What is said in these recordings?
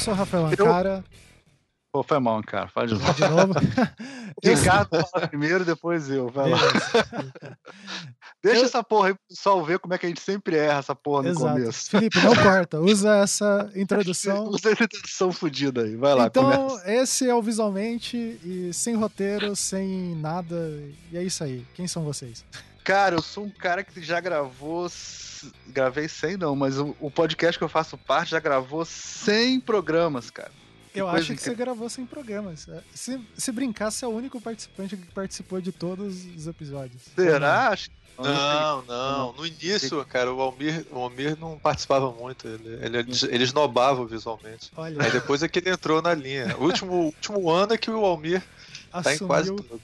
sou o Rafael Ancara. Pô, foi mal, cara. Fala de novo. De novo. Ricardo fala primeiro, depois eu. Vai lá. Deixa Eu- essa porra aí pro pessoal ver como é que a gente sempre erra essa porra no Exato. começo. Felipe, não corta. Usa essa introdução. Usa essa introdução fodida aí. Vai lá, então, começa. esse é o Visualmente e sem roteiro, sem nada. E é isso aí. Quem são vocês? Cara, eu sou um cara que já gravou. s- Gravei 100 não, mas o, o podcast que eu faço parte já gravou 100 programas, cara. Eu coisa acho que você gravou sem programas. Se, se brincar, você é o único participante que participou de todos os episódios. Será? Acho que Não, não. No início, cara, o Almir, o Almir não participava muito. Ele, ele, ele esnobava visualmente. Olha, Aí depois é que ele entrou na linha. O último, último ano é que o Almir tá em quase assumiu. tudo.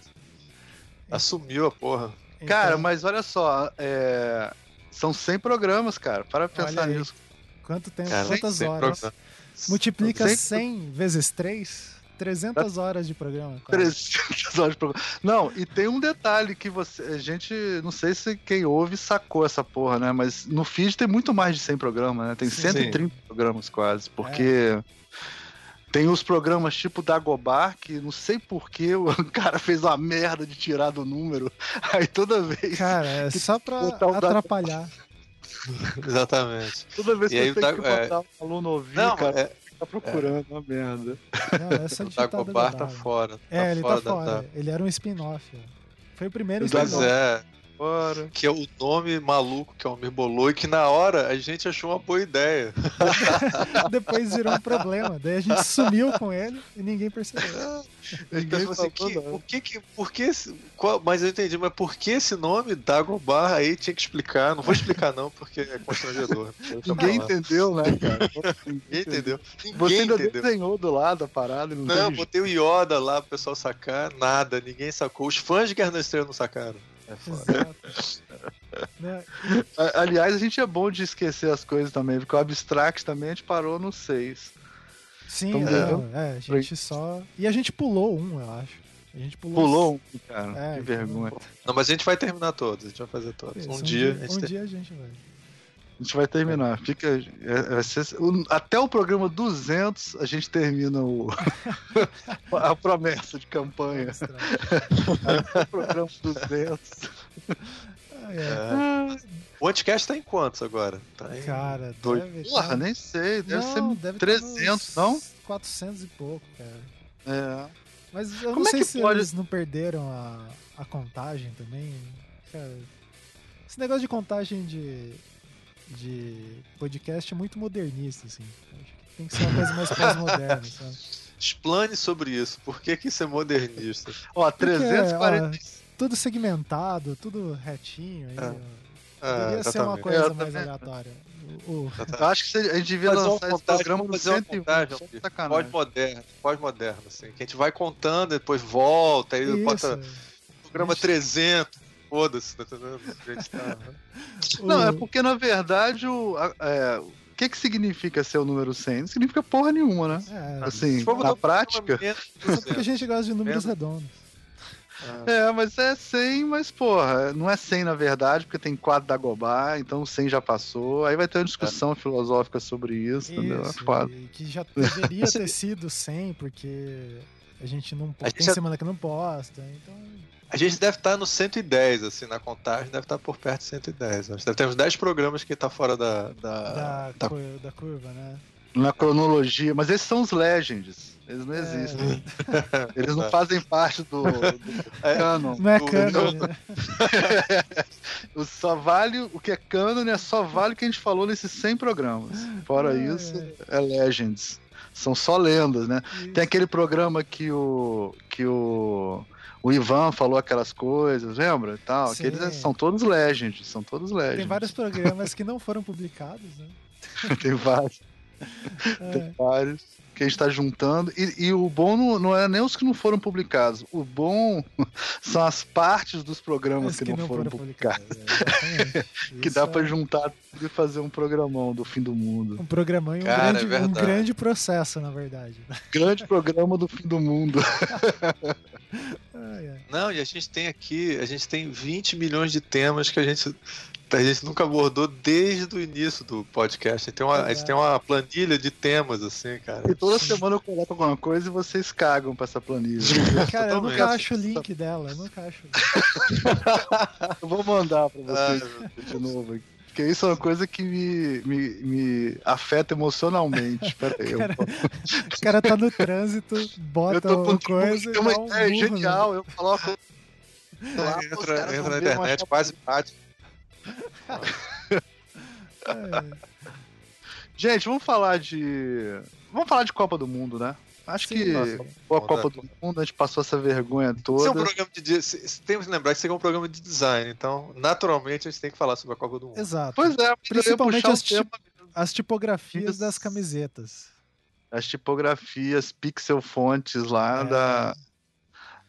Assumiu a porra. Então, Cara, mas olha só, é, são 100 programas, cara. Para pensar nisso. Quanto tempo? Cara, Quantas horas? programa. Multiplica Cem- 100 vezes 3, 300 horas de programa. quase. 300 horas de programa. Não, e tem um detalhe que você. A gente. Não sei se quem ouve sacou essa porra, né? Mas no feed tem muito mais de 100 programas, né? Tem Sim. 130 programas quase. Porque. Tem os programas tipo Dagobah, que não sei porquê o cara fez uma merda de tirar do número. Aí toda vez. Cara, é só pra botar atrapalhar. Exatamente. Toda vez E que aí eu o tenho que Dago- é. botar um aluno ouvir, Não, cara, é, tá procurando uma merda. Não, essa o Dagobah tá dá. fora. Tá É, ele fora tá da- fora. da- Ele era um spin-off. ó. Foi o primeiro spin-off. é, Bora. que é o nome maluco que o Almir bolou e que na hora a gente achou uma boa ideia. Depois virou um problema. Daí a gente sumiu com ele e ninguém percebeu. Então, tipo assim, que, por que que. Por que esse- qual- mas eu entendi, mas por que esse nome Dagobah aí tinha que explicar? Não vou explicar, não, porque é constrangedor. Eu Ninguém entendeu, né, cara? Ninguém entendeu. Você Ninguém ainda entendeu. desenhou do lado a parada e não, Não, botei o Yoda lá pro pessoal sacar, nada, ninguém sacou. Os fãs de Guerra nas Estrelas não sacaram. É foda. Né? Aliás, a gente é bom de esquecer as coisas também, porque o Abstract também a gente parou no 6. Sim, Então, não, é, a gente só. E a gente pulou um, eu acho. A gente pulou, Pulou um, cara. É, que vergonha. Não, mas a gente vai terminar todos, a gente vai fazer todos. Isso, Um, dia, a gente um tem- dia a gente vai. A gente vai terminar. Fica, é- vai ser- o- até o programa 200 a gente termina o, a promessa de campanha. Até o programa 200. Ah, é. É. O Anticast tá em quantos agora? Tá em Cara, dois- deve Porra, tá- nem sei. Deve não, ser deve 300, tá nos não? 400 e pouco, cara. É. Mas eu Como não é sei que se pode- eles não perderam a, a contagem também. Cara, esse negócio de contagem de, de podcast é muito modernista, assim. Acho que tem que ser uma coisa mais pós-moderna, sabe? Explane sobre isso. Por que, que isso é modernista? Ó, Porque, 340. Tudo segmentado, tudo retinho. Aí, É. ó. Ah, Deveria ser uma coisa É, eu mais também- aleatória. O, o- Eu acho que a gente devia Fazer lançar esse contagem, programa no vamos fazer uma 101. contagem, só Almir. sacanagem. Pós-moderno, pós-moderno, assim. Que a gente vai contando, depois volta, aí isso. bota programa Ixi. 300. Foda-se, tá entendendo? Tá- Não, é porque na verdade o, é, o que que significa ser o número 100? Não significa porra nenhuma, né? É, Assim, for botar na prática. só porque a 200. gente gosta de números redondos. Ah, É, mas é 100, mas porra, não é 100 na verdade, porque tem 4 da Gobá, então o 100 já passou. Aí vai ter uma discussão filosófica sobre isso, entendeu? É Isso, foda. e que já deveria ter sido 100, porque a gente não A gente tem já- semana que não posta, então... A gente deve estar no 110, assim, na contagem, deve estar por perto de 110. Acho que deve ter uns 10 programas que tá fora da. da, Da, da- cur- da curva, né? Na cronologia, mas esses são os Legends. Eles não É. existem. Eles não fazem parte do, do É. canon. Não é O- canon, né? O só vale o que é canon é só vale o que a gente falou nesses 100 programas. Fora É. isso, é Legends. São só lendas, né? Tem aquele programa que o que o o Ivan falou aquelas coisas, lembra? E tal. Sim. Aqueles são todos Legends, são todos Legends. Tem vários programas que não foram publicados, né? tem vários, É, tem vários que a gente tá juntando. E, e o bom não, não é nem os que não foram publicados. O bom são as partes dos programas mas que, não, foram, publicados. é, exatamente. Que dá pra é juntar tudo e fazer um programão do fim do mundo. Um programão e um, Cara, é grande, um verdade. grande processo, na verdade. Grande programa do fim do mundo. Não, e a gente tem aqui, a gente tem 20 milhões de temas que a gente a gente nunca abordou desde o início do podcast. A gente tem uma, a gente tem uma planilha de temas, assim, cara. E toda semana eu coloco alguma coisa e vocês cagam pra essa planilha. Cara, eu nunca acho o link dela, eu nunca acho. eu vou mandar pra vocês Ai, de novo aqui. Porque isso é uma coisa que me, me, me afeta emocionalmente. Pera aí, cara, eu... O cara tá no trânsito, bota uma coisa. É uma ideia um genial, eu coloco. Lá, entra, entra na internet, quase bate. é. Gente, vamos falar de. Vamos falar de Copa do Mundo, né? Acho Sim, que nossa, a Copa do Mundo a gente passou essa vergonha toda. Isso é um programa de. Temos que lembrar que isso é um programa de design, então, naturalmente, a gente tem que falar sobre a Copa do Mundo. Exato. Pois é, principalmente as, tip... as tipografias das camisetas. As tipografias, pixel fontes lá é. da,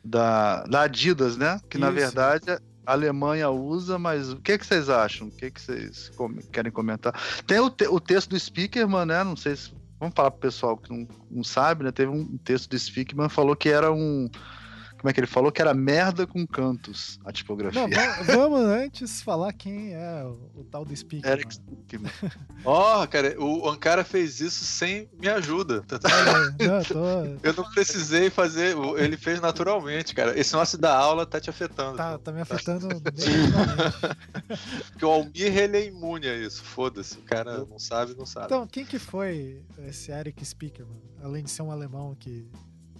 da, da Adidas, né? Que isso. na verdade a Alemanha usa, mas o que, que vocês acham? O que, que vocês querem comentar? Tem o, te o texto do Speakerman, né? Não sei se Vamos falar pro pessoal que não, não sabe, né? Teve um texto do Spickman falou que era um. Como é que ele falou? Que era merda com cantos a tipografia. Não, vamos antes falar quem é o, o tal do Spickman. Eric. Ó, oh, cara, o Ankara fez isso sem me ajuda. não, tô... Eu não precisei fazer, ele fez naturalmente, cara. Esse nosso da aula tá te afetando. Tá, tá me afetando Porque o Almir, ele é imune a isso, foda-se. O cara não sabe, não sabe. Então, quem que foi esse Eric Spickman? Além de ser um alemão que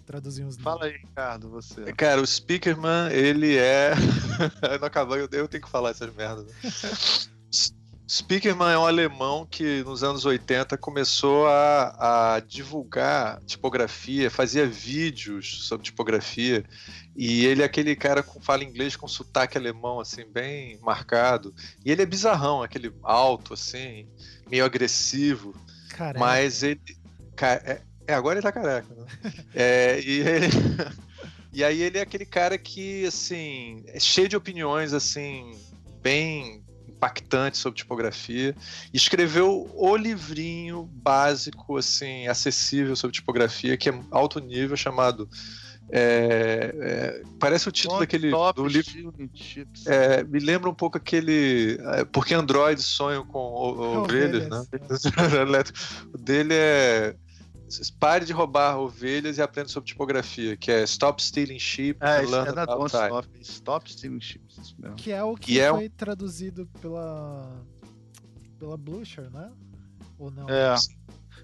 traduzir uns Fala aí, Ricardo, você. Cara, o Speakerman, ele é. não acabou, eu, eu tenho que falar essas merdas. Né? Speakerman é um alemão que nos anos 80 começou a, a, divulgar tipografia, fazia vídeos sobre tipografia, e ele é aquele cara que fala inglês com sotaque alemão, assim, bem marcado. E ele é bizarrão, aquele alto, assim, meio agressivo. Careca. Mas ele. É, é, agora ele tá careca, né? é, e, ele... e aí ele é aquele cara que, assim, é cheio de opiniões, assim, bem impactantes sobre tipografia. Escreveu o livrinho básico, assim, acessível sobre tipografia, que é alto nível, chamado é, é, parece o título daquele do livro. É, me lembra um pouco aquele. É, porque androids sonham com ovelhas, né? o dele é Pare de roubar ovelhas e aprenda sobre tipografia, que é Stop Stealing Sheep. É, isso é da Don't Stop. Stop Stealing Sheep. Que é o que é foi um... traduzido pela pela Blucher, né? Ou não? É.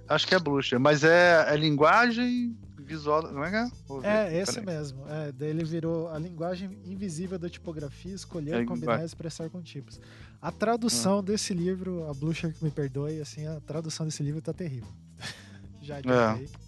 Acho que é Blucher, mas é, é linguagem visual. Como é que é? É, esse mesmo. É, daí ele virou a linguagem invisível da tipografia, escolher, é, combinar e expressar com tipos. A tradução hum. desse livro, a Blucher que me perdoe, assim, a tradução desse livro tá terrível. Já adiantei. É.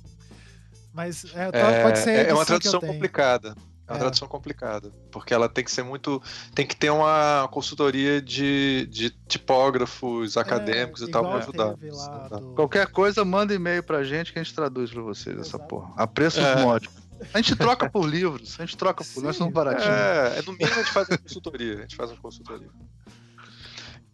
Mas é, é, pode ser. É uma tradução complicada. É uma é. tradução complicada, porque ela tem que ser muito. Tem que ter uma consultoria de, de tipógrafos é, acadêmicos e tal para ajudar. Do... Qualquer coisa, manda e-mail pra gente que a gente traduz pra vocês Exato. essa porra. A preços é. módicos. A gente troca por livros, a gente troca por. Sim, nós somos baratinhos. É, é, no mínimo a gente faz uma consultoria. A gente faz uma consultoria.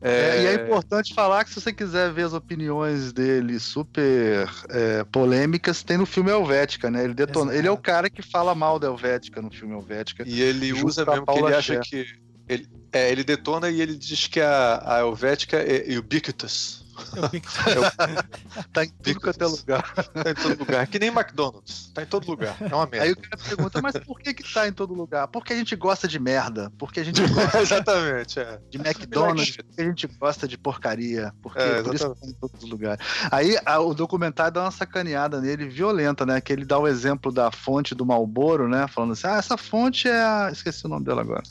É... e é importante falar que se você quiser ver as opiniões dele super é, polêmicas, tem no filme Helvética, né? Ele, detona... ele é o cara que fala mal da Helvética no filme Helvética. E ele usa mesmo que ele acha que. Ele, é, ele detona e ele diz que a, a Helvética é ubiquitous. É tá em tudo quanto é lugar. Tá em todo lugar. Que nem McDonald's. Tá em todo lugar. É uma merda. Aí o cara pergunta, mas por que que tá em todo lugar? Porque a gente gosta de merda. Porque a gente gosta Exatamente, é. de McDonald's. Porque a gente gosta de porcaria. Porque é, por isso que tá em todos os lugares. Aí a, o documentário dá uma sacaneada nele violenta, né? Que ele dá o exemplo da fonte do Malboro, né? Falando assim, ah, essa fonte é a... Esqueci o nome dela agora.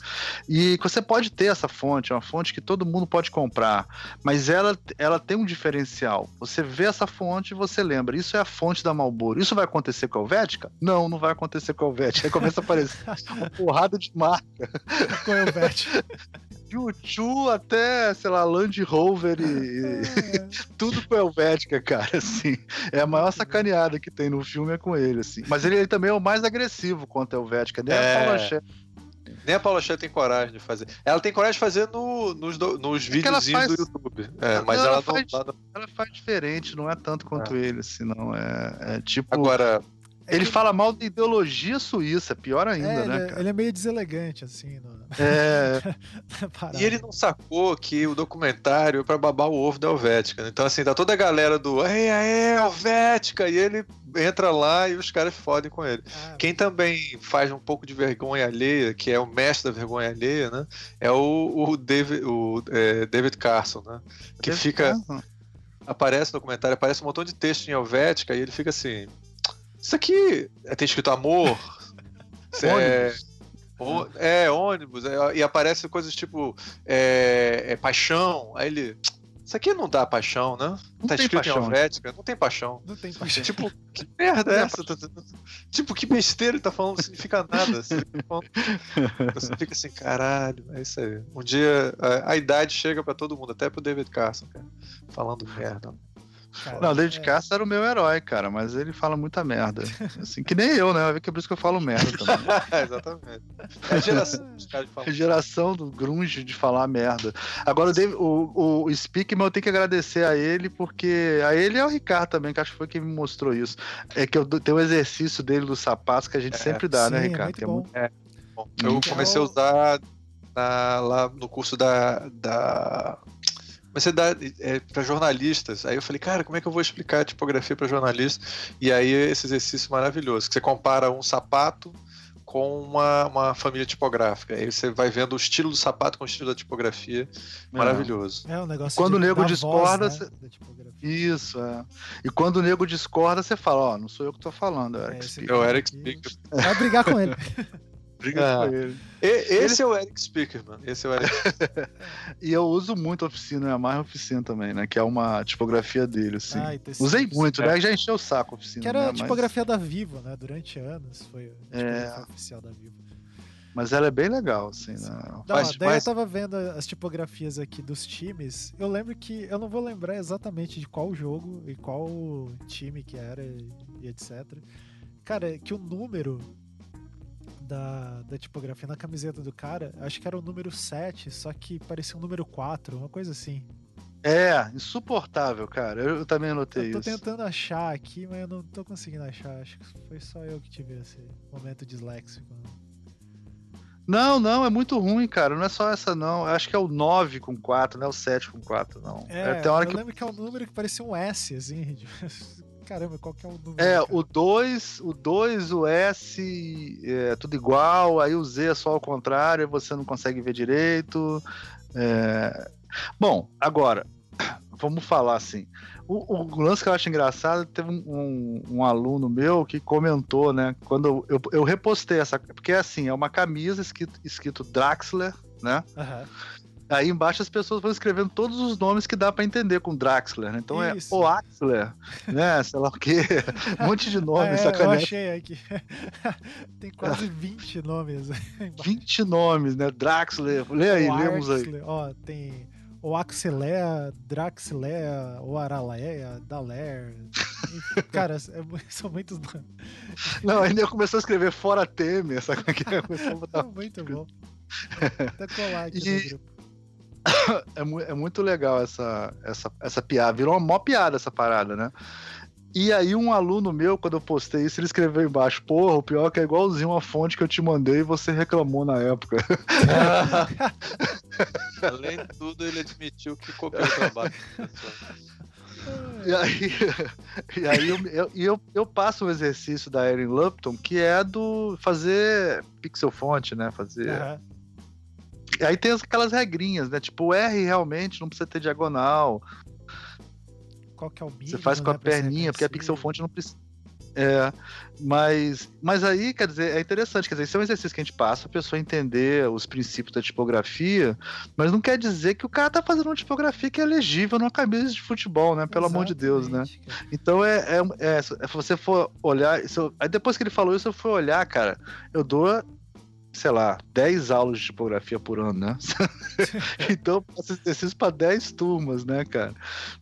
E você pode ter essa fonte, é uma fonte que todo mundo pode comprar. Mas ela, ela tem um diferencial. Você vê essa fonte e você lembra, isso é a fonte da Marlboro. Isso vai acontecer com a Helvética? Não, não vai acontecer com a Helvética. Aí começa a aparecer uma porrada de marca. Com a Helvética. Chuchu até, sei lá, Land Rover e, é. tudo com a Helvética, cara, assim. É a maior sacaneada que tem no filme é com ele, assim. Mas ele, ele também é o mais agressivo contra a Helvética, nem é. a Paula nem a Paula Cher tem coragem de fazer. Ela tem coragem de fazer no, nos, nos é videozinhos faz... do YouTube. É, mas ela, ela, faz, não, ela faz diferente, não é tanto quanto é. ele, senão é, é tipo. Agora, ele fala mal da ideologia suíça, pior ainda, é, né, ele, é- cara? ele é meio deselegante, assim, no, É. E ele não sacou que o documentário é pra babar o ovo da Helvética. né? Então, assim, tá toda a galera do Ei, aê, Helvética! E ele entra lá e os caras fodem com ele. Ah, Quem também faz um pouco de vergonha alheia, que é o mestre da vergonha alheia, né? É o, o David, o, é, David Carson, né? Que fica. Aparece no documentário, aparece um montão de texto em Helvética e ele fica assim. Isso aqui é, tem escrito amor. É, Ô- É, ônibus. é, e aparece coisas tipo é, é paixão. Aí ele. Isso aqui não dá paixão, né? Não tá tem escrito paixão. em Helvética, não tem paixão. Não tem paixão. Tipo, que merda é essa? tipo, que besteira ele tá falando, não significa nada. Assim, você fica assim, caralho, é isso aí. Um dia a, a idade chega pra todo mundo, até pro David Carson, cara, falando merda. Cara. Não, o David É, Castro era o meu herói, cara, mas ele fala muita merda. Assim, que nem eu, né? Que é por isso que eu falo merda também. Exatamente. É a geração A falam. geração do grunge de falar merda. Agora, o, David, o, o Speakman, eu tenho que agradecer a ele, porque a ele e ao Ricardo também, que acho que foi quem me mostrou isso. É que eu dou- tem um exercício dele dos sapatos que a gente É, sempre dá, né, sim, é Ricardo? muito Que é bom. muito- Bom, eu Que é comecei a o- usar na- lá no curso da. da... A dar é, para jornalistas. Aí eu falei, cara, como é que eu vou explicar a tipografia para jornalistas? E aí esse exercício maravilhoso, que você compara um sapato com uma, uma família tipográfica. Aí você vai vendo o estilo do sapato com o estilo da tipografia. Maravilhoso. É um negócio Quando de, o nego da discorda, voz, né, cê-. Isso, é. E quando o nego discorda, você fala, ó, não sou eu que tô falando, é o É, Eric Speaker. É o Eric Speaker. Vai brigar com ele. Briga Ah. com ele. E- esse é o Eric Speaker, mano. Esse é o Eric E eu uso muito oficina, é a mais oficina também, né? Que é uma tipografia dele, assim. Ah, e tecidos. Usei muito, né? Já encheu o saco a oficina. Que era né? a Mas- tipografia da Vivo, né? Durante anos foi a É. tipografia oficial da Vivo. Mas ela é bem legal, assim, né? Não, Mas- daí mas- eu tava vendo as tipografias aqui dos times. Eu lembro que. Eu não vou lembrar exatamente de qual jogo e qual time que era e, e etc. Cara, que o número da, da tipografia na camiseta do cara, acho que era o número 7, só que parecia um número 4, uma coisa assim. É, insuportável, cara. Eu, eu também anotei Eu tô isso. tentando achar aqui, mas eu não tô conseguindo achar. Acho que foi só eu que tive esse momento disléxico. né? Não, não, é muito ruim, cara. Não é só essa, não. Eu acho que é o 9 com 4, não é o 7 com 4, não. É, tem hora eu que. lembro que é um número que parecia um S, assim. Caramba, qual que é o número? É, o 2, o 2, o S, é tudo igual, aí o Z é só ao contrário, você não consegue ver direito. É, Bom, agora, vamos falar assim. O, o lance que eu acho engraçado, teve um, um- um aluno meu que comentou, né? Quando eu, eu, eu repostei essa. Porque assim, é uma camisa escrito, escrito Draxler, né? Aham. Aí embaixo as pessoas vão escrevendo todos os nomes que dá pra entender com Draxler, né? Então Isso. é Oaxler, né? Sei lá o quê. Um monte de Ah, nome, é, eu sacanagem. achei aqui. Tem quase 20 nomes. 20 nomes, né? Draxler. Lê aí, O lemos aí. Ó, tem o Axelea, Draxlea, o Araleia, Daler. Cara, é são muitos nomes. Não, ainda começou a escrever fora Temer, sabe é é? Começou a botar- É muito bom. Até colar aqui E- no grupo. é, mu- é muito legal essa, essa, essa piada. Virou uma mó piada essa parada, né? E aí um aluno meu, quando eu postei isso, ele escreveu embaixo, porra, o pior é que é igualzinho a fonte que eu te mandei e você reclamou na época. Além de tudo, ele admitiu que copiou o trabalho. E aí, e aí eu, eu, eu, eu passo o exercício da Erin Lupton, que é do fazer pixel fonte, né? Fazer. Aham. Aí tem aquelas regrinhas, né? Tipo, o R realmente não precisa ter diagonal. Qual que é o mínimo? Você faz com né, a ser perninha, porque a pixel fonte não precisa. É, mas, mas aí, quer dizer, é interessante, quer dizer, isso é um exercício que a gente passa, a pessoa entender os princípios da tipografia, mas não quer dizer que o cara tá fazendo uma tipografia que é legível numa camisa de futebol, né? Pelo amor de Deus, né? Exatamente. Então é, é, é- se você for olhar, eu- aí depois que ele falou isso, eu fui olhar, cara, eu dou, sei lá, 10 aulas de tipografia por ano, né? então eu faço exercício pra 10 turmas, né, cara?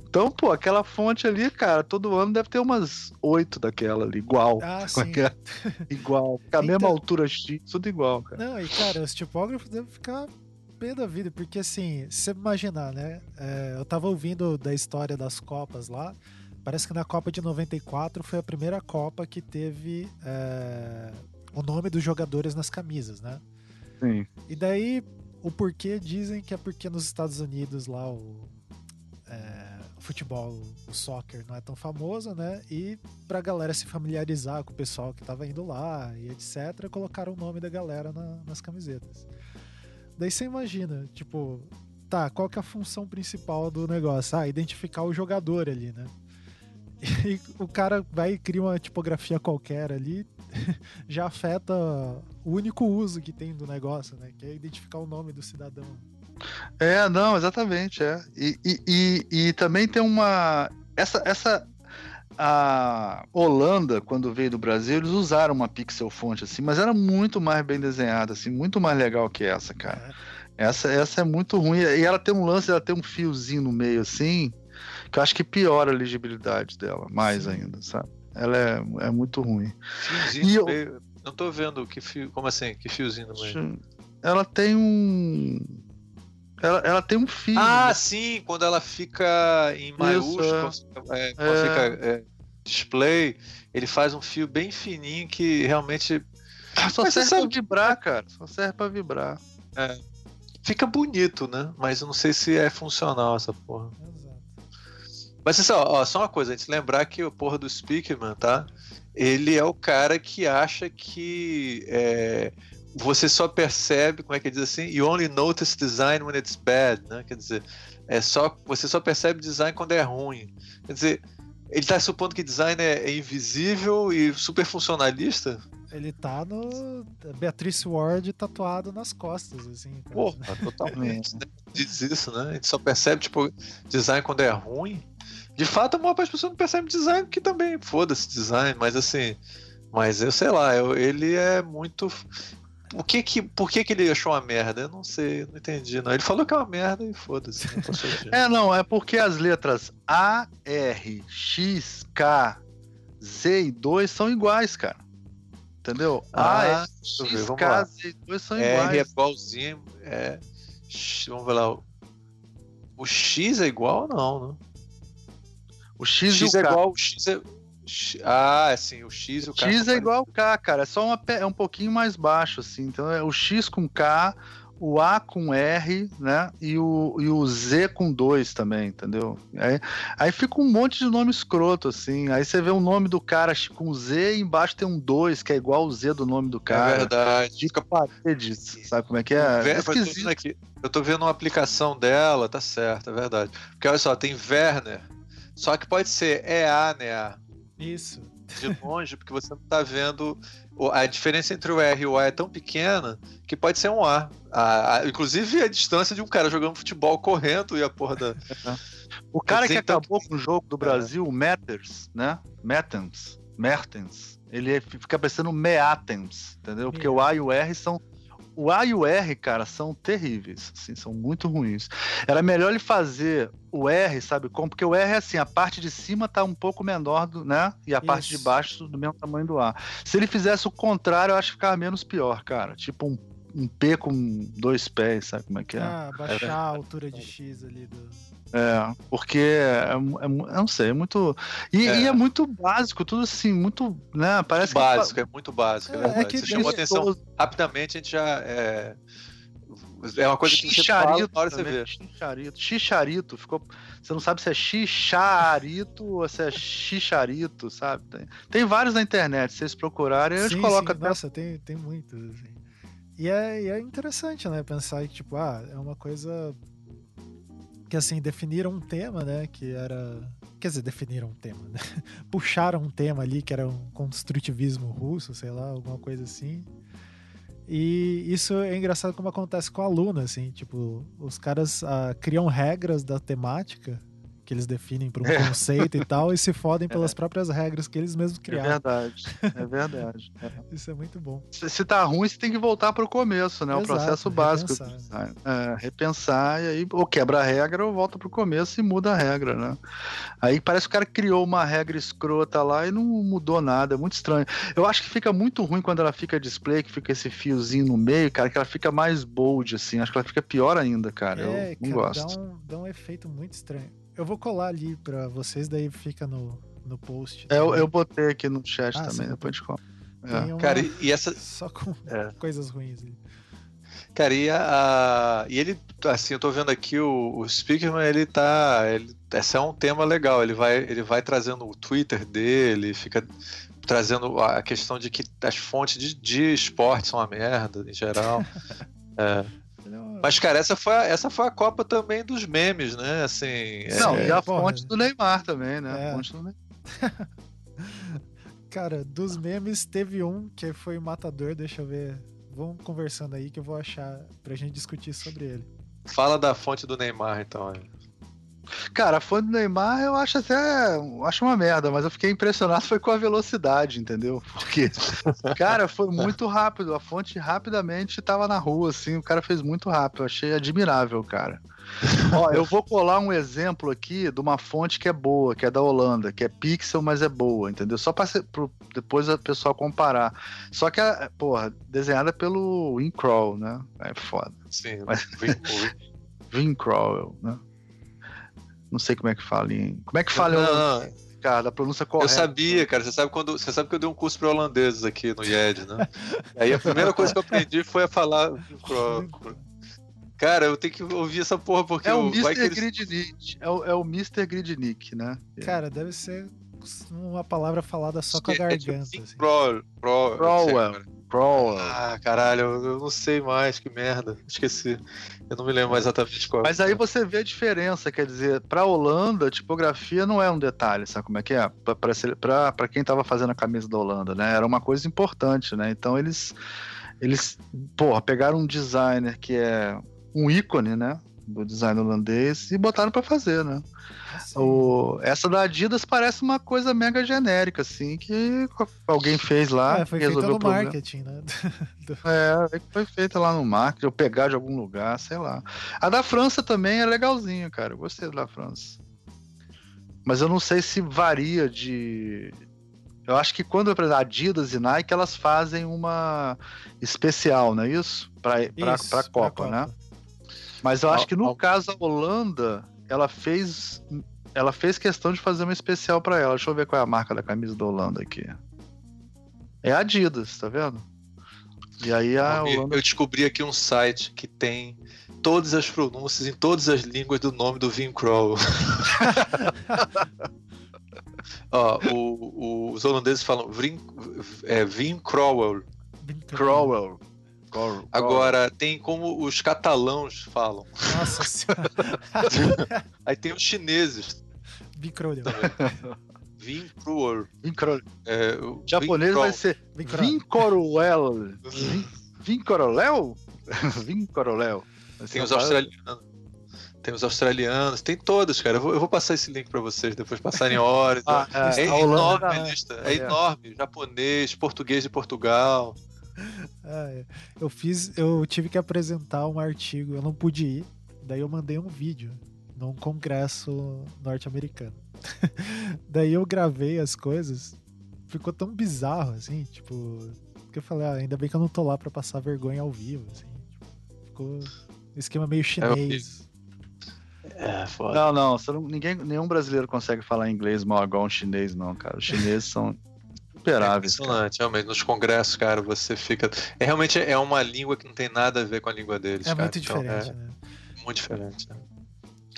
Então, pô, aquela fonte ali, cara, todo ano deve ter umas 8 daquela ali, igual. Ah, sim. aquela- igual. A mesma Então- altura X, tudo igual, cara. Não, e cara, os tipógrafos devem ficar pé da vida, porque assim, se você imaginar, né? é, eu tava ouvindo da história das Copas lá, parece que na Copa de 94 foi a primeira Copa que teve é, o nome dos jogadores nas camisas, né? Sim. E daí, o porquê dizem que é porque nos Estados Unidos lá o, é, o futebol, o soccer não é tão famoso, né? E pra galera se familiarizar com o pessoal que tava indo lá e etc, colocaram o nome da galera na, nas camisetas. Daí você imagina, tipo, tá, qual que é a função principal do negócio? Ah, identificar o jogador ali, né? E o cara vai e cria uma tipografia qualquer ali, já afeta o único uso que tem do negócio, né? Que é identificar o nome do cidadão. É, não, exatamente, é. E, e, e, e também tem uma. Essa, essa. A Holanda, quando veio do Brasil, eles usaram uma pixel fonte assim, mas era muito mais bem desenhada, assim, muito mais legal que essa, cara. É. Essa, essa é muito ruim. E ela tem um lance, ela tem um fiozinho no meio, assim, que eu acho que piora a legibilidade dela, mais Sim. ainda, sabe? Ela é, é muito ruim. Fiozinho E eu- meio. Não tô vendo que fio. Como assim? Que fiozinho no meio? Ela tem um. Ela, ela tem um fio. Ah, sim, quando ela fica em maiúsculo, é. quando, é, quando É. fica é, display, ele faz um fio bem fininho que realmente só mas serve pra vibrar, cara. Só serve pra vibrar. fica bonito, né? Mas eu não sei se é funcional essa porra. Mas só, ó, só uma coisa, a gente lembrar que o porra do Speakman, tá? Ele é o cara que acha que é, você só percebe, como é que ele diz assim? You only notice design when it's bad, né? Quer dizer, é só, você só percebe design quando é ruim. Quer dizer, ele tá supondo que design é, é invisível e super funcionalista? Ele tá no Beatrice Ward tatuado nas costas, assim. Porra, totalmente. né? Diz isso, né? A gente só percebe, tipo, design quando é ruim. De fato, a maior parte das pessoas não percebe design, que também foda-se design, mas assim. Mas eu sei lá, eu- ele é muito. O que que, por que, que ele achou uma merda? Eu não sei, não entendi. Não. Ele falou que é uma merda e foda-se. É, não, é porque as letras A, R, X, K, Z e 2 são iguais, cara. Entendeu? A, Ah, R, ver, X, vamos K, lá. Z e 2 são R é iguais. igualzinho. É, X- vamos ver lá. o- O X é igual ou não, né? O X, X e o é K. igual, o X é. Ah, sim, o X e o K. X é igual ao K, cara. É só uma, é um pouquinho mais baixo, assim. Então é o X com K, o A com R, né? E o, e o Z com 2 também, entendeu? Aí, aí fica um monte de nome escroto, assim. Aí você vê o nome do cara com Z e embaixo tem um 2, que é igual o Z do nome do É cara. verdade. Dica paredes, sabe como é que é? Ver- é eu, tô vendo esquisito. aqui, eu tô vendo uma aplicação dela, tá certo, é verdade. Porque olha só, tem Werner. Só que pode ser EA, né? Isso. De longe, porque você não tá vendo. A diferença entre o R e o A é tão pequena que pode ser um A. A- a- inclusive a distância de um cara jogando futebol correndo e a porra da. O cara que então, acabou com o jogo do É. Brasil, o Matters, né? Mertens, Mertens, ele é- fica parecendo Meatens, entendeu? Porque o A e o R são. O A e o R, cara, são terríveis, assim, são muito ruins. Era melhor ele fazer o R, sabe como? Porque o R é assim, a parte de cima tá um pouco menor, do, né? E a parte de Isso. baixo do mesmo tamanho do A. Se ele fizesse o contrário, eu acho que ficava menos pior, cara. Tipo um, um P com dois pés, sabe como é que é? Ah, baixar a altura de X ali do. É, porque é, é eu não sei, é muito. E É. e é, muito básico, tudo assim, muito. Né, parece básico, é muito básico, é, É, é que Você chamou que. atenção rapidamente, a gente já. É, é uma coisa que você fala, Xixarito, na hora você vê. xixarito. Xixarito, ficou. Você não sabe se é xixarito ou se é xixarito, sabe? Tem, tem vários na internet, se vocês procurarem, a gente Sim, coloca sim. até. Nossa, tem, tem muitos. Assim. E, é, e é interessante, né? Pensar que, tipo, ah, é uma coisa que, assim, definiram um tema, né? Que era. Quer dizer, definiram um tema, né? Puxaram um tema ali que era um construtivismo russo, sei lá, alguma coisa assim. E isso é engraçado como acontece com aluno, assim, tipo, os caras ah, criam regras da temática que eles definem para um É. conceito e tal, e se fodem pelas próprias regras que eles mesmos É criaram. verdade, é verdade. É. Isso é muito bom. Se, se tá ruim, você tem que voltar pro começo, né? o Exato, processo básico. do repensar, né? É, repensar, e aí ou quebra a regra ou volta pro começo e muda a regra, né? Aí parece que o cara criou uma regra escrota lá e não mudou nada, é muito estranho. Eu acho que fica muito ruim quando ela fica display, que fica esse fiozinho no meio, cara, que ela fica mais bold, assim. Acho que ela fica pior ainda, cara. É, eu não cara, gosto. Dá um, dá um efeito muito estranho. Eu vou colar ali pra vocês, daí fica no, no post. É, eu, também. eu botei aqui no chat Ah, também, depois de conta. Tem uma- Cara, e, e essa. Só com É. coisas ruins. ali. Cara, e, a, e ele, assim, eu tô vendo aqui o, o Speakerman, ele tá. Ele, esse é um tema legal. Ele vai, ele vai trazendo o Twitter dele, fica trazendo a questão de que as fontes de, de esporte são uma merda, em geral. É. É Mas, cara, essa foi, a, essa foi a Copa também dos memes, né? Assim. é- Não, É, e a porra. fonte do Neymar também, né? É. A fonte do Neymar. Cara, dos memes teve um que foi o Matador, deixa eu ver. Vamos conversando aí que eu vou achar pra gente discutir sobre ele. Fala da fonte do Neymar, então. é. Cara, a fonte do Neymar eu acho até. Acho uma merda, mas eu fiquei impressionado foi com a velocidade, entendeu? Porque, cara, foi muito rápido. A fonte rapidamente tava na rua, assim, o cara fez muito rápido. Eu achei admirável, cara. Ó, eu vou colar um exemplo aqui de uma fonte que é boa, que é da Holanda, que é pixel, mas é boa, entendeu? Só para depois o pessoal comparar. Só que, a, porra, desenhada pelo Incrawl, né? É foda. Sim, Mas- Vin- né? Não sei como é que fala em. Como é que fala, Não, não, cara, a pronúncia Eu correta? sabia, cara. Você sabe quando você sabe que eu dei um curso para holandeses aqui no IED, né? Aí a primeira coisa que eu aprendi foi a falar. Cara, eu tenho que ouvir essa porra porque É o eu- Mr. eles- Gridnick. É o, é o Mr. Gridnick, né? Cara, deve ser uma palavra falada só com a é tipo garganta. Assim. Pro, pro, Crowell. Ah, caralho, eu, não sei mais, que merda. Esqueci. Eu não me lembro mais exatamente qual. Mas aí você vê a diferença, quer dizer, pra Holanda, a tipografia não é um detalhe, sabe como é que é? Pra, pra, pra quem tava fazendo a camisa da Holanda, né? Era uma coisa importante, né? Então eles, eles, porra, pegaram um designer que é um ícone, né? Do design holandês e botaram pra fazer, né? O, essa da Adidas parece uma coisa mega genérica, assim, que alguém fez lá é, e foi feita resolveu no problema. marketing, né? É, foi feita lá no marketing, ou pegar de algum lugar, sei lá. A da França também é legalzinha, cara. Eu gostei da França. Mas eu não sei se varia de. Eu acho que quando exemplo, Adidas e Nike, elas fazem uma especial, não é isso? Pra, Isso, pra Copa, né? Mas eu acho que no al- caso a Holanda, ela fez. Ela fez questão de fazer uma especial pra ela. Deixa eu ver qual é a marca da camisa da Holanda aqui. É Adidas, tá vendo? E aí a Eu- Holanda Eu descobri aqui um site que tem todas as pronúncias em todas as línguas do nome do Vin Crow. Ó, o- o- os holandeses falam Vin, é, Vin Crowell. Crowell. Agora, tem como os catalãos falam. Nossa senhora. Aí tem os chineses Bicrolho. também. Vin Crowell. Vin Crowell. É, o japonês vai ser Bicrolho. Vin Corowell. Vin- Vin Corowell? Vin Corowell. Vai ser Tem os australianos. Tem os australianos, tem todos, cara. Eu vou, eu vou passar esse link pra vocês depois passarem horas. Ah, é, é Holanda- enorme a lista. É, É. enorme. Japonês, português de Portugal. Ah, é. Eu fiz, eu tive que apresentar um artigo, eu não pude ir, daí eu mandei um vídeo num congresso norte-americano. daí eu gravei as coisas, ficou tão bizarro assim, tipo, que eu falei, ah, ainda bem que eu não tô lá pra passar vergonha ao vivo, assim. tipo, ficou um esquema meio chinês. É, foda. Não, não- ninguém, nenhum brasileiro consegue falar inglês mal igual um chinês, não, cara. Os chineses são É superáveis. cara. impressionante, realmente. Nos congressos, cara, você fica. É realmente é uma língua que não tem nada a ver com a língua deles. É cara. muito Então, diferente, é né? muito diferente. né?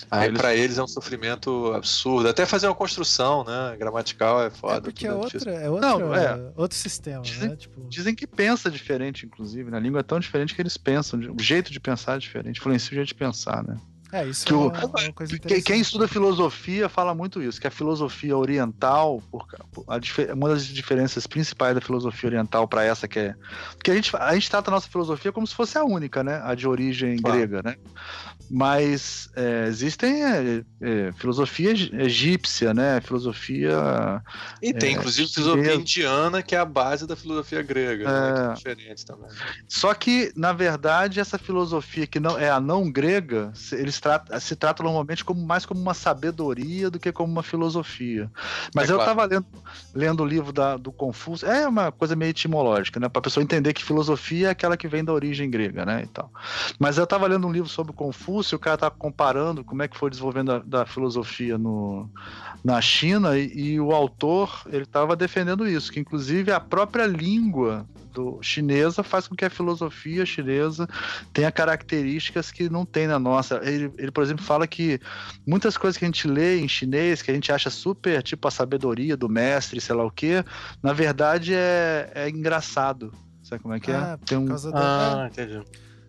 Aí Eles- pra eles é um sofrimento absurdo. Até fazer uma construção, né? Gramatical é foda. É porque é, tudo difícil. outra, é, outra, Não, é. outro sistema, Dizem- né? Tipo, Dizem que pensa diferente, inclusive, né? A língua é tão diferente que eles pensam. O jeito de pensar é diferente, influencia o jeito de pensar, né? É, isso que é o- uma, uma coisa Quem, interessante. quem estuda filosofia fala muito isso, que a filosofia oriental, por a uma das diferenças principais da filosofia oriental para essa que é. Porque a gente, a gente trata a nossa filosofia como se fosse a única, né? A de origem Claro. grega, né? Mas é, existem é, é, filosofia egí- egípcia, né? Filosofia. E tem, É, inclusive, filosofia indiana, que é a base da filosofia grega. né, É. que é diferente também. Só que, na verdade, essa filosofia que não é a não grega, se- eles trata, se trata normalmente como mais como uma sabedoria do que como uma filosofia. Mas É eu claro. estava lendo, lendo o livro da, do Confúcio, é uma coisa meio etimológica, né? Para a pessoa entender que filosofia é aquela que vem da origem grega, né? E tal. Mas eu estava lendo um livro sobre o Confúcio, o cara estava comparando como é que foi o desenvolvimento da, da filosofia no, na China e, e o autor ele estava defendendo isso, que inclusive a própria língua do chinesa faz com que a filosofia chinesa tenha características que não tem na nossa. Ele, ele, por exemplo, fala que muitas coisas que a gente lê em chinês, que a gente acha super, tipo a sabedoria do mestre, sei lá o quê, na verdade é, é engraçado. Sabe como é que Ah, é? Tem Por um, causa da. Ah, entendi.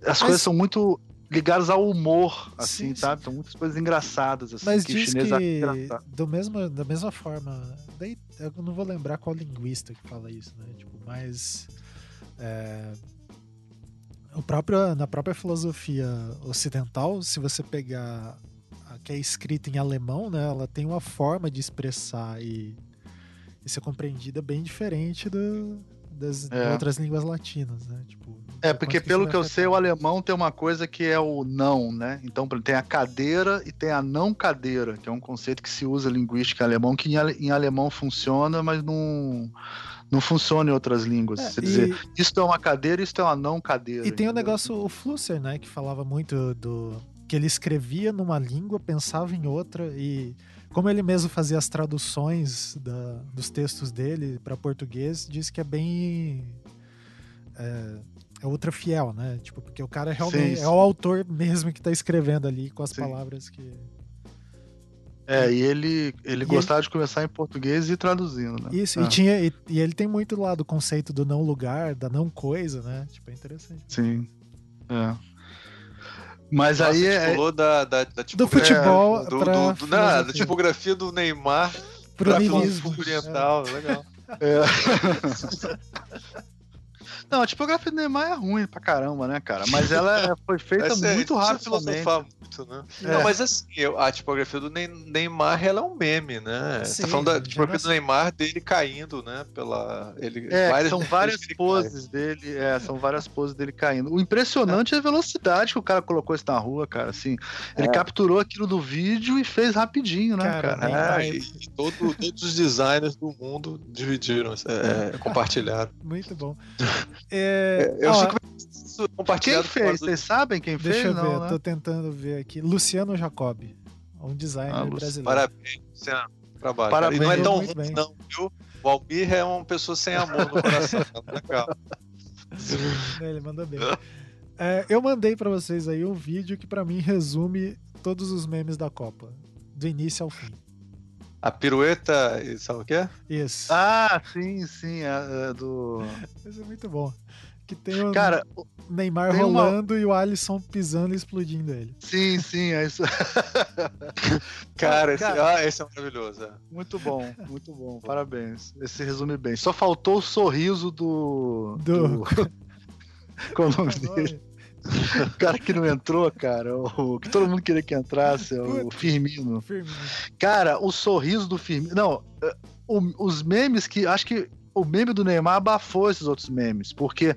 as Mas- coisas são muito ligadas ao humor, assim, Sim, sabe? São muitas coisas engraçadas, assim, Mas que o diz chinês que do mesmo, da mesma forma. Daí eu não vou lembrar qual linguista que fala isso, né? Tipo, mas. é, o próprio, na própria filosofia ocidental, se você pegar a que é escrita em alemão, né? Ela tem uma forma de expressar e, e ser compreendida bem diferente do, das É. outras línguas latinas, né? Tipo, É, porque pelo que eu sei, o alemão tem uma coisa que é o não, né? Então por exemplo, tem a cadeira e tem a não cadeira, que é um conceito que se usa linguística em alemão, que em, ale- em alemão funciona, mas não, não funciona em outras línguas. É, Quer e- dizer, isso é uma cadeira, isso é uma não cadeira. E tem o entendeu? negócio, o Flusser, né, que falava muito do. que ele escrevia numa língua, pensava em outra, e como ele mesmo fazia as traduções da- dos textos dele para português, diz que é bem. É, é ultra fiel, né? Tipo, porque o cara realmente Sim, é o autor mesmo que tá escrevendo ali com as Sim. palavras que. É, e ele, ele E gostava de conversar em português e ir traduzindo, né? Isso, É, e, tinha, e, e ele tem muito lá do conceito do não lugar, da não coisa, né? Tipo, é interessante. Sim. É. Mas Nossa, aí a gente é. pulou da, da, da Do tipografia- futebol do, pra do, do, da filosofia. tipografia do Neymar Pro pra filosofia oriental. Legal. É. Não, a tipografia do Neymar é ruim pra caramba, né, cara? Mas ela é- foi feita Essa é- muito filosofar muito, né? É. Não, mas assim, eu- a tipografia do Ney- Neymar, ela é um meme, né? Você Sim, tá falando da já tipografia do Neymar dele caindo, né? Pela. Ele, É, são várias que ele poses dele, é, são várias poses dele caindo. O impressionante é a velocidade que o cara colocou isso na rua, cara. Assim, ele É. capturou aquilo do vídeo e fez rapidinho, né, Cara, cara? É, e, e todo- todos os designers do mundo dividiram, é, é, compartilharam. Muito bom. É, Eu ó, fico isso Quem compartilhado fez? Vocês sabem quem deixa fez? eu ver, Não, né? tô tentando ver aqui. Luciano Jacob, um designer Ah, brasileiro. Parabéns, Luciano. Trabalho. Parabéns. E não é tão ruim, bem. não, viu? O Almir é uma pessoa sem amor no coração. Legal. É, Ele manda bem. É, eu mandei pra vocês aí um vídeo que pra mim resume todos os memes da Copa, do início ao fim. A pirueta, e sabe o que é? Isso. Ah, sim, sim, é, é do. Isso é muito bom. Que tem o Cara, Neymar tem uma- rolando e o Alisson pisando e explodindo ele. sim, sim, é isso. Cara, esse, Cara. ah, esse é maravilhoso. é. Muito bom, muito bom. Parabéns. Esse resume bem. Só faltou o sorriso do. Do- Qual o nome dele? O cara que não entrou, cara. O que todo mundo queria que entrasse, é o. Firmino. Firmino. Cara, o sorriso do Firmino. Não, eh, os memes que. Acho que o meme do Neymar abafou esses outros memes, porque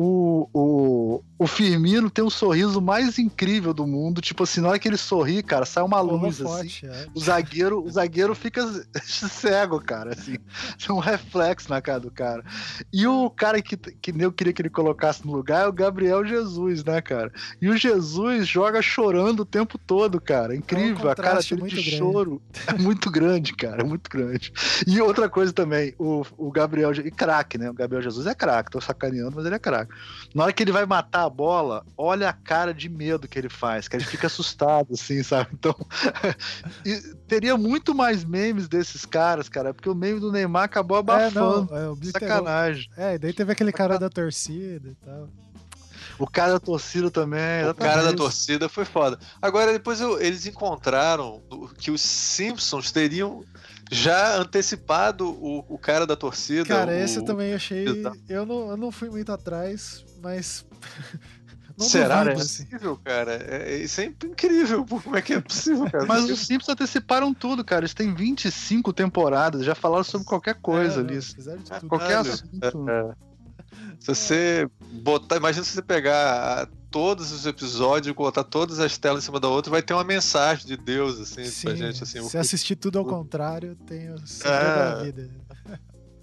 o, o, o Firmino tem o sorriso mais incrível do mundo. Tipo assim, na hora que ele sorri, cara, sai uma luz assim. É. O zagueiro, o zagueiro fica cego, cara, assim. Tem um reflexo na cara do cara. E o cara que, que eu queria que ele colocasse no lugar é o Gabriel Jesus, né, cara? E o Jesus joga chorando o tempo todo, cara. Incrível. a cara dele de grande. choro é muito grande, cara. É muito grande. E outra coisa também, o, o Gabriel. E craque, né? O Gabriel Jesus é craque. Tô sacaneando, mas ele é craque. Na hora que ele vai matar a bola, olha a cara de medo que ele faz, que ele fica assustado, assim, sabe? Então, e teria muito mais memes desses caras, cara, porque o meme do Neymar acabou É, abafando. não, é. Sacanagem. É, e daí teve aquele cara da torcida e tal. O cara da torcida também. O cara da torcida foi foda. Agora, depois eu- eles encontraram que os Simpsons teriam já antecipado o, o cara da torcida. Cara, o- esse eu também achei. Eu não, eu não fui muito atrás, mas. não Será duvido, é assim. possível, cara? É, é, isso é incrível. Como é que é possível, cara? Mas os Simpsons anteciparam tudo, cara. Eles têm 25 temporadas, já falaram sobre qualquer coisa É, ali. não, fizeram de tudo. Qualquer assunto. É, Se você botar, imagina se você pegar todos os episódios, botar todas as telas em cima da outra, vai ter uma mensagem de Deus, assim, Sim, pra gente. Assim, se o... assistir tudo ao contrário, tem o segredo é... da vida.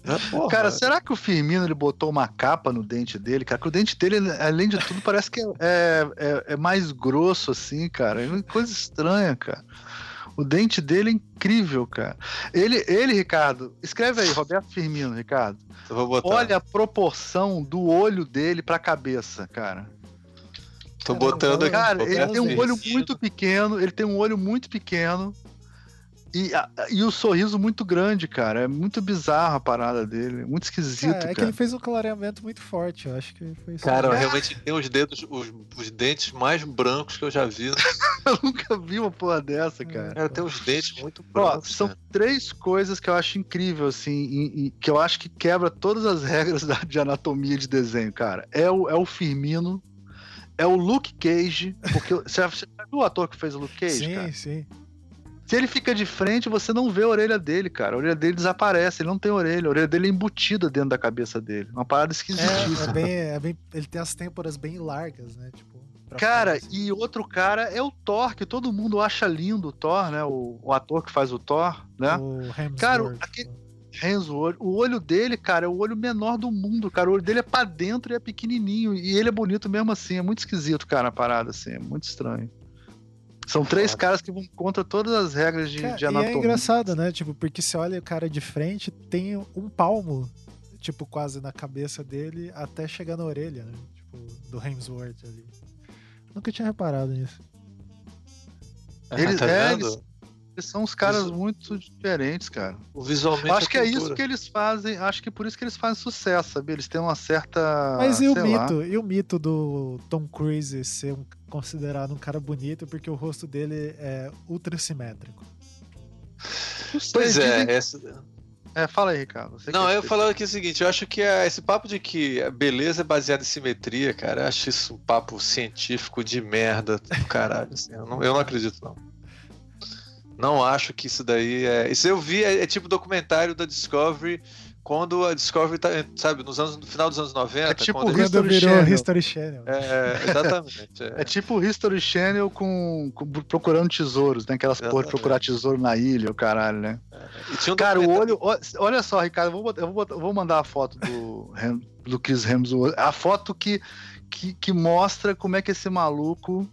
É, cara, será que o Firmino ele botou uma capa no dente dele, cara? Que o dente dele, além de tudo, parece que é, é, é mais grosso, assim, cara. É uma coisa estranha, cara. O dente dele é incrível, cara. Ele, ele Ricardo, escreve aí, Roberto Firmino, Ricardo. Olha a proporção do olho dele pra cabeça, cara. Tô botando aqui. Cara, ele tem um olho muito pequeno, ele tem um olho muito pequeno. E, e o sorriso muito grande, cara. É muito bizarro a parada dele. Muito esquisito. É, é que ele fez um clareamento muito forte. Eu acho que foi isso. Cara, é. realmente tem os dedos, os, os, dentes mais brancos que eu já vi. eu nunca vi uma porra dessa, cara. Cara, tem os dentes muito brancos. Ó, são cara. três coisas que eu acho incrível, assim, e, e, que eu acho que quebra todas as regras da, de anatomia de desenho, cara. É o, é o Firmino, é o Luke Cage, porque você já viu o ator que fez o Luke Cage? Sim, cara? sim. Se ele fica de frente, você não vê a orelha dele, cara. A orelha dele desaparece, ele não tem orelha. A orelha dele é embutida dentro da cabeça dele. Uma parada esquisitíssima. É, é bem, é bem, ele tem as têmporas bem largas, né? Tipo, cara, assim. e outro cara é o Thor, que todo mundo acha lindo o Thor, né? O, o ator que faz o Thor, né? O Hemsworth. Cara, aquele, Hemsworth, o olho dele, cara, é o olho menor do mundo, cara. O olho dele é pra dentro e é pequenininho. E ele é bonito mesmo assim. É muito esquisito, cara, a parada, assim. É muito estranho. São três caras que vão contra todas as regras de, cara, de anatomia. E é engraçado, né? Tipo, porque se olha o cara de frente, tem um palmo, tipo, quase na cabeça dele, até chegar na orelha, né? Tipo, do Hemsworth ali. Nunca tinha reparado nisso. Eles, tá é, eles, são uns caras muito diferentes, cara. O visualmente. Acho que é isso que eles fazem. Acho que é por isso que eles fazem sucesso, sabe? Eles têm uma certa. Mas e o mito? Lá. E o mito do Tom Cruise ser um considerado um cara bonito porque o rosto dele é ultra simétrico. Pois é, essa... É, fala aí, Ricardo. Você não, eu falando aqui o seguinte, eu acho que é esse papo de que a beleza é baseada em simetria, cara, eu acho isso um papo científico de merda do caralho. Assim, eu, não, eu não acredito, não. Não acho que isso daí é. Isso eu vi, é, é tipo documentário da Discovery quando a Discovery tá, sabe, nos anos, no final dos anos 90. É tipo quando History virou Channel. History Channel. É, exatamente. É. é tipo History Channel com, com, procurando tesouros, né? Aquelas porra de procurar tesouro na ilha, o caralho, né? É. Um Cara, o olho. Olha só, Ricardo, eu vou, eu vou, eu vou mandar a foto do, do Chris Hemsworth. A foto que, que, que mostra como é que esse maluco.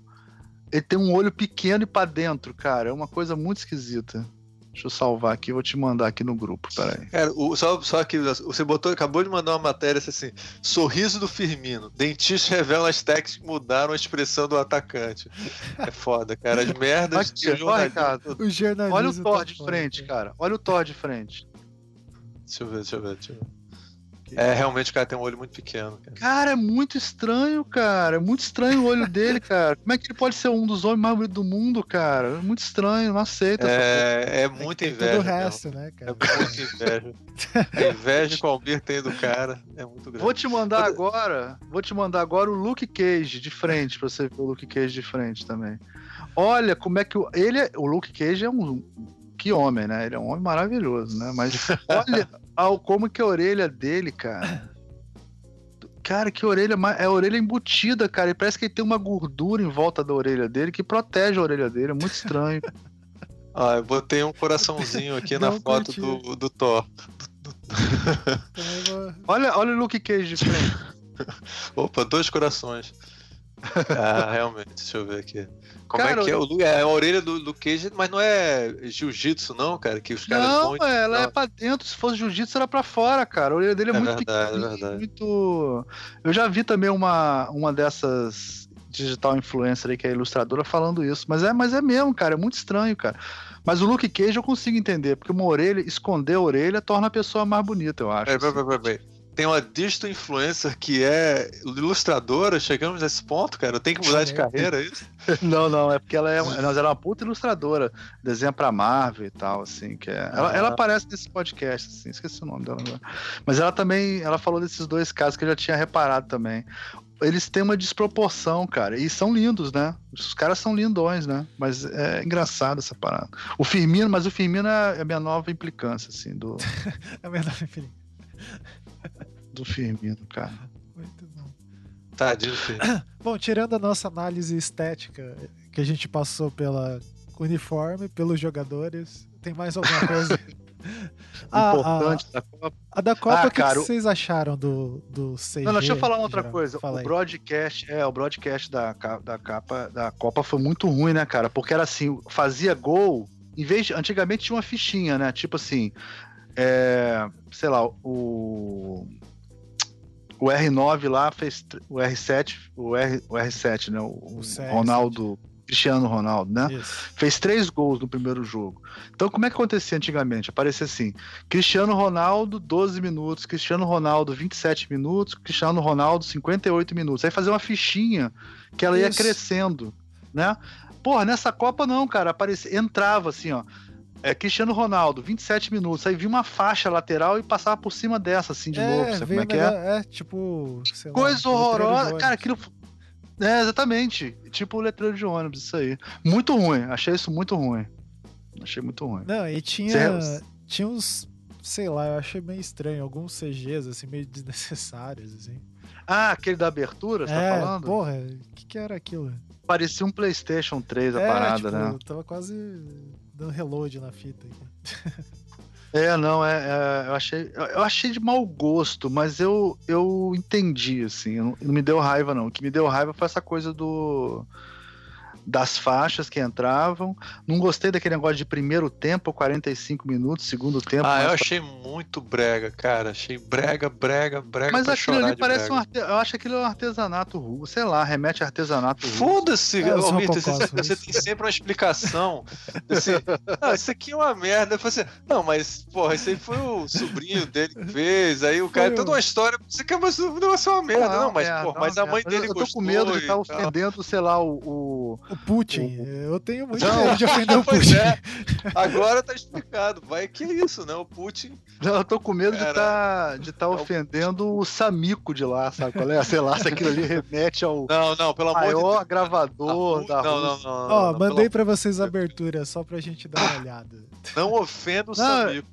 Ele tem um olho pequeno e para dentro, cara. É uma coisa muito esquisita. Deixa eu salvar aqui, vou te mandar aqui no grupo, peraí. Cara, o, só, só que você botou, acabou de mandar uma matéria assim: sorriso do Firmino. Dentista revela as técnicas que mudaram a expressão do atacante. É foda, cara. As merdas aqui, que ó, Ricardo, o Olha o Thor tá de frente, cara. Olha o Thor de frente. Deixa eu ver, deixa eu ver, deixa eu ver. É, realmente o cara tem um olho muito pequeno. Cara. cara. é muito estranho, cara. É muito estranho o olho dele, cara. Como é que ele pode ser um dos homens mais bonitos do mundo, cara? É muito estranho, não aceita. É, é muita inveja. Todo o resto, né, cara? É muita inveja. A inveja que o Almir tem do cara é muito grande. Vou te mandar agora, vou te mandar agora o Luke Cage de frente, pra você ver o Luke Cage de frente também. Olha como é que o, ele é, o Luke Cage é um que homem, né? Ele é um homem maravilhoso, né? Mas olha ao como que a orelha dele, cara. Cara, que orelha. É a orelha embutida, cara. E parece que ele tem uma gordura em volta da orelha dele que protege a orelha dele. É muito estranho. ah, eu botei um coraçãozinho aqui na foto do, do Thor. olha, olha o Luke Cage de frente. Opa, dois corações. Ah, realmente, deixa eu ver aqui. Como cara, é que é? O, é a orelha do, do Cage, mas não é jiu-jitsu, não, cara? Que os caras Não, vão, ela não. é pra dentro. Se fosse jiu-jitsu, era pra fora, cara. A orelha dele é, é muito verdade, pequena. É verdade. Muito... Eu já vi também uma, uma dessas digital influencer aí, que é ilustradora, falando isso. Mas é, mas é mesmo, cara. É muito estranho, cara. Mas o Luke Cage eu consigo entender, porque uma orelha, esconder a orelha torna a pessoa mais bonita, eu acho. É, assim tem uma digital influencer que é ilustradora, chegamos nesse ponto, cara. Tem que mudar de carreira, é isso? Não, não, é porque ela é, ela é uma puta ilustradora, desenha pra Marvel e tal, assim, que é. Ela, ah. ela aparece nesse podcast, assim, esqueci o nome dela agora. Mas ela também, ela falou desses dois casos que eu já tinha reparado também. Eles têm uma desproporção, cara, e são lindos, né? Os caras são lindões, né? Mas é engraçado essa parada. O Firmino, mas o Firmino é a minha nova implicância, assim, do. é a minha nova implicância. Do Firmino, cara. Muito bom. Tadinho, filho. Bom, tirando a nossa análise estética, que a gente passou pela uniforme, pelos jogadores, tem mais alguma coisa? Ah, Importante da Copa. A da Copa, Ah, o que, que cara, o- vocês acharam do, do CG? Não, não, deixa eu falar uma outra geral? coisa. Fala o aí. broadcast, é, o broadcast da, da capa da Copa foi muito ruim, né, cara? Porque era assim, fazia gol, em vez de, antigamente tinha uma fichinha, né? Tipo assim, é, sei lá, o o R9 lá fez o R7, o, R, o R7, né? O, O CR7. Ronaldo, Cristiano Ronaldo, né? Isso. fez três gols no primeiro jogo. Então, como é que acontecia antigamente? Aparecia assim: Cristiano Ronaldo, 12 minutos, Cristiano Ronaldo, 27 minutos, Cristiano Ronaldo, 58 minutos. Aí fazia uma fichinha que ela ia Isso. crescendo, né? Porra, nessa Copa não, cara. Aparecia, entrava assim, ó. É, Cristiano Ronaldo, 27 minutos. Aí vinha uma faixa lateral e passava por cima dessa, assim, de novo. Sabe como é que é? é, tipo, sei lá, Coisa de horrorosa. Cara, aquilo. É, exatamente. Tipo o letreiro de ônibus, isso aí. Muito ruim. Achei isso muito ruim. Achei muito ruim. Não, e tinha, tinha uns, sei lá, eu achei meio estranho, alguns CGs, assim, meio desnecessários, assim. Ah, aquele da abertura, você é, tá falando? porra, o que que era aquilo? Parecia um PlayStation 3 a é, parada, tipo, né? tava quase dando reload na fita. É, não, é, é, eu achei, eu, eu achei de mau gosto, mas eu, eu entendi, assim, não, não me deu raiva não. O que me deu raiva foi essa coisa do das faixas que entravam. Não gostei daquele negócio de primeiro tempo, 45 minutos, segundo tempo. Ah, eu mais achei muito brega, cara. Achei brega, brega, brega. Mas pra aquilo ali parece brega. um arte... Eu acho aquilo é um artesanato russo. Sei lá, remete a artesanato russo. Foda-se, É, Vitor, você, você isso. tem sempre uma explicação. Assim, não, isso aqui é uma merda. Eu falei assim, não, mas, porra, esse aí foi o sobrinho dele que fez. Aí o cara, Foi toda uma história. Você quer, mas o negócio é uma merda. Não, mas, é, porra, não, mas a é, mãe mas dele Eu tô gostou. com medo de estar tal. ofendendo, sei lá, o- o, O Putin, eu tenho muito Não. medo de ofender o Pois Putin. é. Agora tá explicado. Vai que é isso, né? O Putin. Não, eu tô com medo de estar de tá ofendendo o Samico de lá, sabe qual é? Sei lá, se aquilo ali remete ao Não, não, pelo amor de maior gravador Não, da não, não, Rússia. não, Ó, não, mandei pelo- pra vocês a abertura, só pra gente dar uma olhada. Não ofenda o Não, favor.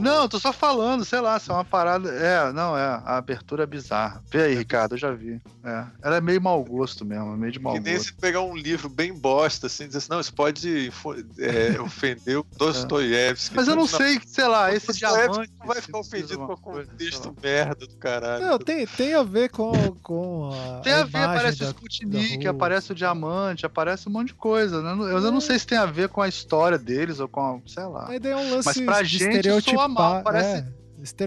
Não, tô só falando, sei lá, se é uma parada. É, não, é. A abertura é bizarra. Vê aí, Ricardo, eu já vi. É. Ela é meio mau gosto mesmo, é meio de mau Que nem gosto. se pegar um livro bem bosta, assim, dizer assim, não, isso pode é, ofender o Dostoiévski. Mas eu não sei, sei lá, esse Dostoiévski diamante. não vai ficar ofendido com o contexto merda do caralho. Não, tem, tem a ver com, com a. Tem a ver, imagem aparece o da- Sputnik, da aparece o diamante, aparece um monte de coisa. né? Eu, eu não sei se tem a ver com a história deles ou com, a, sei lá. A ideia é um lance Mas pra gente. Soa mal, parece- é,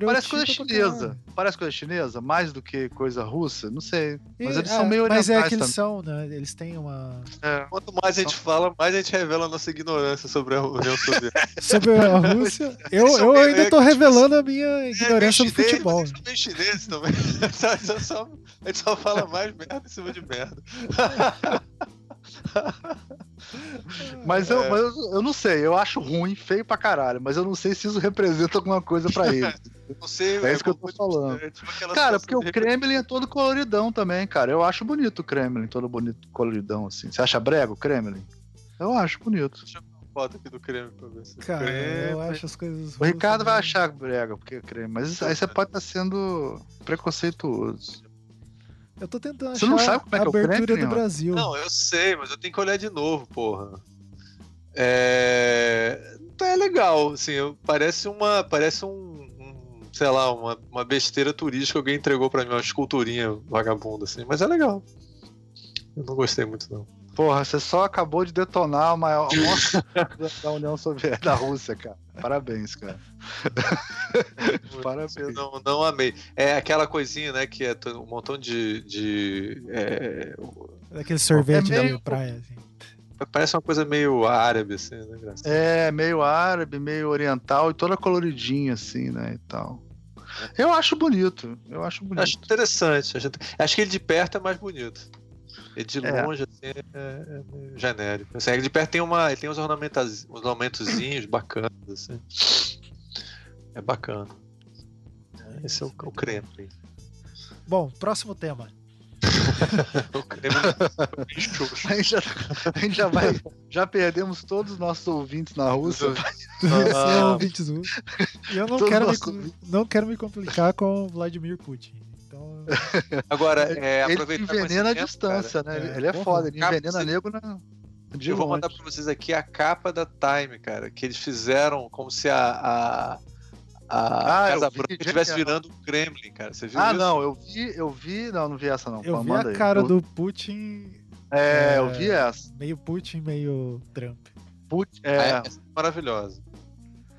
Parece coisa chinesa. Parece coisa chinesa, mais do que coisa russa, não sei. Mas E- eles é, são meio Mas é orientais que eles também. são, né? Eles têm uma. É. Quanto mais a gente fala, mais a gente revela a nossa ignorância sobre a União Soviética. Sobre a Rússia, eu, eu ainda tô tipo, revelando a minha ignorância do É, meio chinês, futebol. Eles são chineses também. Sabe? Só- só- a gente só fala mais merda em cima de merda. Mas, eu, É. mas eu, eu não sei, eu acho ruim, feio pra caralho, mas eu não sei se isso representa alguma coisa pra. Não sei, É isso que eu tô falando. é tipo cara, porque o Kremlin é todo coloridão também, cara. Eu acho bonito o Kremlin, todo bonito, coloridão, assim. Você acha brega o Kremlin? Eu acho bonito. foto aqui do creme pra ver se. Cara, creme. eu acho as coisas. O Ricardo vai russas, achar brega, porque o Kremlin. Mas isso- aí você pode estar sendo preconceituoso. Eu tô tentando Você achar não sabe como é a é o abertura do? Brasil. Não, eu sei, mas eu tenho que olhar de novo, porra. É. É legal, assim, parece uma. Parece um. um, sei lá, uma, uma besteira turística que alguém entregou pra mim, uma esculturinha vagabunda, assim, mas é legal. Eu não gostei muito, não. Porra, você só acabou de detonar o maior a maior da União Soviética, da Rússia, cara. Parabéns, cara. Parabéns. Eu não, não amei. É aquela coisinha, né, que é um montão de. de é, Aquele sorvete É meio- da praia. Assim. parece uma coisa meio árabe, assim, né? É, meio árabe, meio oriental e toda coloridinha, assim, né? E tal. Eu acho bonito. Eu acho bonito. Acho interessante. Acho, acho que ele de perto é mais bonito. Ele de É. longe, assim, é, é meio genérico. Assim, de perto tem, uma, ele tem uns, ornamentas, uns ornamentozinhos bacanas, assim. É bacana. Esse é o, o creme. Bom, próximo tema. o xoxo. A gente, já, a gente já vai. Já perdemos todos os nossos ouvintes na Rússia. São ouvintes russos. E eu não Todos quero, me, não quero me complicar com o Vladimir Putin. Agora, é, ele envenena a distância, né? É, Ele, é porra, foda, ele capa envenena você- nego na. cara, De Eu vou longe. mandar pra vocês aqui a capa da Time, cara, que eles fizeram como se a, a, a Ah, Casa Branca estivesse virando o Kremlin, cara. Você viu Ah, isso? não, eu vi, eu vi. Não, não vi essa não. eu Pô, vi a aí. cara Eu- do Putin É, É. eu vi essa. meio Putin, meio Trump. Put... Ah, É, essa foi maravilhosa.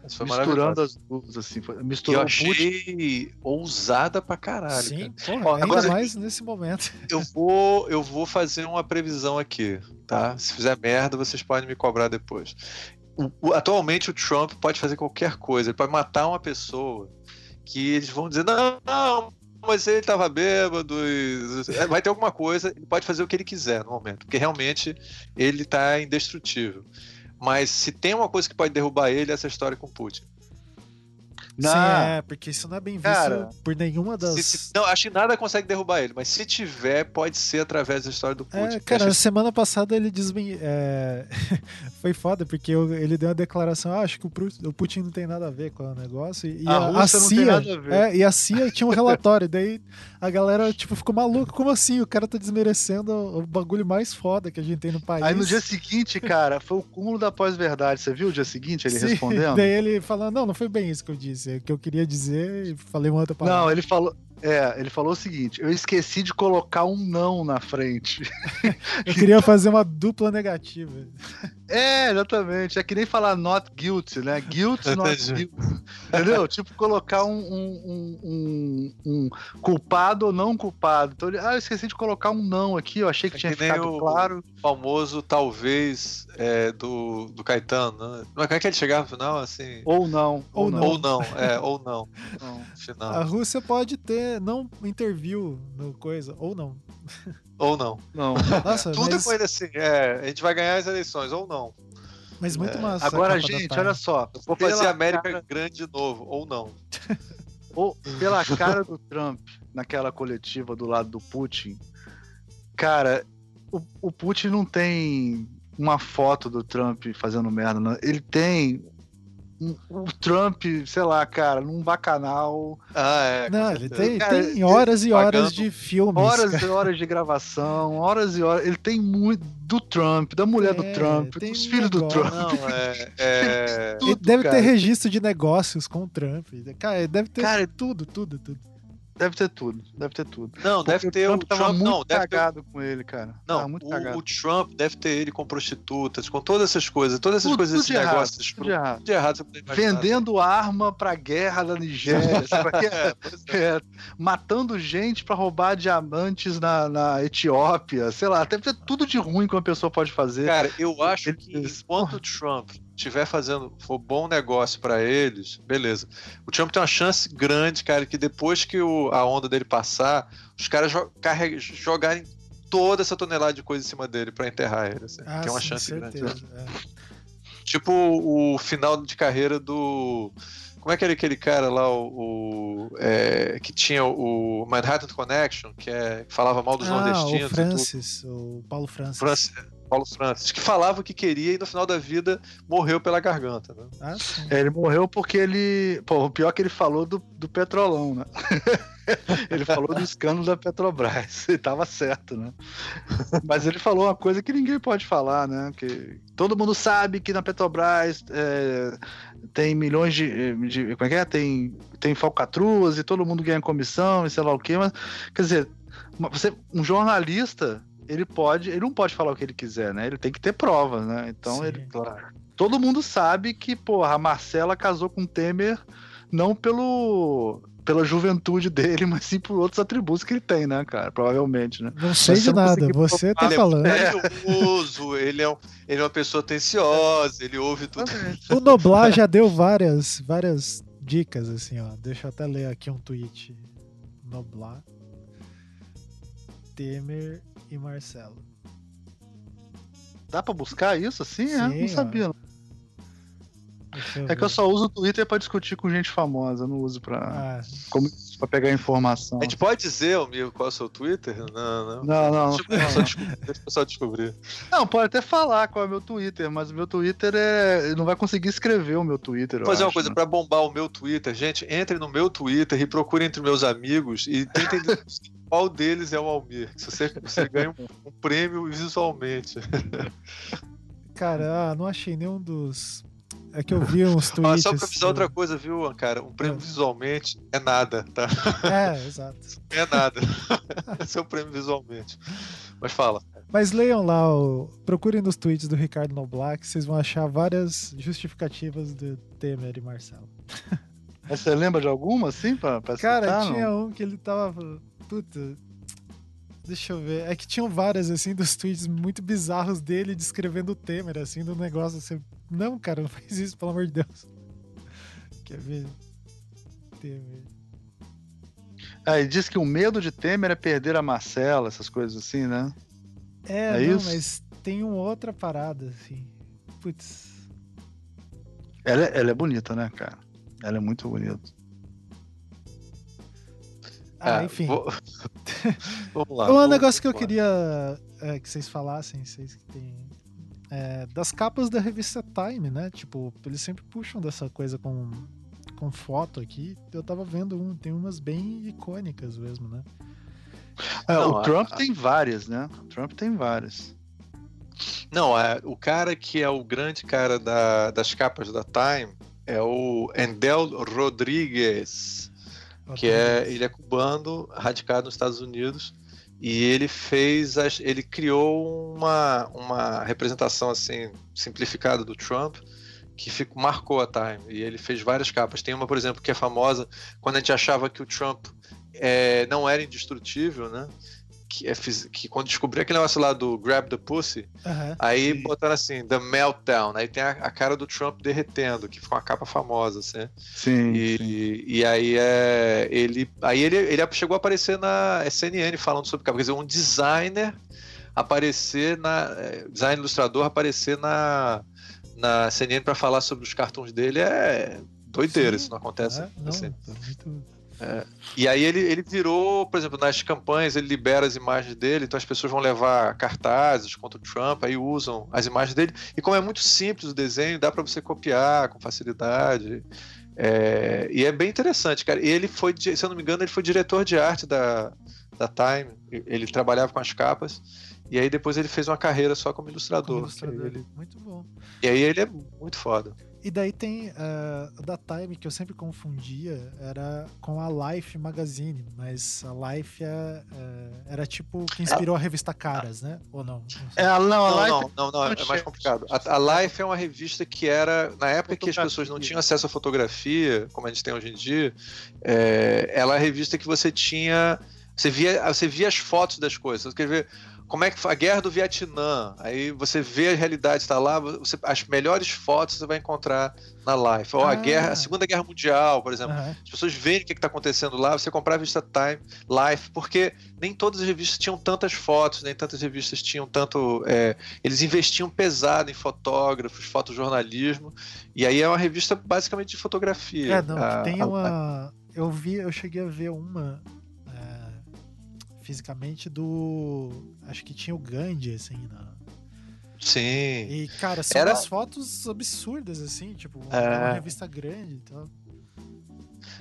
Misturando as duas, assim. foi- Misturou eu achei ousada pra caralho. Sim, cara. Ó, ainda agora- mais nesse momento. Eu vou, eu vou fazer uma previsão aqui, tá? Se fizer merda, vocês podem me cobrar depois. O- o- atualmente o Trump pode fazer qualquer coisa, ele pode matar uma pessoa que eles vão dizer, não, não, mas ele tava bêbado, e- é, vai ter alguma coisa, ele pode fazer o que ele quiser no momento, porque realmente ele tá indestrutível. Mas se tem uma coisa que pode derrubar ele, é essa história com Putin. Não, Sim, é, porque isso não é bem visto Cara, por nenhuma das. Se- se- não, acho que nada consegue derrubar ele, mas se tiver, pode ser através da história do Putin. É, Acho cara, isso- semana passada ele desmen... é, foi foda, porque eu- ele deu uma declaração, ah, acho que o, Putin não tem nada a ver com o negócio. E A Rússia não tem CIA, nada a ver. é, e a CIA tinha um relatório, daí a galera, tipo, ficou maluca, como assim? O cara tá desmerecendo o bagulho mais foda que a gente tem no país. Aí no dia seguinte, cara, foi o cúmulo da pós-verdade. Você viu o dia seguinte ele Sim, respondendo? Daí ele falando, não, não foi bem isso que eu disse, é o que eu queria dizer e falei uma outra palavra. Não, ele falou. É, ele falou o seguinte: eu esqueci de colocar um não na frente. Eu queria fazer uma dupla negativa. É, exatamente. É que nem falar not guilty, né? Guilty, not guilty. Entendeu? Tipo, colocar um, um, um- um culpado ou não culpado. Então ah, eu esqueci de colocar um não aqui, eu achei que É tinha que nem ficado o- claro. famoso talvez é, do, do Caetano, né? Mas como é que ele chegava no final, assim? Ou não. Ou não. Ou não, é, ou não, não. final. A Rússia pode ter não interview no coisa, ou não. Ou não. Não. Nossa, Tudo mas, é com ele assim, é, a gente vai ganhar as eleições, ou não. mas muito É. massa. Agora, gente, olha só. Vou fazer a América cara- grande de novo, ou não. Ou pela cara do Trump naquela coletiva do lado do Putin, cara, o, o Putin não tem uma foto do Trump fazendo merda, não. ele tem o Trump, sei lá, cara, num bacanal, Ah, é. Não, ele tem, Cara, tem horas e horas de filmes. horas cara. e horas de gravação, horas e horas, ele tem muito do Trump, da mulher do É, Trump, tem dos filhos do. Trump. Não, é. é... Ele tudo, deve cara. ter registro de negócios com o Trump. Cara, deve ter Cara, tudo, tudo, tudo. Deve ter tudo, deve ter tudo. Não, deve Porque ter o Trump tava Trump. muito Não, deve ter cagado com ele, cara. Não, Tava o, cagado. o Trump deve ter ele com prostitutas, com todas essas coisas, todas essas Tudo- coisas, tudo esses de errado, negócios, tudo de errado. tudo de errado, vendendo arma pra guerra da Nigéria, é? É. É, matando gente pra roubar diamantes na, na Etiópia, sei lá, deve ter tudo de ruim que uma pessoa pode fazer. Cara, eu acho Ele- que enquanto o Trump estiver fazendo for bom negócio pra eles, beleza. O Trump tem uma chance grande, cara, que depois que o- a onda dele passar, os caras jo jogarem toda essa tonelada de coisa em cima dele pra enterrar ele. Assim, Ah, tem uma sim, chance grande. certeza. é. Tipo o final de carreira do. Como é que era aquele cara lá, o. o- é, que tinha o Manhattan Connection, que, é, que falava mal dos Ah, o nordestinos. tudo. Francis, o Paulo Francis. Francis, Paulo Francis, que falava o que queria e no final da vida morreu pela garganta. Né? Ah. É, ele morreu porque ele. Pô, o pior é que ele falou do, do petrolão, né? ele falou do escândalo da Petrobras. Ele tava certo, né? Mas ele falou uma coisa que ninguém pode falar, né? Que todo mundo sabe que na Petrobras é, tem milhões de, de. Como é que é? Tem, tem falcatruas e todo mundo ganha comissão e sei lá o quê, mas. Quer dizer, você, um jornalista. Ele pode, ele não pode falar o que ele quiser, né? Ele tem que ter provas, né? Então Sim. ele, todo mundo sabe que, porra, a Marcela casou com o Temer não pelo pela juventude dele, mas sim por outros atributos que ele tem, né, cara? Provavelmente, né? Não sei de nada, você tá ele falando. é ele é, um- ele é uma pessoa atenciosa, ele ouve tudo. O Noblar já deu várias, várias dicas, assim, ó. Deixa eu até ler aqui um tweet. Noblar, Temer e Marcelo. Dá pra buscar isso assim? é? Sim, Não sabia. não. Eu É que eu só uso o Twitter pra discutir com gente famosa, não uso pra. Ah, Como pra pegar informação. A gente pode dizer, amigo, qual é o seu Twitter? Não, não. Não, não. Deixa, o descobrir, deixa o pessoal descobrir. Não, pode até falar qual é o meu Twitter, mas o meu Twitter é. Não vai conseguir escrever o meu Twitter. Vou fazer eu uma acho, coisa, né? pra bombar o meu Twitter, gente, entre no meu Twitter e procure entre meus amigos e tentem qual deles é o Almir. Se você, você ganha um, um prêmio visualmente. Cara, ah, não achei nenhum dos. É que eu vi uns tweets. só pra avisar outra coisa, viu, cara? Um prêmio Ah. visualmente é nada, tá? É, exato. Não é nada. Esse é o prêmio visualmente. Mas fala. Mas leiam lá, o... procurem nos tweets do Ricardo Noblat, que vocês vão achar várias justificativas do Temer e Marcelo. Mas você lembra de alguma, assim, pra, pra Cara, citar, não? tinha um que ele tava. Puta. Deixa eu ver. É que tinham várias, assim, dos tweets muito bizarros dele descrevendo o Temer, assim, do negócio. Assim. Não, cara, não faz isso, pelo amor de Deus. Quer ver? Temer. Ah, ele diz que o medo de Temer é perder a Marcela, essas coisas assim, né? É, É não, isso? mas tem uma outra parada, assim. Putz. Ela, é- ela é bonita, né, cara? Ela é muito bonita. Ah, Ah, enfim. vou- Vamos lá. Um vamos- negócio que eu queria é, que vocês falassem, vocês que tem. é, das capas da revista Time, né? Tipo, eles sempre puxam dessa coisa com, com foto aqui. Eu tava vendo um, tem umas bem icônicas mesmo, né? É, Não, o Trump a- tem várias, né? O Trump tem várias. Não, é, o cara que é o grande cara da- das capas da Time é o Endel Rodrigues, que é ele é cubano, radicado nos Estados Unidos, e ele fez, as, ele criou uma, uma representação assim simplificada do Trump que ficou, marcou a Time. E ele fez várias capas. Tem uma, por exemplo, que é famosa quando a gente achava que o Trump é, não era indestrutível, né? Que, é, que quando descobriu aquele negócio lá do Grab the Pussy. Aí Sim. botaram assim, The Meltdown. Aí tem a, a cara do Trump derretendo, que ficou uma capa famosa, assim. Sim, E, sim. e aí é, ele. Aí ele, ele chegou a aparecer na CNN falando sobre capa. Quer dizer, um designer aparecer na. é, Design ilustrador aparecer na, na CNN para falar sobre os cartões dele é doideira, Sim. isso não acontece. É, não, assim. tá muito. E aí ele, ele virou, por exemplo, nas campanhas ele libera as imagens dele, então as pessoas vão levar cartazes contra o Trump, aí usam as imagens dele. E como é muito simples o desenho, dá para você copiar com facilidade. É, e é bem interessante, cara. E ele foi, se eu não me engano, ele foi diretor de arte da, da Time. Ele trabalhava com as capas. E aí depois ele fez uma carreira só como ilustrador. como ilustrador. Ele- Muito bom. e aí ele é muito foda. E daí tem eh, a da Time que eu sempre confundia, era com a Life Magazine, mas a Life é, é, era tipo que inspirou a revista Caras, né? Ou não? É, não, a Não, Life não, não, não, é mais complicado. A, a Life é uma revista que era, na época que as pessoas não tinham acesso à fotografia, como a gente tem hoje em dia, é, ela é a revista que você tinha. Você via, você via as fotos das coisas. Você quer ver como é que foi a guerra do Vietnã. Aí você vê a realidade, está lá, você, as melhores fotos você vai encontrar na Life. Ou a Ah. guerra, a Segunda Guerra Mundial, por exemplo. As pessoas veem o que está acontecendo lá, você comprar a revista Time, Life, porque nem todas as revistas tinham tantas fotos, nem tantas revistas tinham tanto. é, eles investiam pesado em fotógrafos, fotojornalismo, e aí é uma revista basicamente de fotografia. É, não, A- tem a- uma. Eu vi, eu cheguei a ver uma é, fisicamente do. Acho que tinha o Gandhi, assim, na. Sim. E, cara, são Era- umas fotos absurdas, assim, tipo, É. uma revista grande e tal.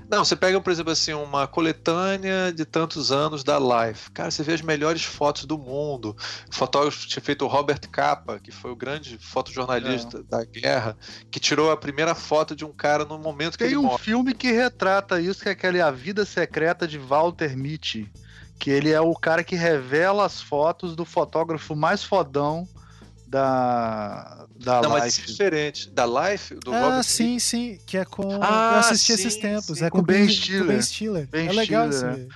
Não, você pega, por exemplo, assim, uma coletânea de tantos anos da Life. Cara, você vê as melhores fotos do mundo. O fotógrafo tinha feito o Robert Capa, que foi o grande fotojornalista É. da guerra, que tirou a primeira foto de um cara no momento que Tem ele um morre. filme que retrata isso, que é aquele A Vida Secreta de Walter Mitty. Que ele é o cara que revela as fotos do fotógrafo mais fodão da, da Não, mas isso é Life. diferente. Da Life, do ah, Robert sim, sim, que é com. Ah, eu assisti esses sim, tempos. sim, é com com, o Ben Ben Stiller. Ben Stiller. Ben é legal Stiller, esse.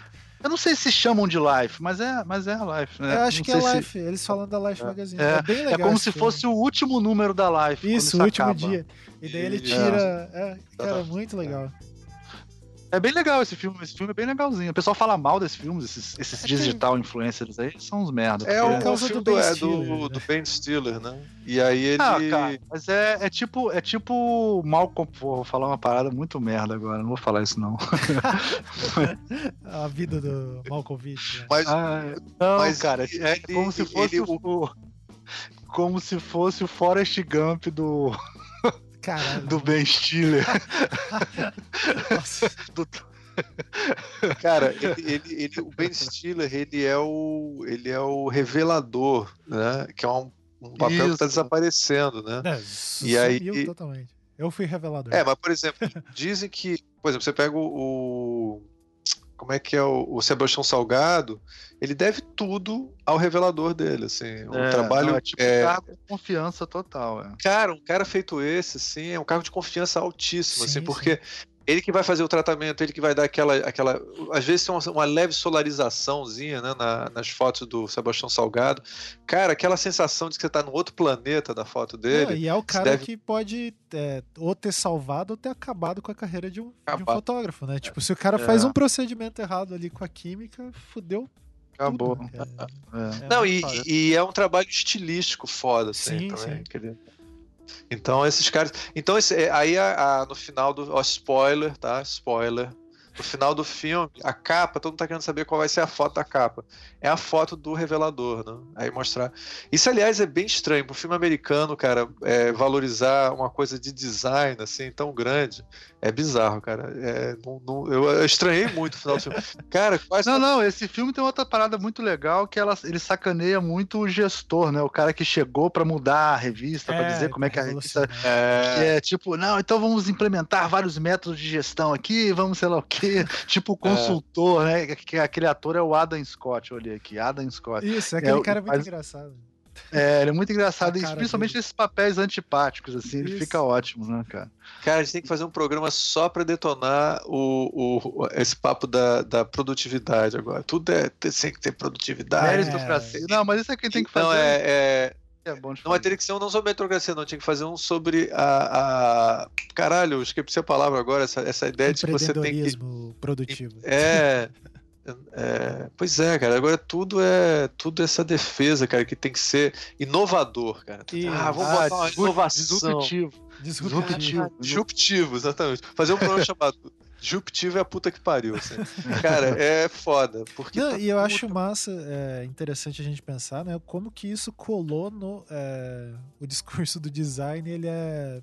Eu não sei se chamam de Life, mas é, mas é a Life, né? Eu acho Não que é sei se- Life. Eles falam da Life Magazine. É, É, bem legal. É como se filme. fosse o último número da Life. Isso, o último acaba. dia. E daí ele Isso. tira. É, cara, muito legal. É bem legal esse filme, esse filme é bem legalzinho. O pessoal fala mal desses filmes, esses, esses É digital influencers aí, são uns merda. É porque- o, causa filme do do, Ben é Stiller, do, né? do Ben Stiller, né? E aí ele. Ah, cara, mas é, é tipo, é tipo Malcolm, pô, vou falar uma parada muito merda agora, não vou falar isso não. A vida do Malkovich. Né? Mas, Ah, não, mas cara, é ele- como se fosse ele- o, como se fosse o Forrest Gump do, Caralho. do Ben Stiller. Nossa. Do- Cara, ele, ele- ele- o Ben Stiller, ele é o, ele é o revelador, né? Que é um, um papel que está Isso. desaparecendo, né? Não, E aí- totalmente. Eu fui revelador. É, mas por exemplo, dizem que, por exemplo, você pega o, o- como é que é o, o Sebastião Salgado, ele deve tudo ao revelador dele, assim, o É, trabalho não, é tipo é, cargo de confiança total, é. Cara, um cara feito esse, assim, é um cargo de confiança altíssimo, Sim, assim, porque ele que vai fazer o tratamento, ele que vai dar aquela. aquela às vezes tem uma, uma leve solarizaçãozinha né, na- nas fotos do Sebastião Salgado. Cara, aquela sensação de que você tá no outro planeta da foto Não, dele. e é o cara deve- que pode é, ou ter salvado ou ter acabado com a carreira de um, de um fotógrafo, né? Tipo, se o cara É. faz um procedimento errado ali com a química, fudeu Acabou. tudo. É. É, é Não, muito e, e é um trabalho estilístico foda, assim, Sim, também. sim. Então, esses caras. Então, esse, é, aí a- a- no final do. Ó, spoiler, tá? Spoiler. No final do filme, a capa, todo mundo tá querendo saber qual vai ser a foto da capa. É a foto do revelador, né? Aí mostrar. Isso, aliás, é bem estranho. Pro filme americano, cara, é, valorizar uma coisa de design, assim, tão grande. É bizarro, cara. É, não- não- eu, estranhei muito o final do filme. Cara, quase. Não, não, esse filme tem outra parada muito legal que ela, ele sacaneia muito o gestor, né? O cara que chegou pra mudar a revista, pra dizer como é que a revista. É, É tipo, não, então vamos implementar vários métodos de gestão aqui, vamos sei lá o quê. tipo consultor, né? Que aquele ator é o Adam Scott, eu olhei aqui, Adam Scott. Isso, aquele É, cara é muito faz- engraçado. É, ele é muito engraçado, A e cara principalmente dele. nesses papéis antipáticos, assim, ele Isso. fica ótimo, né, cara? Cara, a gente tem que fazer um programa só pra detonar o, o- esse papo da, da produtividade agora. Tudo é tem que ter produtividade. Meritocracia. Não, mas isso é quem tem que fazer. Não, é, é- é bom não vai fazer. ter que ser um não sobre meritocracia, não. Tinha que fazer um sobre a. a... Caralho, esqueci a palavra agora, essa, essa ideia de que você tem que. Produtivo. É, é, Pois é, cara. Agora tudo é tudo essa defesa, cara, que tem que ser inovador, cara. Ah, vamos Ah, botar uma inovação. disruptivo. Disruptivo. Disruptivo. Disruptivo, exatamente. Fazer um programa chamado Disruptivo é a puta que pariu. Assim. Cara, é foda. Porque Não, tá e eu tudo- acho massa, é, interessante a gente pensar, né? Como que isso colou no. é, o discurso do design, ele é.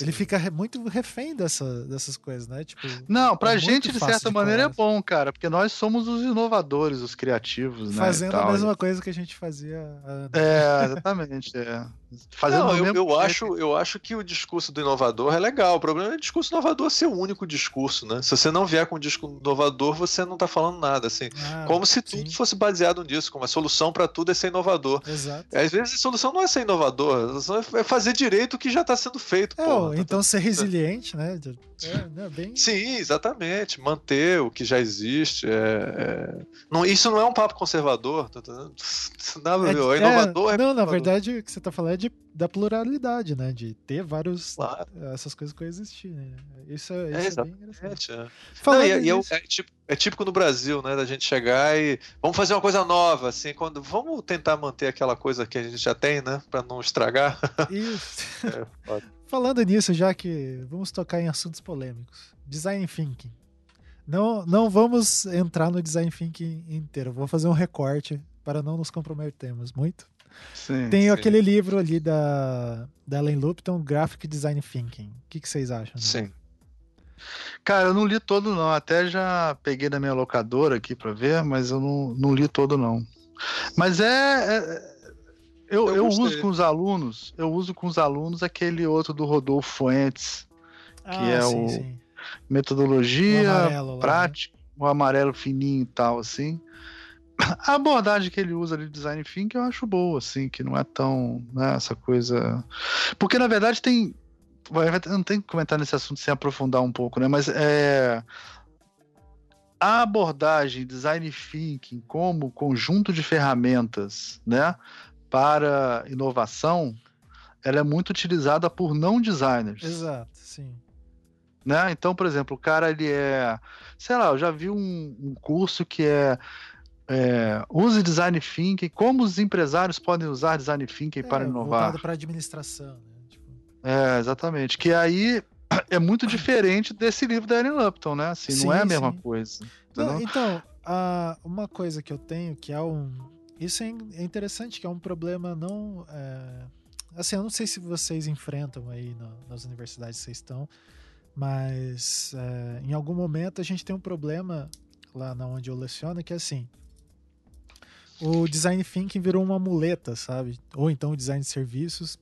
Ele fica muito refém dessa, dessas coisas, né? Tipo. Não, pra É gente, de certa de maneira, é colar. bom, cara, porque nós somos os inovadores, os criativos, né? e fazendo a mesma coisa que a gente fazia anos. É, exatamente. É. Fazendo Não, eu, mesmo eu acho, eu acho que o discurso do inovador é legal. O problema é o discurso inovador ser o único discurso, né? Se você não vier com um discurso inovador, você não tá falando nada, assim. Ah, Como se sim, tudo fosse baseado nisso, como a solução para tudo é ser inovador. Exato. Às vezes a solução não é ser inovador, é fazer direito o que já está sendo feito. É, porra. então ser resiliente, né? É, né, bem. Sim, exatamente. Manter o que já existe. é- é- Não, isso não é um papo conservador. Tá, tá, nada é, inovador é, Não, na verdade, o que você tá falando é de, da pluralidade, né? De ter vários. Claro. Essas coisas coexistirem. Né? Isso é, É, isso é, bem exatamente. interessante. é. Não, e é- e é, o- nisso- é tipo- é típico no Brasil, né? Da gente chegar e vamos fazer uma coisa nova, assim, quando vamos tentar manter aquela coisa que a gente já tem, né? Pra não estragar. Isso. É. Falando nisso, já que vamos tocar em assuntos polêmicos. Design thinking. Não, não vamos entrar no design thinking inteiro. Vou fazer um recorte para não nos comprometermos muito. Sim. Tem sim. aquele livro ali da, da Ellen Lupton, Graphic Design Thinking. O que, que vocês acham? Sim. Cara, eu não li todo, não. Até já peguei da minha locadora aqui pra ver, mas eu não, não li todo, não. Mas é. é- eu, Eu eu uso com os alunos, eu uso com os alunos aquele outro do Rodolfo Fuentes, Ah, é sim, o- sim. metodologia, O amarelo lá, né? prática, o amarelo fininho e tal, assim. A abordagem que ele usa ali de design thinking eu acho boa, assim, que não é tão, né, essa coisa... Porque, na verdade, tem... não tenho que comentar nesse assunto sem aprofundar um pouco, né, mas é... A abordagem design thinking como conjunto de ferramentas, né, para inovação, ela é muito utilizada por não designers. Exato, sim. Né? Então, por exemplo, o cara ele é, sei lá, eu já vi um, um curso que é, é, use design thinking, como os empresários podem usar design thinking É, para inovar. Voltado para administração, né? Tipo, É, exatamente. Que aí é muito diferente desse livro da Ellen Lupton, né? Assim, não Sim, é a mesma sim. coisa. Não, então, a- uma coisa que eu tenho que é um. Isso é é interessante, que é um problema não. é, assim, eu não sei se vocês enfrentam aí na- nas universidades que vocês estão, mas é, em algum momento a gente tem um problema lá na onde eu leciono, que é assim. O design thinking virou uma muleta, sabe? Ou então o design de serviços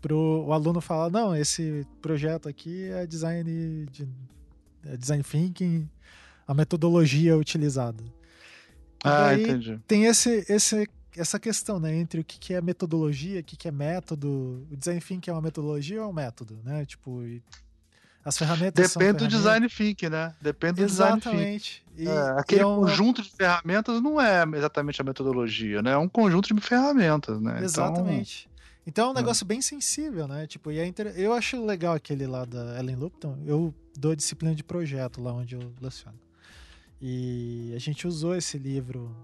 pro o aluno falar, não, esse projeto aqui é design de é design thinking, a metodologia utilizada. Ah, entendi. tem esse, esse, essa questão, né, entre o que, que é metodologia, o que, que é método. O design thinking é uma metodologia ou é um método, né? Tipo, as ferramentas são Depende do ferramentas. design thinking, né? Depende do design thinking. Exatamente. É, aquele é um- conjunto de ferramentas não é exatamente a metodologia, né? É um conjunto de ferramentas, né? Então, Exatamente. Então é um Ah. negócio bem sensível, né? Tipo, e é inter... eu acho legal aquele lá da Ellen Lupton. Eu dou disciplina de projeto lá onde eu leciono. E a gente usou esse livro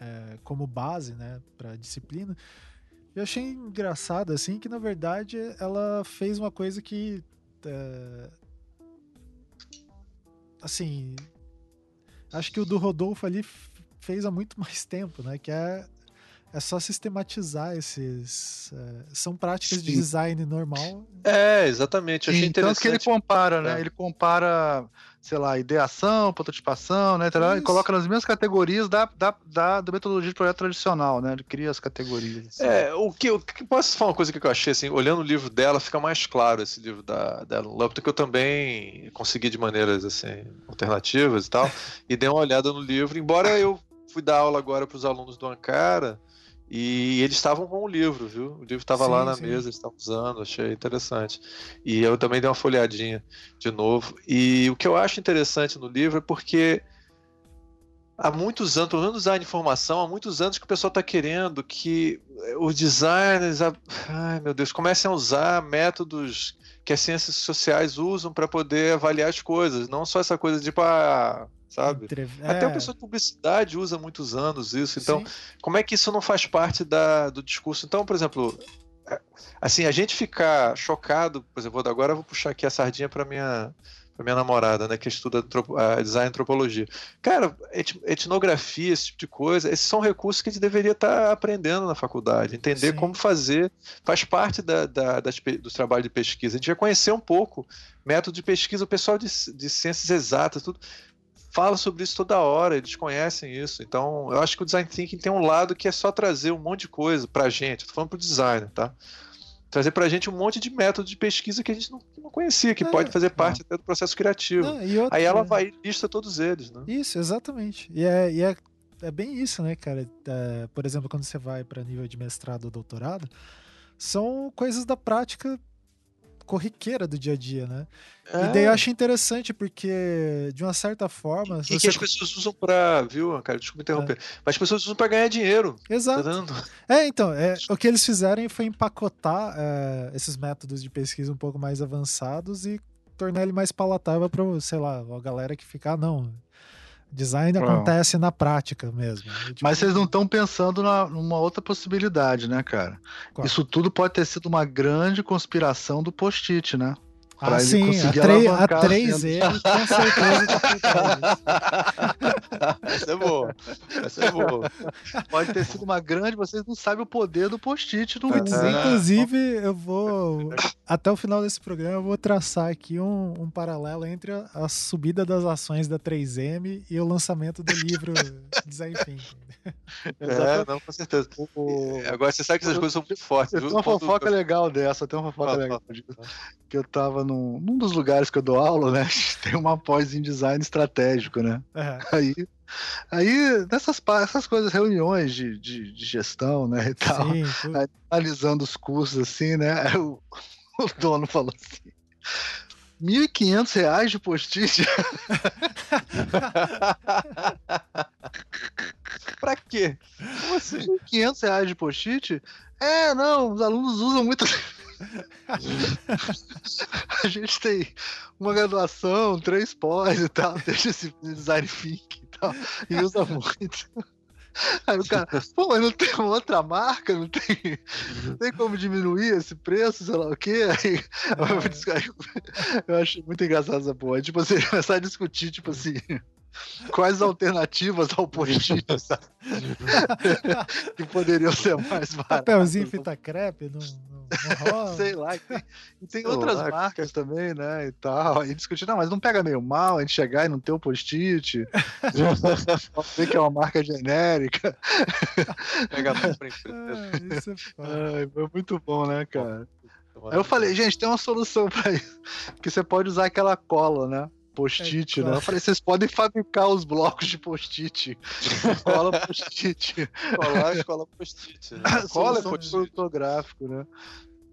é, como base, né, para disciplina. Eu achei engraçado assim que na verdade ela fez uma coisa que é, assim acho que o do Rodolfo ali fez há muito mais tempo, né? Que é é só sistematizar esses. é, são práticas de Sim. design normal. É, exatamente. Eu achei Sim, tanto que ele interessante. compara, né? É. Ele compara, sei lá, ideação, prototipação, né? tal, E Isso. coloca nas mesmas categorias da, da, da, da metodologia de projeto tradicional, né? Ele cria as categorias. assim. É, o que, o que posso falar uma coisa que eu achei assim, olhando o livro dela, fica mais claro esse livro da, da Ellen Lupton, que eu também consegui de maneiras assim alternativas e tal, e dei uma olhada no livro, embora eu fui dar aula agora para os alunos do Ankara e eles estavam com o livro, viu? O livro estava lá na sim. mesa, eles estavam usando, achei interessante. E eu também dei uma folhadinha de novo. E o que eu acho interessante no livro é porque há muitos anos, pelo menos no design de informação, há muitos anos que o pessoal está querendo que os designers, a- ai meu Deus, comecem a usar métodos que as ciências sociais usam para poder avaliar as coisas, não só essa coisa de tipo, ah, sabe? Entrev- Até é, o pessoal de publicidade usa há muitos anos isso, então sim. como é que isso não faz parte da, do discurso? Então, por exemplo, é, assim, a gente ficar chocado, por exemplo, agora eu vou puxar aqui a sardinha para minha para minha namorada, né, que estuda ah, design e antropologia. Cara, et- etnografia, esse tipo de coisa, esses são recursos que a gente deveria estar aprendendo na faculdade, entender Sim. como fazer, faz parte da, da, das dos trabalhos de pesquisa. A gente vai conhecer um pouco método de pesquisa, o pessoal de, de ciências exatas, tudo fala sobre isso toda hora, eles conhecem isso. Então, eu acho que o design thinking tem um lado que é só trazer um monte de coisa pra gente. Eu tô falando pro designer, tá? Trazer pra gente um monte de método de pesquisa que a gente não, não conhecia, que É, pode fazer parte até do processo criativo. Não, e outra- Aí ela vai e lista todos eles, né? Isso, exatamente. E é, e é, é bem isso, né, cara? É, por exemplo, quando você vai para nível de mestrado ou doutorado, são coisas da prática corriqueira do dia a dia, né? E daí eu acho interessante porque, de uma certa forma. É. E você- que as pessoas usam pra, viu, cara, desculpa interromper, mas as pessoas usam pra ganhar dinheiro, tá Exato. vendo? É, então, é, o que eles fizeram foi empacotar é, esses métodos de pesquisa um pouco mais avançados e tornar ele mais palatável para, sei lá, a galera que fica, ah, não, design Não. acontece na prática mesmo. Tipo, Mas vocês não estão pensando na, numa outra possibilidade, né, cara? Isso tudo pode ter sido uma grande conspiração do post-it, né? Pra Ah, ele sim, a, conseguir 3, a alavancar as 3M com certeza tá. Essa é boa. Essa é boa. Pode ter sido uma grande, vocês não sabem o poder do post-it no mundo. inclusive, eu vou. Até o final desse programa, eu vou traçar aqui um, um paralelo entre a, a subida das ações da 3M e o lançamento do livro Design Thinking. É, não, com certeza. O- É, Agora você sabe que essas coisas são muito fortes. Tenho uma fofoca legal dessa, tem uma fofoca legal. Que eu tava num, num dos lugares que eu dou aula, né? Tem uma pós em design estratégico, né? É, Aí, aí nessas essas coisas, reuniões de, de, de gestão, né? E tal, sim, Aí, analisando os cursos assim, né? aí O, o dono falou assim. 1.500 reais de post-it? pra quê? Como assim? 500 reais de post-it? É, não, os alunos usam muito. a gente tem uma graduação, três pós e tal, deixa esse design think e tal, e usa muito. Aí o cara, pô, mas não tem outra marca, não tem, não tem como diminuir esse preço, sei lá o quê. Aí, é. eu acho muito engraçado essa porra. Tipo assim, começar a discutir, tipo assim, quais alternativas ao post-it que poderiam ser mais baratas. Papelzinho fita crepe, não, Sei lá. Tem, e tem outras lá, marcas também, né? E tal. E discutir, não, mas não pega meio mal a gente chegar e não ter o post-it. ver que é uma marca genérica. Pega mal pra ah, isso é Ai, foi muito bom, né, cara? Aí eu falei, gente, tem uma solução para isso. Que você pode usar aquela cola, né? Post-it, é, né? Eu falei, vocês podem fabricar os blocos de post-it. Cola post-it. Colar escola post-it. Né? Cola post-it. fotográfico, né?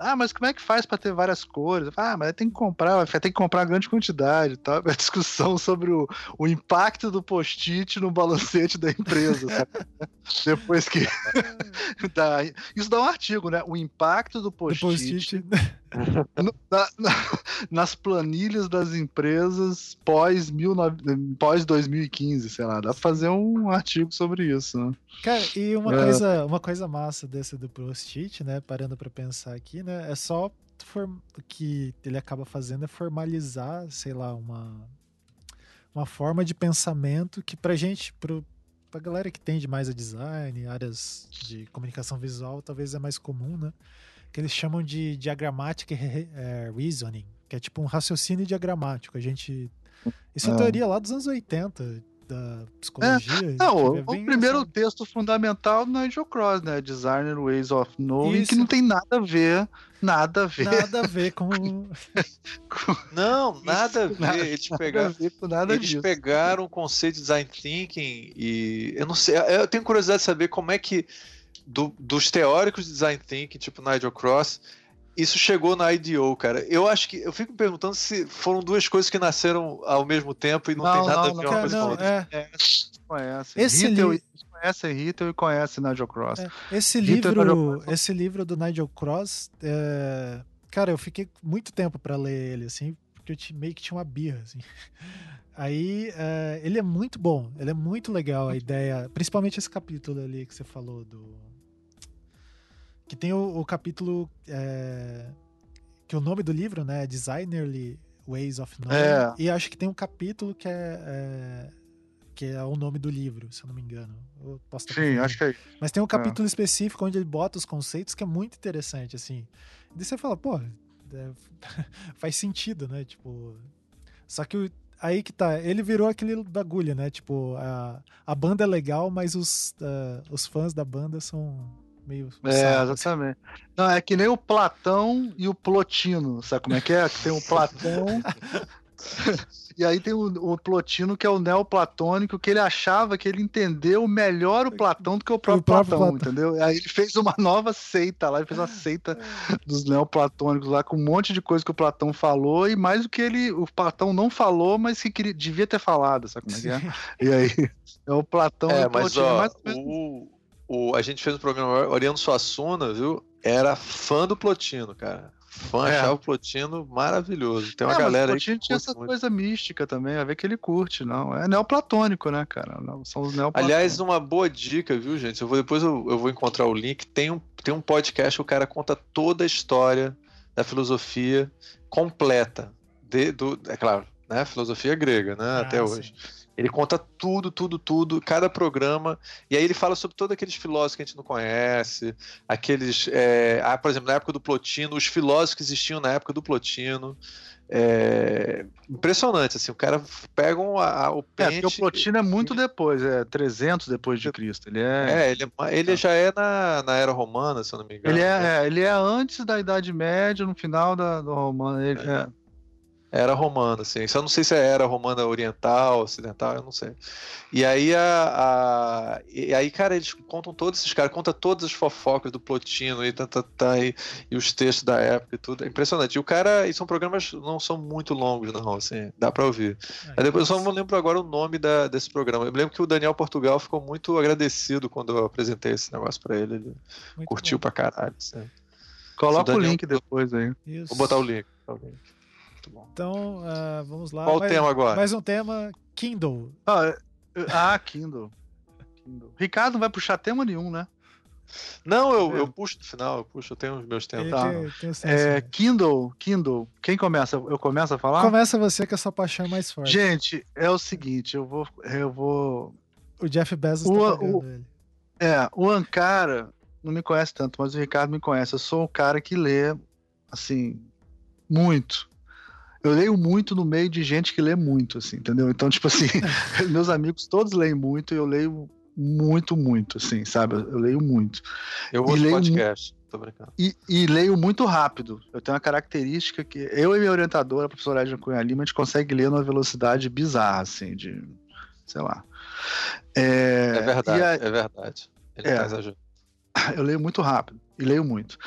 Ah, mas como é que faz para ter várias cores? Ah, mas tem que comprar, tem que comprar grande quantidade, tá? A discussão sobre o, o impacto do post-it no balancete da empresa. Depois que dá, isso dá um artigo, né? O impacto do post-it post na, na, nas planilhas das empresas pós, pós 2015, sei lá. Dá pra fazer um artigo sobre isso, né? Cara, e uma, é. coisa, uma coisa massa desse do post-it, né? Parando pra pensar aqui, né? É só o que ele acaba fazendo é formalizar, sei lá, uma, uma forma de pensamento que pra gente, pro, pra galera que tende mais a design, áreas de comunicação visual, talvez é mais comum, né? Que eles chamam de diagramática é, reasoning, que é tipo um raciocínio diagramático. A gente. Isso é, é teoria lá dos anos 80, da psicologia. É, não, o, o primeiro texto fundamental do Nigel Cross, né? Designer Ways of Knowing, Isso. que não tem nada a ver, nada a ver. Nada a ver com. não, nada a ver. Nada, eles pegaram, a ver com nada eles disso. pegaram o conceito de design thinking e eu não sei, eu tenho curiosidade de saber como é que do, dos teóricos de design thinking, tipo Nigel Cross, isso chegou na IDO, cara. Eu acho que eu fico me perguntando se foram duas coisas que nasceram ao mesmo tempo e não, não tem nada não, a ver uma coisa com a outra. É. É, conhece. Esse conhece Hitler e conhece Nigel Cross. É. Esse livro, esse livro do Nigel Cross, é... cara, eu fiquei muito tempo para ler ele assim, porque eu meio que tinha uma birra assim. Aí é, ele é muito bom, ele é muito legal a ideia, principalmente esse capítulo ali que você falou do que tem o, o capítulo é, que o nome do livro, né, é Designerly Ways of Knowing. É. E acho que tem um capítulo que é, é, que é o nome do livro, se eu não me engano. Eu posso Sim, acho que é. Mas tem um capítulo é. específico onde ele bota os conceitos que é muito interessante, assim. E você fala, pô, é, faz sentido, né? Tipo, só que aí que tá, ele virou aquele bagulho, né? Tipo, a, a banda é legal, mas os, uh, os fãs da banda são meio. É, exatamente. Não, é que nem o Platão e o Plotino, sabe como é que é? Que tem o Platão. e aí tem o, o, Plotino, que é o neoplatônico, que ele achava que ele entendeu melhor o Platão do que o próprio, o próprio Platão, Platão, entendeu? Aí ele fez uma nova seita lá, ele fez uma seita dos neoplatônicos lá, com um monte de coisa que o Platão falou, e mais do que ele, o Platão não falou, mas que queria, devia ter falado, sabe como é que é? E aí, é o Platão é, e o mas, Plotino. Ó, mais o o, a gente fez um programa Oriano Suassuna, viu? Era fã do Plotino, cara. Fã, é. achava o Plotino maravilhoso. Tem uma é, galera aí. O Plotino tinha essa muito. coisa mística também, a ver que ele curte, não. É neoplatônico, né, cara? Não, são os neoplatônicos. Aliás, uma boa dica, viu, gente? Eu vou, depois eu, eu vou encontrar o link. Tem um, tem um podcast que o cara conta toda a história da filosofia completa. De, do, é claro, né? Filosofia grega, né? Ah, até hoje. Ele conta tudo, tudo, tudo, cada programa. E aí ele fala sobre todos aqueles filósofos que a gente não conhece, aqueles. É, ah, por exemplo, na época do Plotino, os filósofos que existiam na época do Plotino. É, impressionante, assim, o cara pega um, a, o pente... É, porque o Plotino é muito depois, é 300 depois de Cristo, ele é... É, ele, é, ele já é na, na Era Romana, se eu não me engano. Ele é, é ele é antes da Idade Média, no final da, do Romano, ele, é. É era romana, assim. Só não sei se era romana oriental, ocidental, eu não sei. E aí, a, a e aí cara, eles contam todos esses caras, conta todas as fofocas do Plotino e, tá, tá, tá, e, e, os textos da época e tudo. É impressionante. E o cara, e são programas não são muito longos, não, assim, dá pra ouvir. aí depois eu só não lembro agora o nome da, desse programa. Eu me lembro que o Daniel Portugal ficou muito agradecido quando eu apresentei esse negócio pra ele. Ele muito curtiu bom. pra caralho. Assim. Coloca o Daniel- link depois aí. Isso. Vou botar o link. botar o link. Muito bom. Então, ah, vamos lá. Qual o mais, tema agora? Mais um tema, Kindle. Ah, eu- ah, Kindle. Kindle. Ricardo não vai puxar tema nenhum, né? Não, eu, É. eu puxo no final, eu puxo, eu tenho os meus tempos. Tá. o senso, É, né? Kindle, Kindle. Quem começa? Eu começo a falar? Começa você que a sua paixão é mais forte. Gente, é o seguinte, eu vou, eu vou. O Jeff Bezos O- tá pagando o- ele. É, o Ankara não me conhece tanto, mas o Ricardo me conhece. Eu sou um cara que lê, assim, muito. Eu leio muito no meio de gente que lê muito, assim, entendeu? Então, tipo assim, meus amigos todos leem muito e eu leio muito, muito, assim, sabe? Eu leio muito. Eu ouço leio podcast. Tô brincando. E, e leio muito rápido. Eu tenho uma característica que eu e minha orientadora, a professora Edna Cunha Lima, a gente consegue ler numa velocidade bizarra, assim, de. sei lá. É, É verdade, a- é verdade. Ele É. tá exagerando. eu leio muito rápido e leio muito.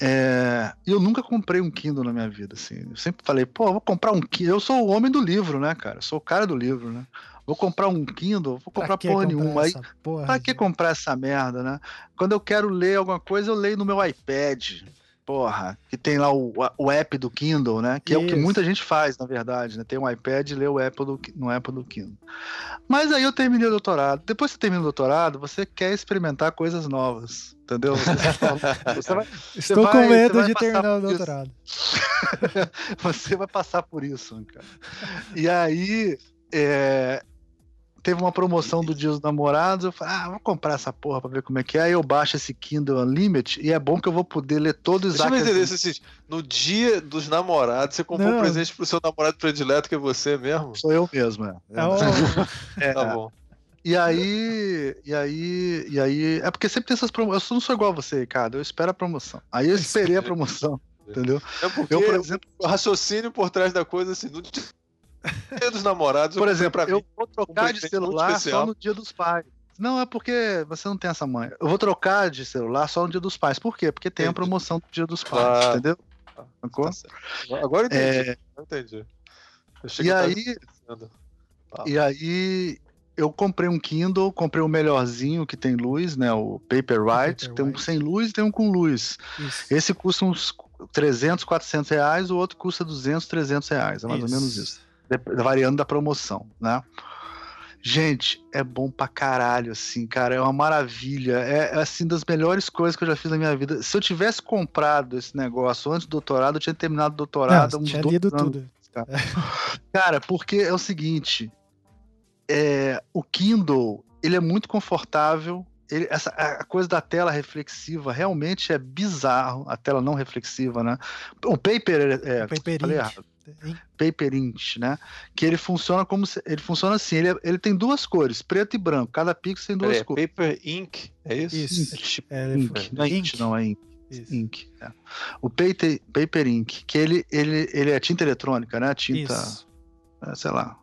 É, eu nunca comprei um Kindle na minha vida, assim. Eu sempre falei, pô, vou comprar um Kindle. Eu sou o homem do livro, né, cara? Eu sou o cara do livro, né? Vou comprar um Kindle, vou comprar porra comprar nenhuma. Aí, porra pra de- que comprar essa merda, né? Quando eu quero ler alguma coisa, eu leio no meu iPad. Porra, que tem lá o, o app do Kindle, né? Que é o que Isso. muita gente faz, na verdade, né? Tem um iPad e lê o app do, no app do Kindle. Mas aí eu terminei o doutorado. Depois que você termina o doutorado, você quer experimentar coisas novas, entendeu? Você, você vai, Estou vai- com medo de terminar o isso. doutorado. você vai passar por isso, cara. E aí, é, teve uma promoção do Dia dos Namorados, eu falei, ah, vou comprar essa porra pra ver como é que é. Aí eu baixo esse Kindle Unlimited e é bom que eu vou poder ler todo o Deixa eu Isaac entender assim, no dia dos namorados, você comprou Não. um presente pro seu namorado predileto, que é você mesmo? Sou eu mesmo, é. É o- É, Tá bom. E aí, e aí, e aí, é porque sempre tem essas promoções. Eu não sou igual a você, Ricardo, eu espero a promoção. Aí eu esperei a promoção, entendeu? É porque Eu, por exemplo, o raciocínio por trás da coisa, assim, no dia dos namorados, por exemplo, eu vou um trocar de presente muito celular só no dia dos pais. Não, é porque você não tem essa manha. Eu vou trocar de celular só no dia dos pais. Por quê? Porque tem a promoção do dia dos pais, Claro. entendeu? Sacou? Tá. Agora eu entendi. É, Eu entendi. Eu e aí. Tá. e aí, eu comprei um Kindle, comprei o melhorzinho que tem luz, né? O Paperwhite. Tem um sem luz e tem um com luz. Isso. Esse custa uns 300, 400 reais, o outro custa 200, 300 reais. É mais ou menos isso. Variando da promoção, né? Gente, é bom pra caralho, assim, cara. É uma maravilha. É, é, assim, das melhores coisas que eu já fiz na minha vida. Se eu tivesse comprado esse negócio antes do doutorado, eu tinha terminado o doutorado Não, tinha lido anos. tudo. Cara, porque é o seguinte: é, o Kindle ele é muito confortável. Ele- essa, a a coisa da tela reflexiva realmente é bizarro. A tela não reflexiva, né? O paper é, O Paper Ink. Paper Int, né? Que ele funciona como se, ele funciona assim. Ele, é- ele tem duas cores, preto e branco. Cada pixel tem duas é cores. Paper Ink, é isso? Isso. É, ele Ink, não é Int, Ink. não é Ink. Isso. Ink. é. O paper, paper Ink, que ele, ele, ele é tinta eletrônica, né? Tinta Isso. é, sei lá.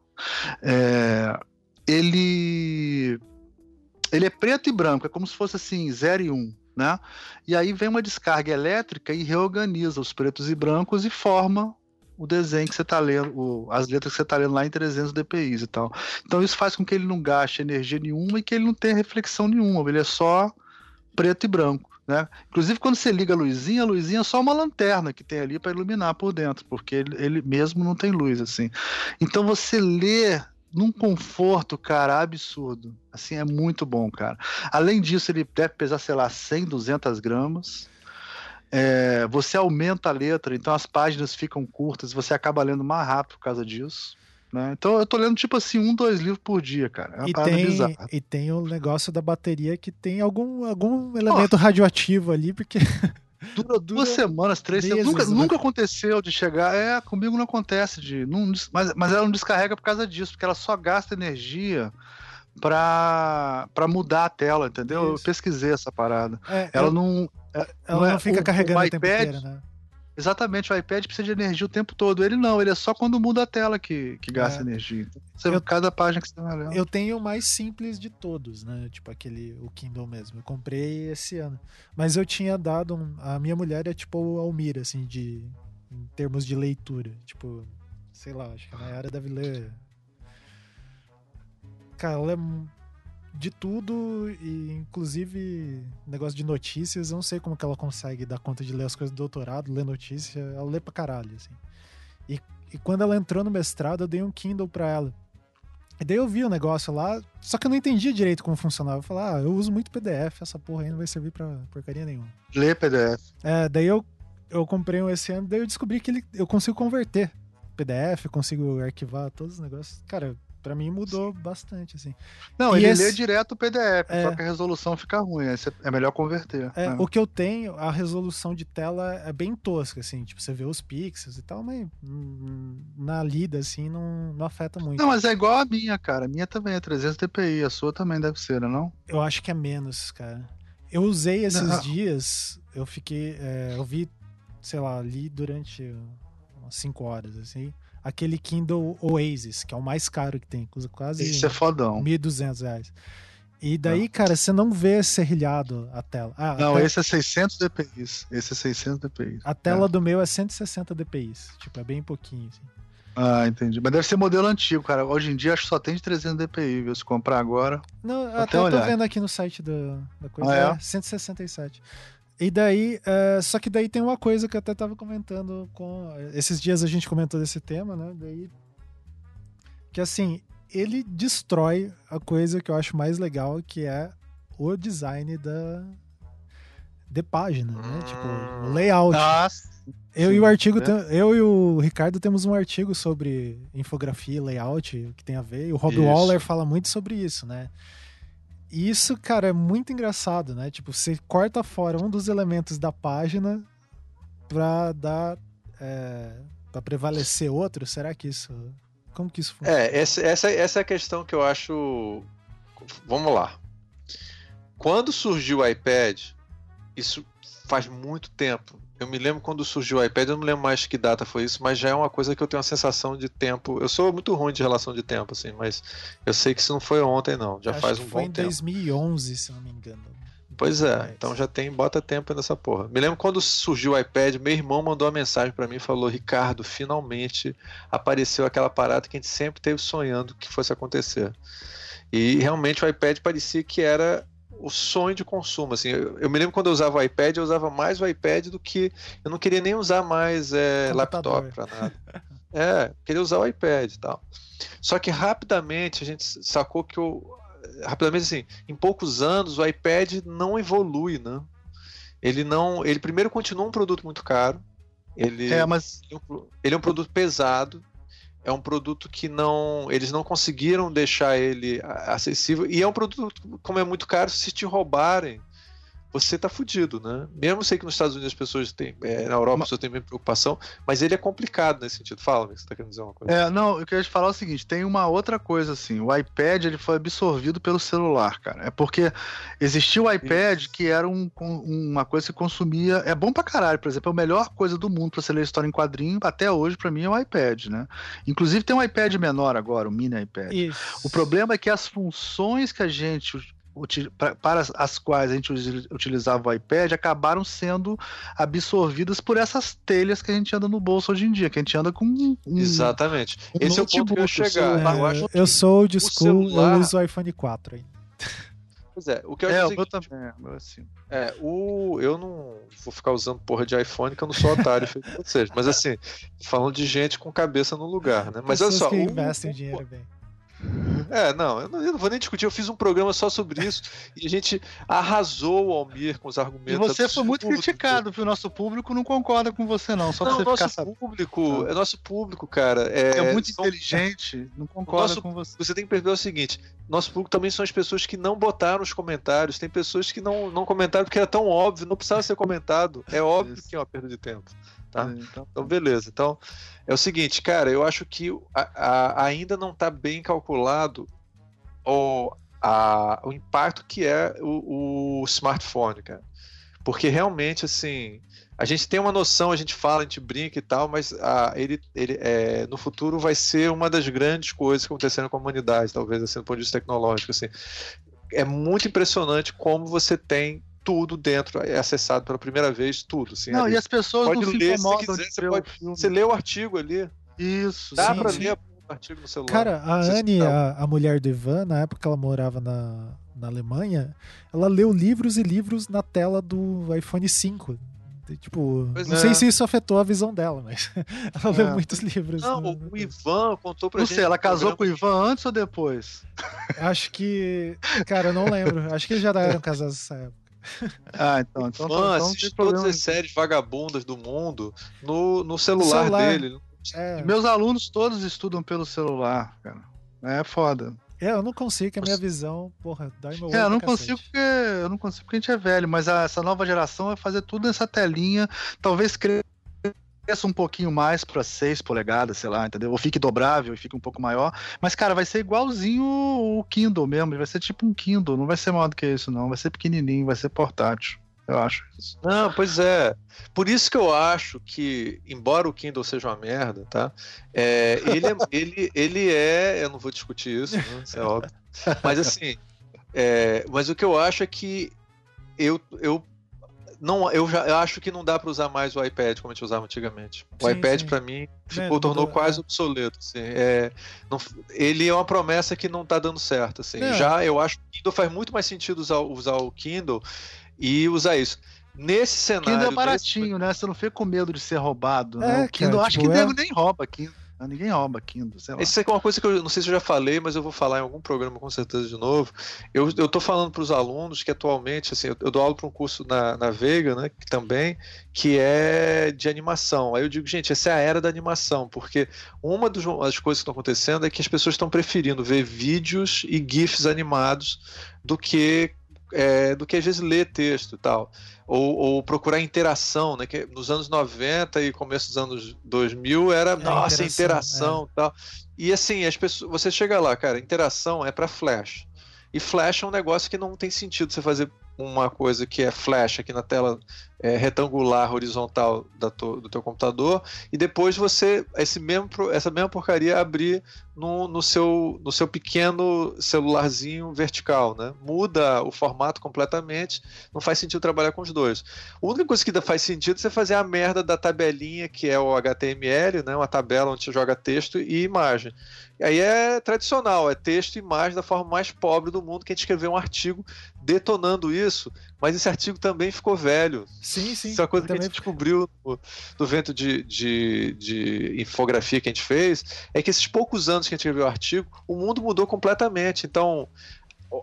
É, ele ele é preto e branco, é como se fosse assim, 0 e 1, um, né? E aí vem uma descarga elétrica e reorganiza os pretos e brancos e forma o desenho que você está lendo, o- as letras que você está lendo lá em 300 dpi e tal. Então isso faz com que ele não gaste energia nenhuma e que ele não tenha reflexão nenhuma, ele é só preto e branco. Né? Inclusive, quando você liga a luzinha, a luzinha é só uma lanterna que tem ali para iluminar por dentro, porque ele, ele mesmo não tem luz assim. Então você lê num conforto, cara, absurdo. Assim, é muito bom, cara. Além disso, ele deve pesar, sei lá, 100, 200 gramas. É, você aumenta a letra, então as páginas ficam curtas, você acaba lendo mais rápido por causa disso. Né? Então eu tô lendo tipo assim, um, dois livros por dia, cara. É uma E tem, bizarra. e tem o negócio da bateria que tem algum, algum elemento radioativo ali, porque Dura duas semanas, três semanas. Nunca, né? nunca aconteceu de chegar. É, comigo não acontece de. Não, mas, mas ela não descarrega por causa disso, porque ela só gasta energia pra, pra mudar a tela, entendeu? Eu Isso. pesquisei essa parada. é, Ela ela, não. Ela não é- não fica o- carregando o o, tempo iPad- inteiro, né? Exatamente, o iPad precisa de energia o tempo todo. Ele não, ele é só quando muda a tela que, que gasta É. energia. Então, você, Eu- cada página que você vai. Eu tenho o mais simples de todos, né? Tipo aquele, o Kindle mesmo. Eu comprei esse ano. Mas eu tinha dado um. A minha mulher é tipo o Almir, assim, de. Em termos de leitura. Tipo, sei lá, acho que a Nayara deve ler. Cara, ela é. De tudo, e inclusive negócio de notícias. Eu não sei como que ela consegue dar conta de ler as coisas do doutorado, ler notícia. Ela lê pra caralho, assim. E, e quando ela entrou no mestrado, eu dei um Kindle pra ela. E daí eu vi o negócio lá, só que eu não entendia direito como funcionava. Eu falei, ah, eu uso muito PDF, essa porra aí não vai servir pra porcaria nenhuma. Lê PDF. É, daí eu, eu comprei um esse ano, daí eu descobri que ele, eu consigo converter PDF, consigo arquivar todos os negócios. Cara, Pra mim mudou bastante, assim. Não, E ele esse- lê direto o PDF, É. só que a resolução fica ruim. É melhor converter. É, né? O que eu tenho, a resolução de tela é bem tosca, assim. Tipo, você vê os pixels e tal, mas hum, na lida, assim, não, não afeta muito. Não, mas é igual a minha, cara. A minha também é 300 dpi, a sua também deve ser, né, não? Eu acho que é menos, cara. Eu usei esses Não. dias, eu fiquei. é, eu vi, sei lá, li durante umas 5 horas, assim. Aquele Kindle Oasis, que é o mais caro que tem, custa quase Isso é fodão. 1.200 reais. E daí, cara, você não vê serrilhado a tela. Ah, Não, a, te- esse é 600 dpi. Esse é 600 dpi. a tela do meu é 160 dpi. Tipo, é bem pouquinho, assim. Ah, entendi. Mas deve ser modelo antigo, cara. Hoje em dia acho que só tem de 300 dpi, viu? Se comprar agora. Não, eu Até até tô olhar. vendo aqui no site do, da coisa, Ah, é? é 167. E daí, é, só que daí tem uma coisa que eu até tava comentando com. Esses dias a gente comentou desse tema, né? Daí. Que assim, ele destrói a coisa que eu acho mais legal, que é o design da. De página, né? Tipo, o layout. Ah, Eu sim, e o artigo, é. tem- eu e o Ricardo temos um artigo sobre infografia, layout, o que tem a ver. E o Rob Isso. Waller fala muito sobre isso, né? Isso, cara, é muito engraçado, né? Tipo, você corta fora um dos elementos da página pra dar. É, pra prevalecer outro. Será que isso. Como que isso funciona? É, essa, essa, essa é a questão que eu acho. Vamos lá. Quando surgiu o iPad, isso faz muito tempo. Eu me lembro quando surgiu o iPad, eu não lembro mais que data foi isso, mas já é uma coisa que eu tenho uma sensação de tempo. Eu sou muito ruim de relação de tempo, assim, mas eu sei que isso não foi ontem, não. Já Acho faz um foi bom em tempo. 2011, se não me engano. Pois é, então já tem, bota tempo nessa porra. Me lembro quando surgiu o iPad, meu irmão mandou uma mensagem pra mim e falou: Ricardo, finalmente apareceu aquela parada que a gente sempre teve sonhando que fosse acontecer. E realmente o iPad parecia que era o sonho de consumo. Assim, eu, eu me lembro quando eu usava o iPad, eu usava mais o iPad do que. Eu não queria nem usar mais é, laptop pra nada. É, queria usar o iPad e tal. Só que rapidamente a gente sacou que o. Rapidamente, assim, em poucos anos o iPad não evolui, né? Ele não. Ele primeiro continua um produto muito caro. Ele, É, mas ele é um produto pesado. É um produto que não. Eles não conseguiram deixar ele acessível. E é um produto, como é muito caro, se te roubarem, você tá fudido, né? Mesmo sei que nos Estados Unidos as pessoas têm. é, na Europa as pessoas têm menos preocupação, mas ele é complicado nesse sentido. Fala, você tá querendo dizer uma coisa? É, não, eu queria te falar o seguinte, tem uma outra coisa assim, o iPad ele foi absorvido pelo celular, cara. É porque existia o iPad Isso. que era um, com- uma coisa que consumia, é bom pra caralho, por exemplo, é a melhor coisa do mundo pra você ler história em quadrinho, até hoje pra mim é o iPad, né? Inclusive tem um iPad menor agora, o mini iPad. Isso. O problema é que as funções que a gente para as- quais a gente utilizava o iPad acabaram sendo absorvidas por essas telhas que a gente anda no bolso hoje em dia, que a gente anda com um, Exatamente. um Esse é o ponto que eu notebook, chegar. celular. eu É, acho eu sou old o school, celular- eu uso o iPhone 4 ainda. Pois é, o que eu É, acho o é o seguinte, também, o é assim. é, o, eu não vou ficar usando porra de iPhone, que eu não sou otário feito vocês. Mas assim, falando de gente com cabeça no lugar, né? Mas olha só. que o- investem o- dinheiro bem. É, não eu, não, eu não vou nem discutir. Eu fiz um programa só sobre isso e a gente arrasou o Almir com os argumentos. E você foi muito criticado, viu? Nosso público não concorda com você, não. Só pra Não, você nosso público, é nosso público, cara. É, É muito são- inteligente, não concorda nosso- com você. Você tem que perceber o seguinte: nosso público também são as pessoas que não botaram os comentários. Tem pessoas que não, não comentaram porque era tão óbvio, não precisava ser comentado. É óbvio Isso. que é uma perda de tempo. Tá? Então, Então, beleza. Então, é o seguinte, cara, eu acho que a- a- ainda não está bem calculado o, a- o impacto que é o, o smartphone, cara. Porque realmente, assim, a gente tem uma noção, a gente fala, a gente brinca e tal, mas a- ele, ele é, no futuro vai ser uma das grandes coisas que aconteceram com a humanidade, talvez, assim, do ponto de vista tecnológico. Assim. É muito impressionante como você tem tudo dentro, é acessado pela primeira vez, tudo. Assim, não, ali. e as pessoas Pode não se ler se incomodam quiser, de você ver pode- o filme. Você lê o artigo ali, Isso. dá Sim, pra sim. ler o artigo no celular. Cara, a Você Anne, a, a mulher do Ivan, na época que ela morava na, na Alemanha, ela leu livros e livros na tela do iPhone 5. E, Tipo, Pois não é. sei se isso afetou a visão dela, mas ela leu É. muitos livros. Não, no- o Ivan contou pra Não gente. sei, ela casou com o Ivan antes ou depois? Acho que. Cara, eu não lembro. Acho que eles já eram casados nessa época. Ah, então. então, Ivan então não tem assiste todas as séries vagabundas do mundo no, no celular, celular. dele. É, Meus alunos todos estudam pelo celular, cara. É foda. é, eu não consigo, que a minha visão, porra, dói meu olho. É, eu não consigo porque eu não consigo porque a gente é velho, mas a- essa nova geração vai fazer tudo nessa telinha, talvez cresça um pouquinho mais pra 6 polegadas, sei lá, entendeu? Ou fique dobrável e fique um pouco maior, mas cara, vai ser igualzinho o Kindle mesmo, vai ser tipo um Kindle, não vai ser maior do que isso não, vai ser pequenininho, vai ser portátil, eu acho. Não, pois é. Por isso que eu acho que, embora o Kindle seja uma merda, tá? É, ele, é, ele, ele é. Eu não vou discutir isso, né? Isso é óbvio. Mas assim. é, mas o que eu acho é que eu. eu não, eu já eu acho que não dá para usar mais o iPad como a gente usava antigamente. O Sim, iPad para mim ficou, mudou, tornou quase é. obsoleto. assim. É, não- ele é uma promessa que não tá dando certo. Assim. É. Já eu acho que o Kindle faz muito mais sentido usar, usar o Kindle e usar isso. Nesse cenário. Kindle é baratinho, né? Você não fica com medo de ser roubado, né? É, o Kindle, cara, acho tipo, que é- nego nem rouba Kindle. Né? Ninguém rouba Kindle, sei lá. Isso é uma coisa que eu não sei se eu já falei, mas eu vou falar em algum programa com certeza de novo. Eu, tô falando para os alunos que atualmente, assim, eu, eu dou aula para um curso na, na Veiga, né, que também, que é de animação. Aí eu digo, gente, essa é a era da animação, porque uma das coisas que estão acontecendo é que as pessoas estão preferindo ver vídeos e GIFs animados do que é, do que às vezes ler texto e tal. Ou, ou procurar interação, né? Que nos anos 90 e começo dos anos 2000 era, nossa, interação, interação e tal. E assim, as pessoas, você chega lá, cara, interação é para Flash. E Flash é um negócio que não tem sentido você fazer uma coisa que é Flash aqui na tela é, retangular, horizontal to- do teu computador, e depois você, esse mesmo, essa mesma porcaria abrir no, no, seu, no seu pequeno celularzinho vertical, né? Muda o formato completamente, não faz sentido trabalhar com os dois. A única coisa que faz sentido é você fazer a merda da tabelinha, que é o HTML, né? Uma tabela onde você joga texto e imagem. E aí é tradicional, é texto e imagem da forma mais pobre do mundo, que a gente escreveu um artigo detonando isso, mas esse artigo também ficou velho. Sim, sim. Isso é uma coisa que a gente descobriu no, no vento de, de, de infografia que a gente fez, é que esses poucos anos que a gente escreveu o artigo, o mundo mudou completamente. Então,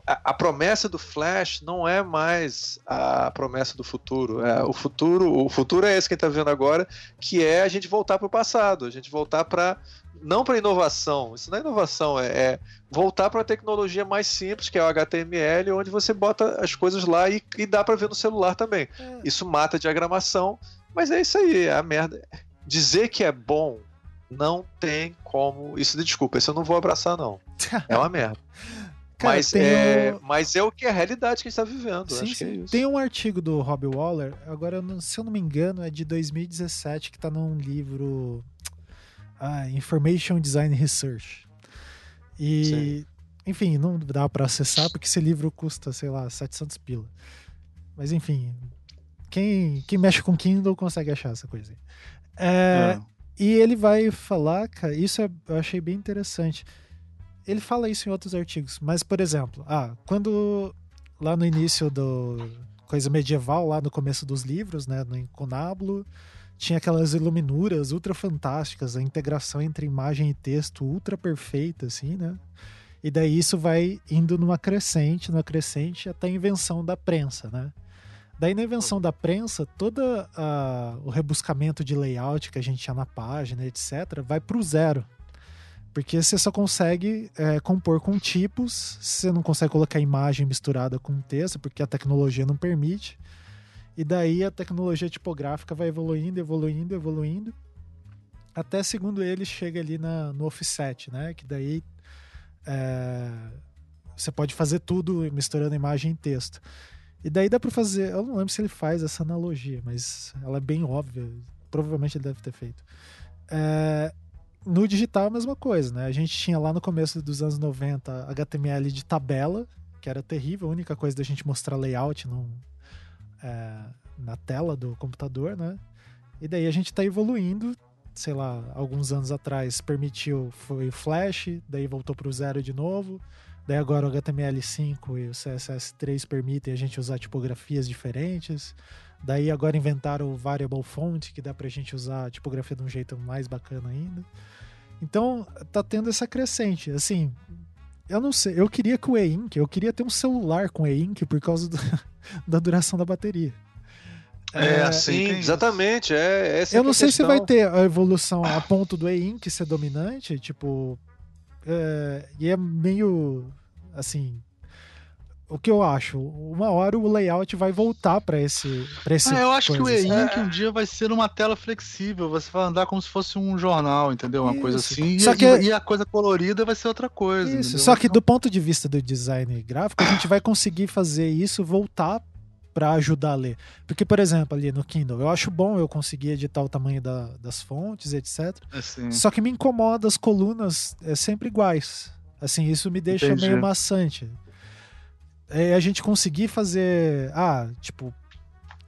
a, a promessa do Flash não é mais a promessa do futuro. É, o futuro, o futuro é esse que a gente está vendo agora, que é a gente voltar para o passado, a gente voltar para não para inovação. Isso não é inovação, é, é voltar para uma tecnologia mais simples, que é o HTML, onde você bota as coisas lá e, e dá para ver no celular também. É, Isso mata a diagramação, mas é isso aí, é a merda. Dizer que é bom não tem como. Isso, desculpa, isso eu não vou abraçar, não. É uma merda. Cara, mas, é, o- mas é o que é a realidade que a gente está vivendo. Sim, é sim. isso. Tem um artigo do Robbie Waller, agora, se eu não me engano, é de 2017, que tá num livro ah, Information Design Research. E, Sim. enfim, não dá pra acessar porque esse livro custa, sei lá, 700 pila. Mas, enfim, quem, quem mexe com Kindle consegue achar essa coisa aí. É, É. e ele vai falar, cara, isso é- eu achei bem interessante. Ele fala isso em outros artigos, mas, por exemplo, ah, quando lá no início do coisa medieval, lá no começo dos livros, né, no Incunablo, tinha aquelas iluminuras ultra fantásticas, a integração entre imagem e texto ultra perfeita, assim, né? E daí isso vai indo numa crescente, numa crescente, até a invenção da prensa, né? Daí na invenção da prensa, todo o rebuscamento de layout que a gente tinha na página, etc., vai para o zero. Porque você só consegue é, compor com tipos, você não consegue colocar imagem misturada com texto, porque a tecnologia não permite. E daí a tecnologia tipográfica vai evoluindo, evoluindo, evoluindo. Até, segundo ele, chega ali na, no offset, né? Que daí é, você pode fazer tudo misturando imagem e texto. E daí dá para fazer. Eu não lembro se ele faz essa analogia, mas ela é bem óbvia. Provavelmente ele deve ter feito. É, no digital, a mesma coisa, né? A gente tinha lá no começo dos anos 90 HTML de tabela, que era terrível, a única coisa da gente mostrar layout num, é, na tela do computador, né? E daí a gente está evoluindo sei lá, alguns anos atrás permitiu foi o Flash, daí voltou para o zero de novo. Daí agora o HTML5 e o CSS3 permitem a gente usar tipografias diferentes. Daí agora inventaram o Variable Font, que dá pra gente usar a tipografia de um jeito mais bacana ainda. Então, tá tendo essa crescente. Assim, eu não sei, eu queria que o e-ink, eu queria ter um celular com e-ink por causa do, da duração da bateria. É, assim, exatamente. É, essa eu é não sei questão. se vai ter a evolução a ponto do e-ink ser dominante, tipo. É, e é meio. Assim. O que eu acho? Uma hora o layout vai voltar para esse, pra esse. Ah, eu acho que o coisa, assim. e-ink um dia vai ser uma tela flexível. Você vai andar como se fosse um jornal, entendeu? Uma coisa Isso. assim. E, Só que- e- e a coisa colorida vai ser outra coisa. Isso, entendeu? só que Então, do ponto de vista do design gráfico, a gente vai conseguir fazer isso voltar para ajudar a ler. Porque, por exemplo, ali no Kindle, eu acho bom eu conseguir editar o tamanho da- das fontes, etc. assim, Só que me incomoda as colunas é, sempre iguais. Assim, isso me deixa Entendi. meio maçante. É, a gente conseguir fazer. Ah, tipo.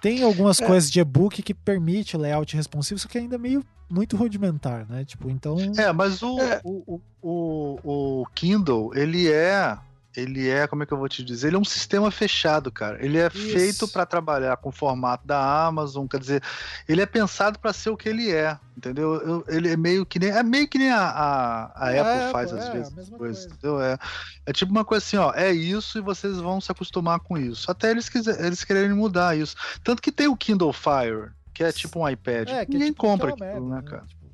Tem algumas É. coisas de e-book que permite layout responsivo, só que ainda é meio muito rudimentar, né? Tipo, então. É, mas o, É. o, o, o, o Kindle, ele é. Ele é, como é que eu vou te dizer? Ele é um sistema fechado, cara. Ele é Isso. feito para trabalhar com o formato da Amazon, quer dizer, ele é pensado para ser o que ele é, entendeu? Eu- ele é meio que nem é meio que nem a, a, a É, Apple faz Apple, às é, vezes, a mesma coisas, coisa. entendeu? É, é tipo uma coisa assim, ó, é isso e vocês vão se acostumar com isso. Até eles quiser, eles quererem mudar isso. Tanto que tem o Kindle Fire, que é tipo um iPad. É, que é Ninguém tipo compra aquela aquilo, merda, né, cara? Tipo,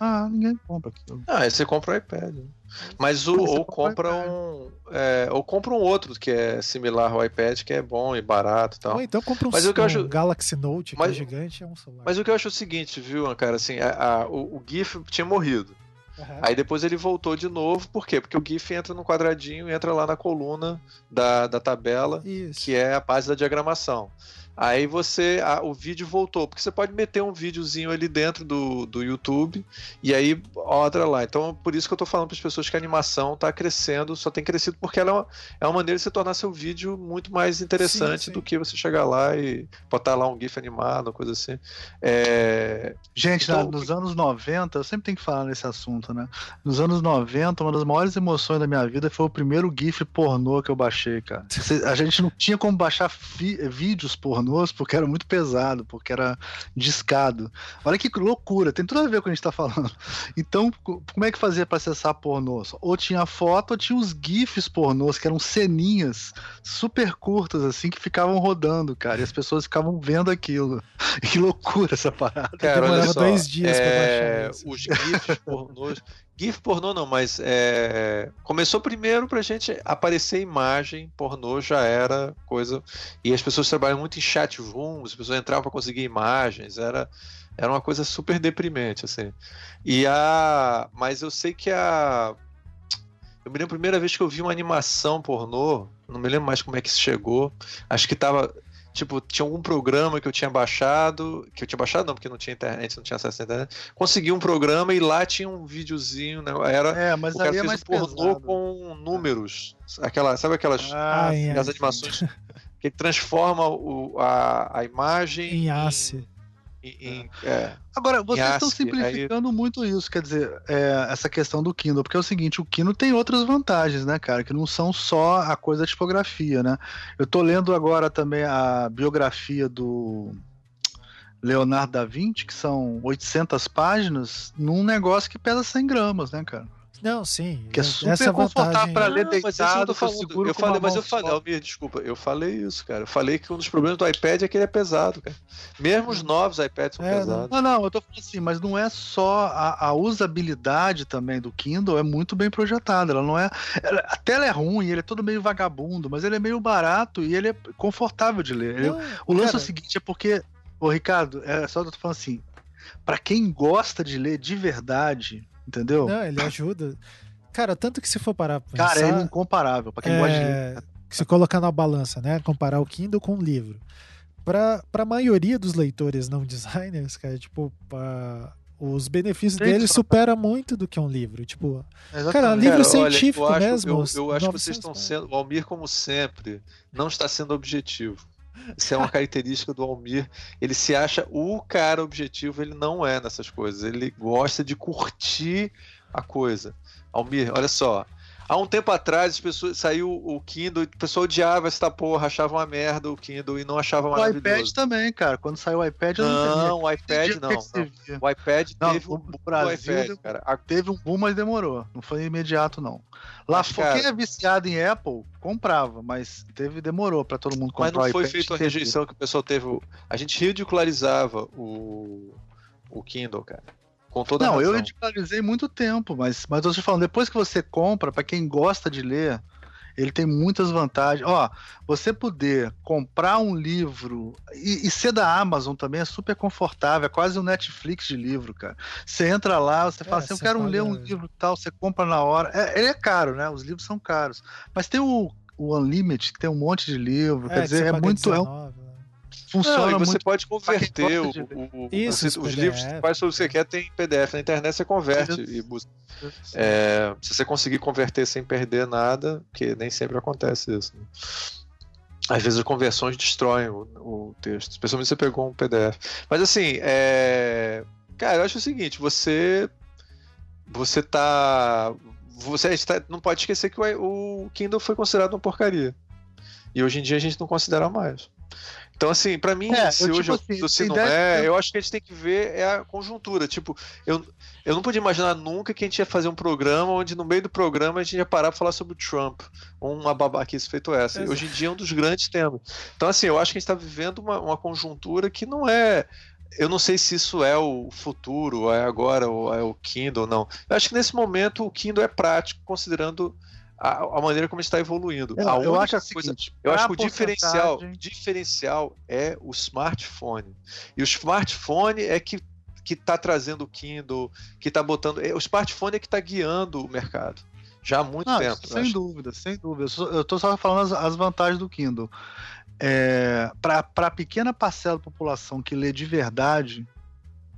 Ah, ninguém compra aquilo. Ah, aí você compra o iPad. né? Mas o, ou compra um. é, ou compra um outro que é similar ao iPad, que é bom e barato e tal. Ou então compra um, Mas o que eu um acho- Galaxy Note, que Mas- é gigante, é um celular. Mas o que eu acho é o seguinte, viu, cara, assim, a- a- o, o GIF tinha morrido. Aham. Aí depois ele voltou de novo, por quê? Porque o GIF entra no quadradinho e entra lá na coluna da, da tabela, Isso. que é a base da diagramação. Aí você. a- o vídeo voltou, porque você pode meter um videozinho ali dentro do, do YouTube e aí odra lá. Então, por isso que eu tô falando para as pessoas que a animação tá crescendo, só tem crescido porque ela é uma, é uma maneira de você tornar seu vídeo muito mais interessante Sim, sim. do que você chegar lá e botar lá um GIF animado, coisa assim. É, Gente, Então, nos anos 90, eu sempre tenho que falar nesse assunto, né? Nos anos 90, uma das maiores emoções da minha vida foi o primeiro GIF pornô que eu baixei, cara. A gente não tinha como baixar vídeos pornôs porque era muito pesado, porque era discado. Olha que loucura, tem tudo a ver com o que a gente tá falando. Então, co- como é que fazia pra acessar pornôs? Ou tinha foto, ou tinha os GIFs pornôs, que eram ceninhas super curtas, assim, que ficavam rodando, cara. E as pessoas ficavam vendo aquilo. Que loucura essa parada. Cara, olha Demorava só, dois dias pra é, baixar isso. Os GIFs pornôs. GIF pornô não, mas é, começou primeiro pra gente aparecer imagem, pornô já era coisa. E as pessoas trabalham muito em chat rooms, as pessoas entravam pra conseguir imagens, era, era uma coisa super deprimente, assim. E a. Mas eu sei que a. Eu me lembro a primeira vez que eu vi uma animação pornô, não me lembro mais como é que isso chegou. Acho que tava. Tipo, tinha algum programa que eu tinha baixado, que eu tinha baixado não, porque não tinha internet, não tinha acesso à internet. Consegui um programa e lá tinha um videozinho, né? Era É, mas o cara é fez mais um pornô com números. Aquela, sabe aquelas Ah, em as sim. animações que transforma o, a, a imagem Em ACE. Em- em- é. Agora, vocês estão ASCII, simplificando muito isso, quer dizer, é, essa questão do Kindle, porque é o seguinte, o Kindle tem outras vantagens, né, cara, que não são só a coisa da tipografia, né? Eu tô lendo agora também a biografia do Leonardo da Vinci, que são 800 páginas, num negócio que pesa 100 gramas, né, cara? Não, sim. Que é super essa confortável vantagem. pra ler Não, mas eu deitado, que falando. seguro Eu falei, mas eu falei. Almir, desculpa, eu falei isso, cara. Eu falei que um dos problemas do iPad é que ele é pesado, cara. Mesmo os novos iPads são É, pesados. Não, não, eu tô falando assim, mas não é só a, a usabilidade também do Kindle, é muito bem projetada. Ela não é. ela- a tela é ruim, ele é todo meio vagabundo, mas ele é meio barato e ele é confortável de ler. Ele- Não, o lance é cara, o seguinte, é porque. Ô, Ricardo, é só eu tô falando assim. Pra quem gosta de ler de verdade, entendeu? Não, ele ajuda. Cara, tanto que se for parar pra Cara, pensar, é incomparável. Pra quem gosta de ler. é, se colocar na balança, né? Comparar o Kindle com o livro. Pra, pra maioria dos leitores não designers, cara, tipo, pra- os benefícios Gente, dele só- supera muito do que um livro. Tipo, Exatamente. Cara, livro Cara, científico eu acho, mesmo, Eu, eu acho que 900 vocês estão sendo. O Almir, como sempre, não está sendo objetivo. Isso é uma característica do Almir. Ele se acha o cara objetivo, ele não é nessas coisas. Ele gosta de curtir a coisa. Almir, olha só. Há um tempo atrás, as pessoas, saiu o Kindle, o pessoal odiava essa porra, achava uma merda o Kindle e não achava maravilhoso. O iPad também, cara. Quando saiu o iPad, eu não Não, o iPad não. não. O iPad não, teve um boom Brasil, iPad, cara. Teve um boom, mas demorou. Não foi imediato, não. Lá quem é viciado em Apple, comprava, mas teve, demorou para todo mundo comprar Mas não foi feita a rejeição que o pessoal teve. A gente ridicularizava o, o Kindle, cara. Com toda não, eu ridicularizei muito tempo, mas, mas eu tô falando, depois que você compra, para quem gosta de ler, ele tem muitas vantagens. Ó, você poder comprar um livro e, e, ser da Amazon também é super confortável, é quase um Netflix de livro, cara. Você entra lá, você fala é, assim, eu quero paga... ler um livro tal, você compra na hora. É, ele é caro, né? Os livros são caros. Mas tem o, o Unlimited, que tem um monte de livro, é, quer dizer, é muito. 19, é um, funciona não, e você muito pode converter o, o, Isso, você, os livros quais você quer tem PDF na internet você converte e busca. É, se você conseguir converter sem perder nada que nem sempre acontece isso né? às vezes as conversões destroem o, o, texto especialmente se você pegou um PDF. Mas assim é... cara eu acho o seguinte você você tá você tá, não pode esquecer que o, o Kindle foi considerado uma porcaria. E hoje em dia a gente não considera mais então, assim, para mim, é, se eu, hoje tipo eu, assim, se não é, eu acho que a gente tem que ver é a conjuntura. Tipo, eu, eu não podia imaginar nunca que a gente ia fazer um programa onde no meio do programa a gente ia parar pra falar sobre o Trump, uma babaquice feito essa. E hoje em dia é um dos grandes temas. Então, assim, eu acho que a gente está vivendo uma, uma conjuntura que não é eu não sei se isso é o futuro, é agora, ou é o Kindle, não. Eu acho que nesse momento o Kindle é prático, considerando a, a maneira como está evoluindo. Eu, acho, seguinte, eu acho que o diferencial, diferencial é o smartphone. E o smartphone é que que está trazendo o Kindle, que está botando. É, o smartphone é que está guiando o mercado. Já há muito Não, tempo. Sem dúvida, sem dúvida. Eu estou só falando as, as, vantagens do Kindle. É, para a pequena parcela da população que lê de verdade,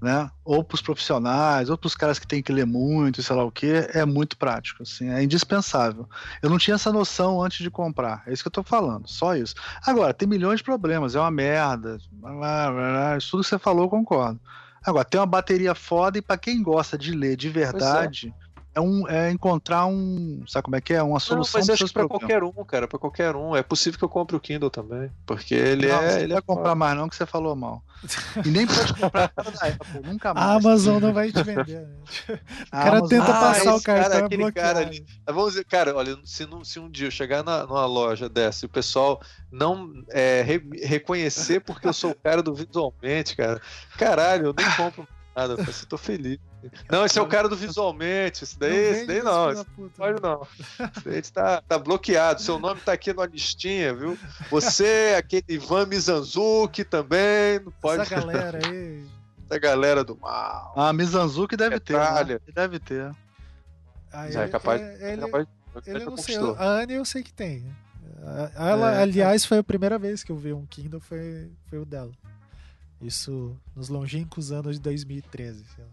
né? Ou para os profissionais, ou para os caras que têm que ler muito, sei lá o que, é muito prático, assim, é indispensável. Eu não tinha essa noção antes de comprar, é isso que eu estou falando, só isso. Agora, tem milhões de problemas, é uma merda, blá, blá, blá, isso tudo que você falou, eu concordo. Agora, tem uma bateria foda e para quem gosta de ler de verdade é, um, é encontrar um. Sabe como é que é? Uma solução não, mas acho que pra qualquer um, cara, pra qualquer um. É possível que eu compre o Kindle também. Porque ele não, é. Você ele não vai é comprar mais, não, que você falou mal. E nem pode comprar da Apple, nunca mais. A Amazon não vai te vender. Né? O cara Amazon... tenta ah, passar o cartão cara, aquele cara ali. Vamos dizer, cara, olha, se, não, se um dia eu chegar na, numa loja dessa e o pessoal não é, re, reconhecer porque eu sou o cara do visualmente, cara, caralho, eu nem compro nada. Eu tô feliz. Não, esse é o cara do visualmente. Esse daí, não esse daí não. Esse pode não. Esse tá, tá bloqueado. Seu nome tá aqui na listinha, viu? Você, aquele Ivan Mizanzuki também. Não pode. Essa galera aí. Essa galera do mal. Ah, Mizanzuki deve ter. Né? Deve ter. Ah, Já é capaz. É, ele, é capaz ele eu não sei. A Anne eu sei que tem. Ela, é, aliás, foi a primeira vez que eu vi um Kindle, foi, foi o dela. Isso nos longínquos anos de 2013. Sei lá.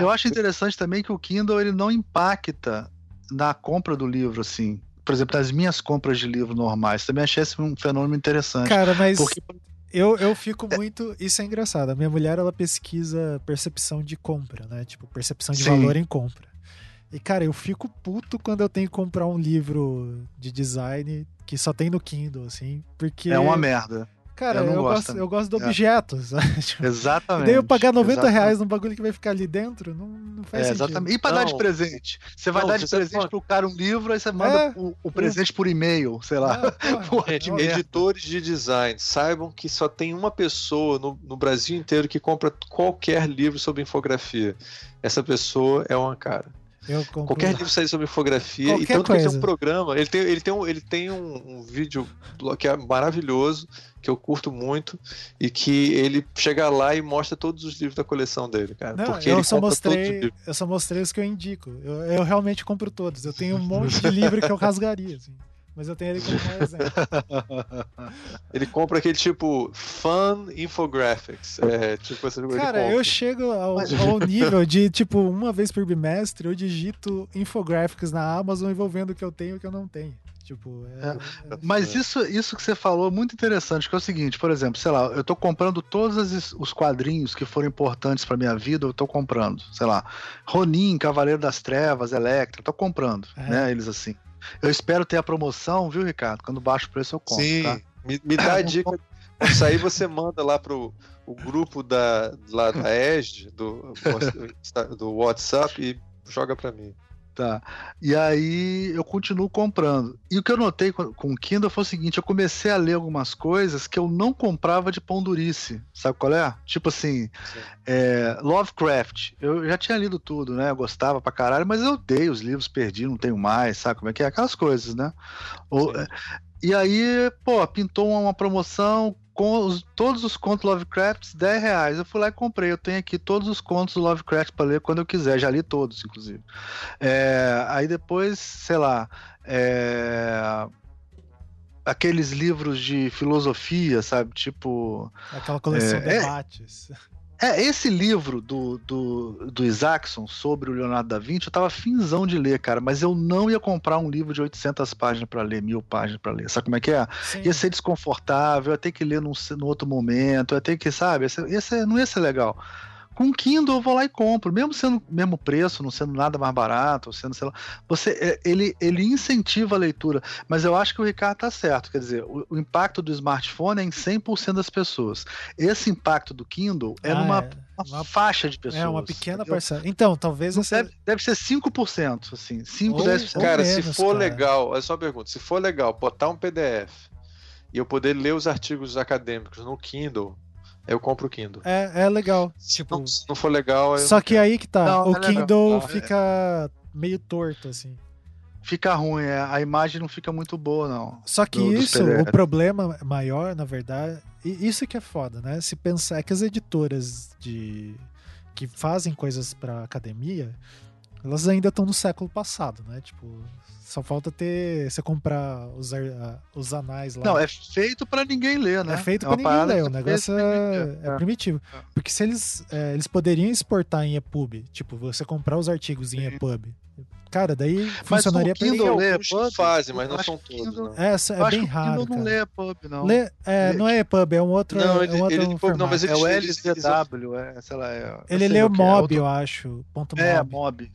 Eu acho interessante também que o Kindle ele não impacta na compra do livro, assim. Por exemplo, nas minhas compras de livro normais. Também achei esse um fenômeno interessante. Cara, mas porque... eu, eu fico muito. Isso é engraçado. A minha mulher ela pesquisa percepção de compra, né? Tipo, percepção de Sim. valor em compra. E, cara, eu fico puto quando eu tenho que comprar um livro de design que só tem no Kindle, assim, porque... É uma merda. Cara, eu, eu gosto, eu gosto do é. objeto. Tipo, exatamente. E daí eu pagar 90 exatamente. reais num bagulho que vai ficar ali dentro, não, não faz é, sentido. Exatamente. E pra não. dar de presente? Você vai não, dar de presente pode... pro cara um livro, aí você manda é, o, o, presente por e-mail, sei lá. Editores de design, saibam que só tem uma pessoa no, no Brasil inteiro que compra qualquer livro sobre infografia. Essa pessoa é uma cara. Qualquer livro sair sobre infografia, Qualquer e tanto coisa. que ele tem um programa, ele tem, ele tem, um, ele tem um, um vídeo que é maravilhoso, que eu curto muito, e que ele chega lá e mostra todos os livros da coleção dele, cara. Não, porque eu só mostrei, eu só mostrei os que eu indico. Eu, eu realmente compro todos. Eu tenho um monte de livro que eu rasgaria, assim mas eu tenho ele como um exemplo. ele compra aquele tipo Fun Infographics. É, tipo, Cara, eu chego ao, ao, nível de, tipo, uma vez por bimestre, eu digito infographics na Amazon envolvendo o que eu tenho e o que eu não tenho. Tipo, é, é... Mas isso, isso que você falou é muito interessante, que é o seguinte, por exemplo, sei lá, eu tô comprando todos os quadrinhos que foram importantes para minha vida, eu tô comprando, sei lá, Ronin, Cavaleiro das Trevas, Electra, tô comprando, é. né, eles assim. Eu espero ter a promoção, viu, Ricardo? Quando baixa o preço eu compro, Sim, tá? me, me dá a dica. Isso aí você manda lá pro o grupo da, lá da ESD, do, do WhatsApp, e joga para mim. Tá. E aí eu continuo comprando. E o que eu notei com, o Kindle foi o seguinte: eu comecei a ler algumas coisas que eu não comprava de pão durice. Sabe qual é? Tipo assim, é, Lovecraft. Eu já tinha lido tudo, né? Eu gostava pra caralho, mas eu dei os livros, perdi, não tenho mais, sabe como é que é? Aquelas coisas, né? Ou, e aí, pô, pintou uma promoção, com os, todos os contos Lovecraft, 10 reais. Eu fui lá e comprei. Eu tenho aqui todos os contos Lovecraft para ler quando eu quiser. Já li todos, inclusive. É, aí depois, sei lá. É, aqueles livros de filosofia, sabe? Tipo. Aquela coleção é, é debates. É, esse livro do, do, do Isaacson sobre o Leonardo da Vinci, eu tava finzão de ler, cara, mas eu não ia comprar um livro de 800 páginas para ler, mil páginas para ler. Sabe como é que é? Sim. Ia ser desconfortável, ia ter que ler num, num outro momento, ia ter que, sabe? Ia ser, ia ser, não ia ser legal. Com Kindle eu vou lá e compro, mesmo sendo mesmo preço, não sendo nada mais barato, sendo, sei lá, você, é, ele, ele incentiva a leitura, mas eu acho que o Ricardo tá certo, quer dizer, o, o impacto do smartphone é em 100% das pessoas. Esse impacto do Kindle é ah, numa é. Uma, faixa de pessoas. É, uma pequena parcela. Então, talvez você... Deve, deve ser 5%, assim, 5, ou, 10%. Cara, menos, se for cara. legal, é só uma pergunta, se for legal botar um PDF e eu poder ler os artigos acadêmicos no Kindle, eu compro o Kindle. É, é legal. Se, tipo, não, se não for legal. Só que aí que tá. Não, o é Kindle fica meio torto, assim. Fica ruim, é, a imagem não fica muito boa, não. Só que do, isso, o problema maior, na verdade, isso que é foda, né? Se pensar é que as editoras de que fazem coisas para academia, elas ainda estão no século passado, né? Tipo, só falta ter. Você comprar os, os anais lá. Não, é feito para ninguém ler, né? É feito é para ninguém ler. O negócio é, é, primitivo. É. Porque se eles. É, eles poderiam exportar em EPUB, tipo, você comprar os artigos em. EPUB. Cara, daí mas funcionaria para Kindle lê EPUB, fazem, mas não são todos. Kindle, não. É, é bem raro. Kindle não lê EPUB, não. Lê, é, não é EPUB, é um outro. Não, ele, é um outro ele, formato. não mas ele, é o LZW, é, sei lá. É, ele lê o MOB, eu acho. Ponto é, MOB.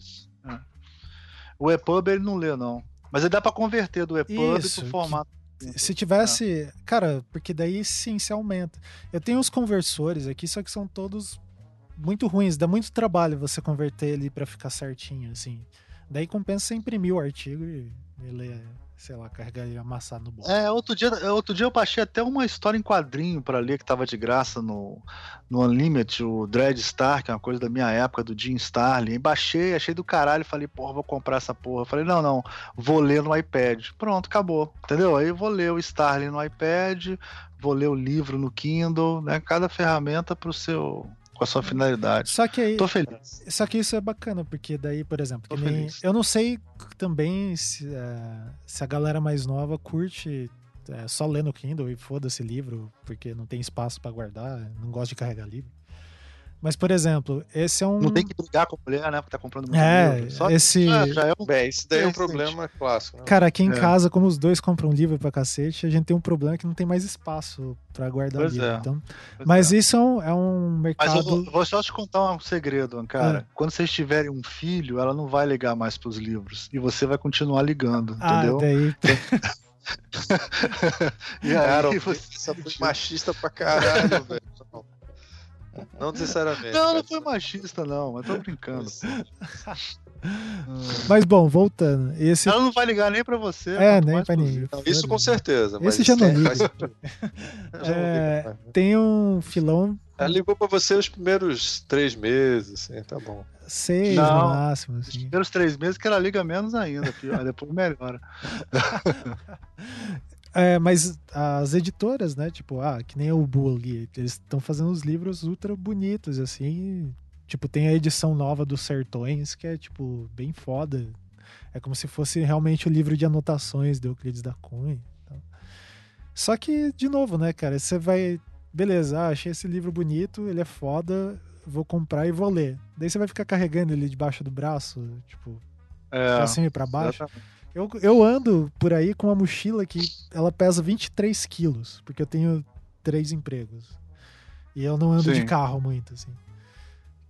O EPUB ele não lê, não. Mas dá para converter do EPUB Isso, pro formato. Se tivesse. É. Cara, porque daí sim se aumenta. Eu tenho uns conversores aqui, só que são todos muito ruins. Dá muito trabalho você converter ele para ficar certinho, assim. Daí compensa você imprimir o artigo e, e ler sei lá, carregar e amassar no bolso. É, outro dia, outro dia eu baixei até uma história em quadrinho para ler que tava de graça no, no Unlimited, o Dread Star, que é uma coisa da minha época, do Jim Starlin. Baixei, achei do caralho, falei, porra, vou comprar essa porra. Falei, não, não, vou ler no iPad. Pronto, acabou. Entendeu? Aí vou ler o Starlin no iPad, vou ler o livro no Kindle, né? Cada ferramenta pro seu com a sua finalidade. Só que aí, Tô feliz. Só que isso é bacana, porque daí, por exemplo, nem, eu não sei também se, uh, se a galera mais nova curte é, só ler no Kindle e foda-se livro, porque não tem espaço para guardar, não gosta de carregar livro. Mas, por exemplo, esse é um. Não tem que brigar com a mulher, né? Porque tá comprando muito é, livro. Só esse... Ah, já é um... Bem, isso daí é um problema clássico. Né? Cara, aqui em é. casa, como os dois compram livro pra cacete, a gente tem um problema que não tem mais espaço pra guardar pois livro. É. Então... Mas é. isso é um, é um mercado. Mas eu vou, vou, só te contar um segredo, cara. É. Quando vocês tiverem um filho, ela não vai ligar mais pros livros. E você vai continuar ligando, ah, entendeu? Daí... e aí, cara, você é machista pra caralho, velho. Não necessariamente. Não, não foi machista, não, mas tô brincando. mas bom, voltando. Esse... Ela não vai ligar nem pra você. É, nem pra ninguém. Isso com certeza. Esse já não liga. é, tem um filão. Ela ligou pra você os primeiros três meses, assim, tá bom. Seis não, no máximo. Assim. Os primeiros três meses que ela liga menos ainda, pior, depois melhora. É, mas as editoras, né? Tipo, ah, que nem o Bully, eles estão fazendo os livros ultra bonitos, assim. Tipo, tem a edição nova dos Sertões, que é, tipo, bem foda. É como se fosse realmente o livro de anotações de Euclides da Cunha. Então. Só que, de novo, né, cara? Você vai. Beleza, ah, achei esse livro bonito, ele é foda, vou comprar e vou ler. Daí você vai ficar carregando ele debaixo do braço, tipo, é, pra cima e pra baixo. Exatamente. Eu, eu ando por aí com uma mochila que ela pesa 23 quilos, porque eu tenho três empregos. E eu não ando Sim. de carro muito, assim.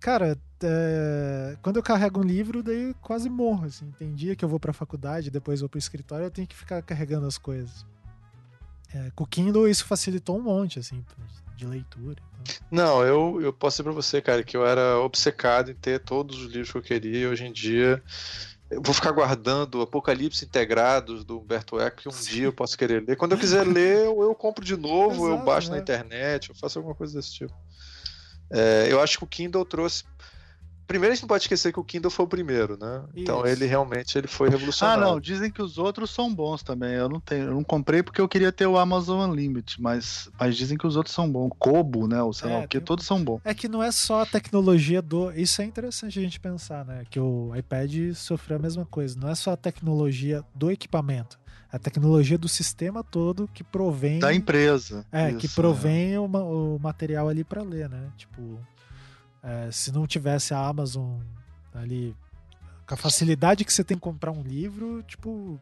Cara, é, quando eu carrego um livro, daí eu quase morro, assim. Tem dia que eu vou pra faculdade, depois vou pro escritório, eu tenho que ficar carregando as coisas. É, com o Kindle isso facilitou um monte, assim, de leitura. Não, eu, eu posso dizer pra você, cara, que eu era obcecado em ter todos os livros que eu queria. E hoje em dia, eu vou ficar guardando Apocalipse Integrados do Humberto Eco, que um Sim. dia eu posso querer ler. Quando eu quiser ler, eu, eu compro de novo, eu Exato, baixo na né? internet, eu faço alguma coisa desse tipo. É, eu acho que o Kindle trouxe. Primeiro, a gente não pode esquecer que o Kindle foi o primeiro, né? Então Isso. ele realmente ele foi Ah, revolucionário. não, dizem que os outros são bons também. Eu não tenho, eu não comprei porque eu queria ter o Amazon Unlimited, mas, mas dizem que os outros são bons. Kobo, né? Ou sei É, lá o que, todos são bons. É que não é só a tecnologia do. Isso é interessante a gente pensar, né? Que o iPad sofreu a mesma coisa. Não é só a tecnologia do equipamento. É a tecnologia do sistema todo que provém. Da empresa. É, Isso, que provém o, ma- o material ali pra ler, né? Tipo, é, se não tivesse a Amazon ali, com a facilidade que você tem comprar um livro, tipo,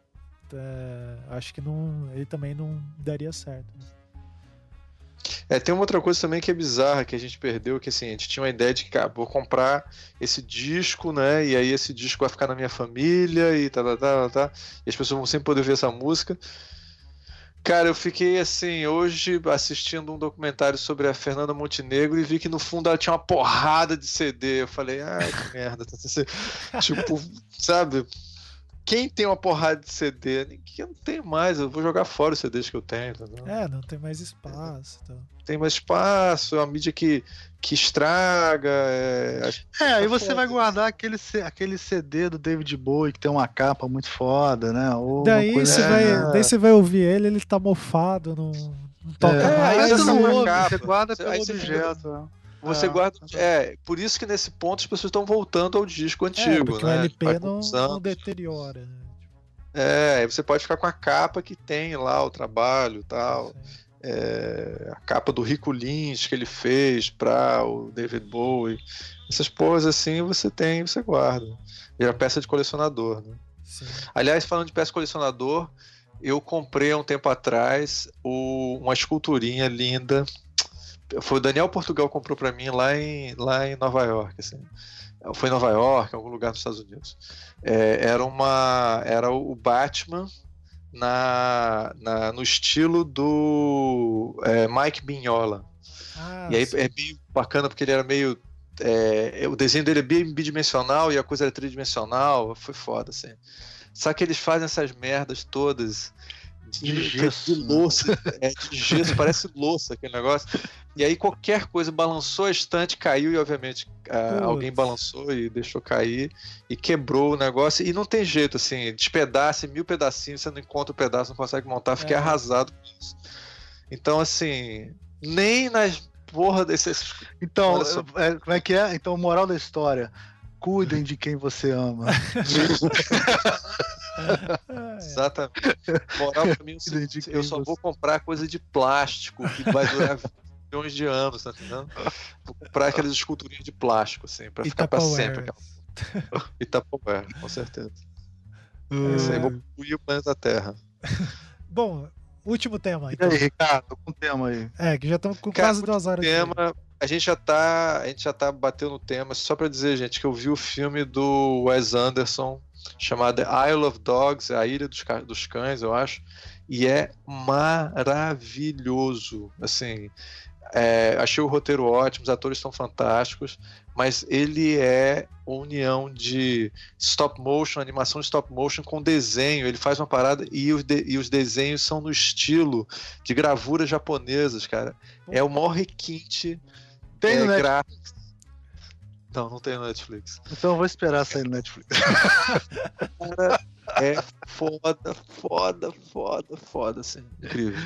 é, acho que não, ele também não daria certo. É, tem uma outra coisa também que é bizarra que a gente perdeu, que assim, a gente tinha uma ideia de que, cara, vou comprar esse disco, né? E aí esse disco vai ficar na minha família e tá, tá, tá, tá, e as pessoas vão sempre poder ver essa música. Cara, eu fiquei assim, hoje assistindo um documentário sobre a Fernanda Montenegro e vi que no fundo ela tinha uma porrada de CD. Eu falei, ai, que merda. tá- tipo, sabe? Quem tem uma porrada de CD? Ninguém eu não tenho mais, eu vou jogar fora os CDs que eu tenho, entendeu? É, não tem mais espaço. Então. tem mais espaço, é uma mídia que, que estraga. É, É, aí Tá você foda. vai guardar aquele, aquele CD do David Bowie que tem uma capa muito foda, né? Ou Daí coisa você, É. vai, daí você vai ouvir ele, ele tá mofado, não, não toca É, aí mais. aí você não é ouve, capa. você guarda Você- pelo aí você- objeto. né? Você É. guarda. É, por isso que nesse ponto as pessoas estão voltando ao disco É, antigo. porque né? o LP não, não deteriora. Né? É, você pode ficar com a capa que tem lá o trabalho e tal. É, a capa do Rico Lynch que ele fez pra o David Bowie. Essas porras assim você tem, você guarda. Vira peça de colecionador, né? sim. Aliás, falando de peça de colecionador, eu comprei há um tempo atrás o- uma esculturinha linda. Foi o Daniel Portugal comprou para mim lá em, lá em Nova York. Assim. Foi em Nova York, em algum lugar nos Estados Unidos. É, era uma, era o Batman na, na- no estilo do é, Mike Mignola. Ah, E aí sim. é meio bacana porque ele era meio. é, o desenho dele é bem bidimensional e a coisa era tridimensional. Foi foda, assim. Só que eles fazem essas merdas todas de, De gesso, de louça, é, de gesso, parece louça aquele negócio. E aí qualquer coisa balançou a estante, caiu e obviamente Putz. alguém balançou e deixou cair e quebrou o negócio. E não tem jeito, assim, despedaça mil pedacinhos, você não encontra o pedaço, não consegue montar, fiquei É. arrasado com isso. Então, assim, nem nas porra desses. Então, é, como é que é? Então, moral da história. Cuidem de quem você ama. Ah. Exatamente. Moral pra mim é Identifiquei eu só vou comprar coisa de plástico que vai durar milhões de anos, tá entendendo? Vou comprar aquelas esculturinhas de plástico, assim, pra E ficar pra sempre. aquela- E Tupperware, com certeza. É. Isso aí, vou destruir o planeta Terra. Bom, último tema. E Então. aí, Ricardo, com o tema aí. É, que já estamos com Cara, quase duas horas. tema, a gente já tá, a gente já tá batendo no tema, só pra dizer, gente, que eu vi o filme do Wes Anderson chamado Isle of Dogs, a Ilha dos, dos Cães, eu acho, e é maravilhoso, assim, é, achei o roteiro ótimo, os atores estão fantásticos, mas ele é união de stop motion, animação de stop motion com desenho. Ele faz uma parada e os, de- e os desenhos são no estilo de gravuras japonesas, cara. É o maior requinte Tem é, no Netflix. Não, não tem Netflix. Então eu vou esperar sair no Netflix. Cara, é foda, foda, foda, foda, assim. Incrível.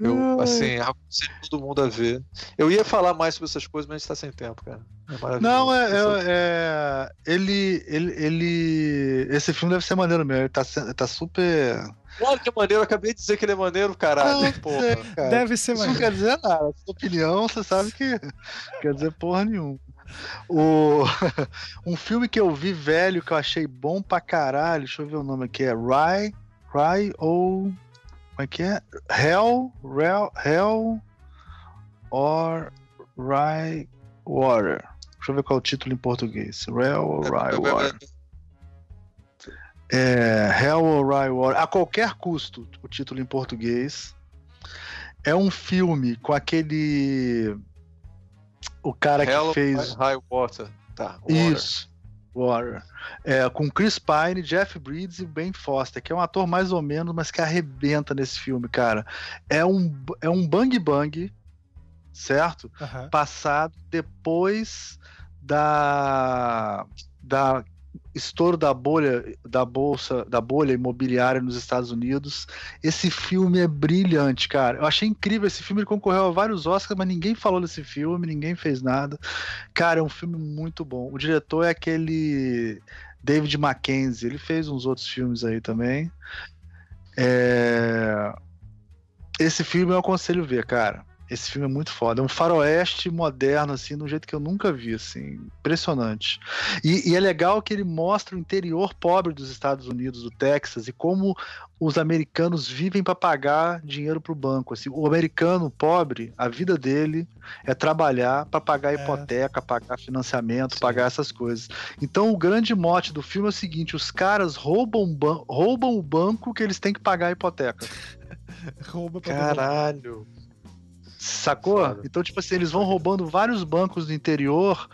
Eu, assim, aconselho todo mundo a ver. Eu ia falar mais sobre essas coisas, mas a gente tá sem tempo, cara. É Não, é, é, é, ele, ele, ele. Esse filme deve ser maneiro mesmo. Ele tá, tá super. Claro que é maneiro, eu acabei de dizer que ele é maneiro, caralho. Não, porra. Sei, cara. Deve ser Isso maneiro. não quer dizer nada. Sua opinião, você sabe que quer dizer porra nenhuma. O... um filme que eu vi velho que eu achei bom pra caralho, deixa eu ver o nome aqui, é Rye, Rye ou. Como é que é? Hell, Hell, Hell or Rye Water. Deixa eu ver qual é o título em português. Hell or Rye Water. É, Hell or Rye Water. A qualquer custo, o título em português. É um filme com aquele o cara Hell que fez. High Water. Tá. Water. Isso. Water. É, com Chris Pine, Jeff Bridges e Ben Foster, que é um ator mais ou menos, mas que arrebenta nesse filme, cara. É um, é um bang bang, certo? Aham. Passado depois da, da estouro da bolha da bolsa da bolha imobiliária nos Estados Unidos. Esse filme é brilhante, cara. Eu achei incrível esse filme. Ele concorreu a vários Oscars, mas ninguém falou desse filme, ninguém fez nada. Cara, é um filme muito bom. O diretor é aquele David Mackenzie. Ele fez uns outros filmes aí também. É... Esse filme eu aconselho ver, cara. Esse filme é muito foda. É um faroeste moderno, assim, de um jeito que eu nunca vi, assim. Impressionante. E, e, é legal que ele mostra o interior pobre dos Estados Unidos, do Texas, e como os americanos vivem para pagar dinheiro para o banco. Assim, o americano pobre, a vida dele é trabalhar para pagar hipoteca, é. pagar financiamento, Sim. pagar essas coisas. Então o grande mote do filme é o seguinte: os caras roubam, roubam o banco que eles têm que pagar a hipoteca. Rouba pra Caralho. Sacou? Então, tipo assim, eles vão roubando vários bancos do interior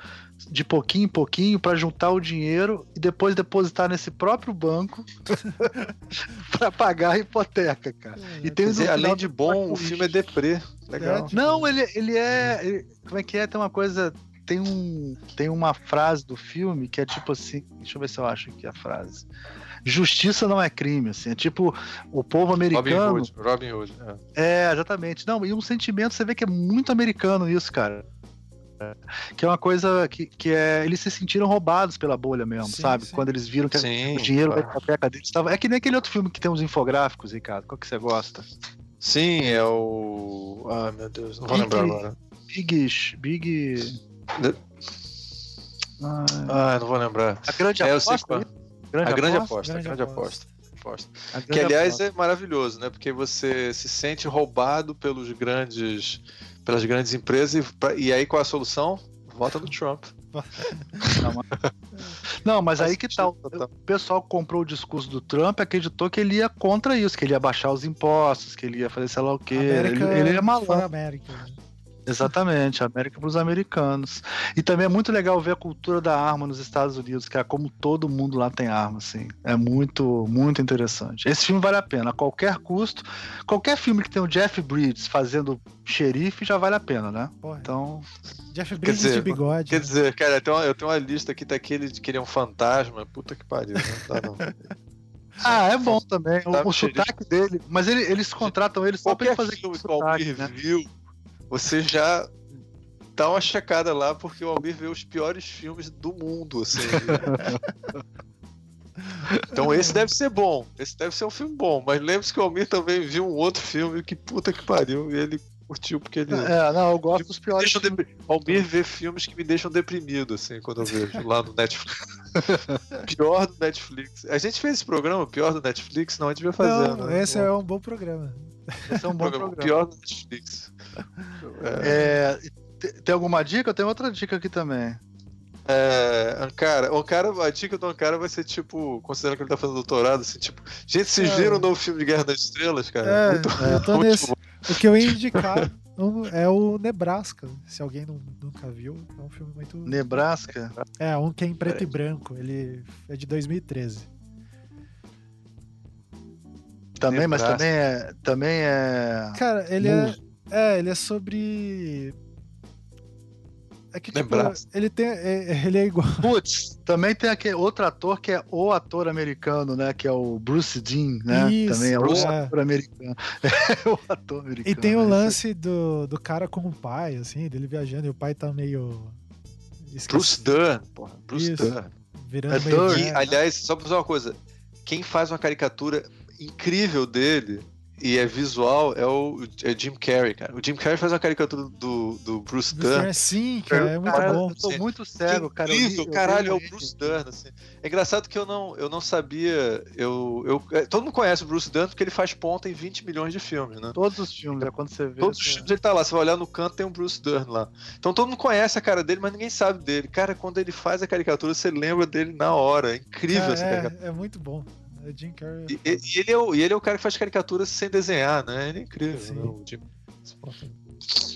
de pouquinho em pouquinho para juntar o dinheiro e depois depositar nesse próprio banco para pagar a hipoteca, cara. É, e tem dizer, além de bom, o filme é deprê. Legal. É, Não, ele, ele é. Ele, como é que é? Tem uma coisa. Tem, um, tem uma frase do filme que é tipo assim. Deixa eu ver se eu acho aqui a frase justiça não é crime, assim, é tipo o povo americano. Robin Hood, Robin Hood. É. é, exatamente. Não, e um sentimento, você vê que é muito americano isso, cara. Que é uma coisa que, que é. Eles se sentiram roubados pela bolha mesmo, sim, sabe? Sim. Quando eles viram que sim, o dinheiro claro. da hipoteca deles estava. É que nem aquele outro filme que tem uns infográficos, Ricardo. Qual que você gosta? Sim, é o. Ah, meu Deus, não vou Big, lembrar agora. Big. Big. Ah, não vou lembrar. A grande é, aposta, Grande a grande aposta, grande, grande aposta. aposta. aposta. Que aliás aposta. é maravilhoso, né? Porque você se sente roubado pelos grandes, pelas grandes empresas e, e aí qual é a solução? Vota no Trump. Não, mas aí que tal? Tá, o pessoal comprou o discurso do Trump e acreditou que ele ia contra isso, que ele ia baixar os impostos, que ele ia fazer sei lá o quê. América ele, ele é malandro. Né? Exatamente, América para os americanos. E também é muito legal ver a cultura da arma nos Estados Unidos, que é como todo mundo lá tem arma, assim. É muito, muito interessante. Esse filme vale a pena, a qualquer custo. Qualquer filme que tem o Jeff Bridges fazendo xerife já vale a pena, né? Porra. Então. Jeff Bridges dizer, de bigode. Quer né? dizer, cara, eu tenho, uma, eu tenho uma lista aqui daquele de que ele é um fantasma. Puta que pariu, não dá não. Ah, é bom também. O, o sotaque dele. Mas ele, eles contratam ele só Qualquer pra ele fazer filme sotaque, né? viu você já dá uma checada lá, porque o Almir vê os piores filmes do mundo, assim. então esse deve ser bom. Esse deve ser um filme bom. Mas lembre-se que o Almir também viu um outro filme que puta que pariu. E ele curtiu porque ele. É, não, eu gosto dos piores. Filmes. Almir vê filmes que me deixam deprimido, assim, quando eu vejo lá no Netflix. pior do Netflix. A gente fez esse programa, pior do Netflix? Não, a gente vai fazer. Não, né? esse é um bom programa. Esse é um bom programa. programa. Pior do Netflix. É... É, tem alguma dica? Eu tenho outra dica aqui também. É, Ankara, Ankara, a dica do Ankara vai ser tipo, considerando que ele tá fazendo doutorado, assim, tipo, gente, vocês é. viram o novo filme de Guerra das Estrelas, cara? É, muito, eu tô nesse. O que eu ia indicar é o Nebraska. Se alguém não, nunca viu, é um filme muito. Nebraska? É, um que é em preto é. e branco. Ele é de 2013. Também, Nebraska. mas também é. Também é. Cara, ele é. É, ele é sobre. É que, tipo, ele tem. É, ele é igual. Putz, também tem aquele outro ator que é o ator americano, né? Que é o Bruce Dean, né? Isso, também é Bruce, o ator americano. É o ator americano. E tem o né? lance do, do cara com o pai, assim, dele viajando, e o pai tá meio. Esqueci. Bruce Dunn, porra. Bruce Isso. Dunn. Virando é meio. E, aliás, só pra dizer uma coisa. Quem faz uma caricatura incrível dele e é visual, é o é Jim Carrey, cara. O Jim Carrey faz uma caricatura do, do Bruce Dern. Sim, cara, é muito cara, bom. Eu tô muito cego, cara. Incrível, eu, caralho, é o Bruce Dern, assim. É engraçado que eu não, eu não sabia. Eu, eu, é, todo mundo conhece o Bruce Dern porque ele faz ponta em 20 milhões de filmes, né? Todos os filmes, é quando você vê. Todos os filmes ele tá lá. Você vai olhar no canto, tem um Bruce Dern lá. Então todo mundo conhece a cara dele, mas ninguém sabe dele. Cara, quando ele faz a caricatura, você lembra dele na hora. É incrível cara, essa é, caricatura. É muito bom. É Jim Carrey. E, e, ele é o, e ele é o cara que faz caricaturas sem desenhar, né? Ele é incrível. Né? O Jim...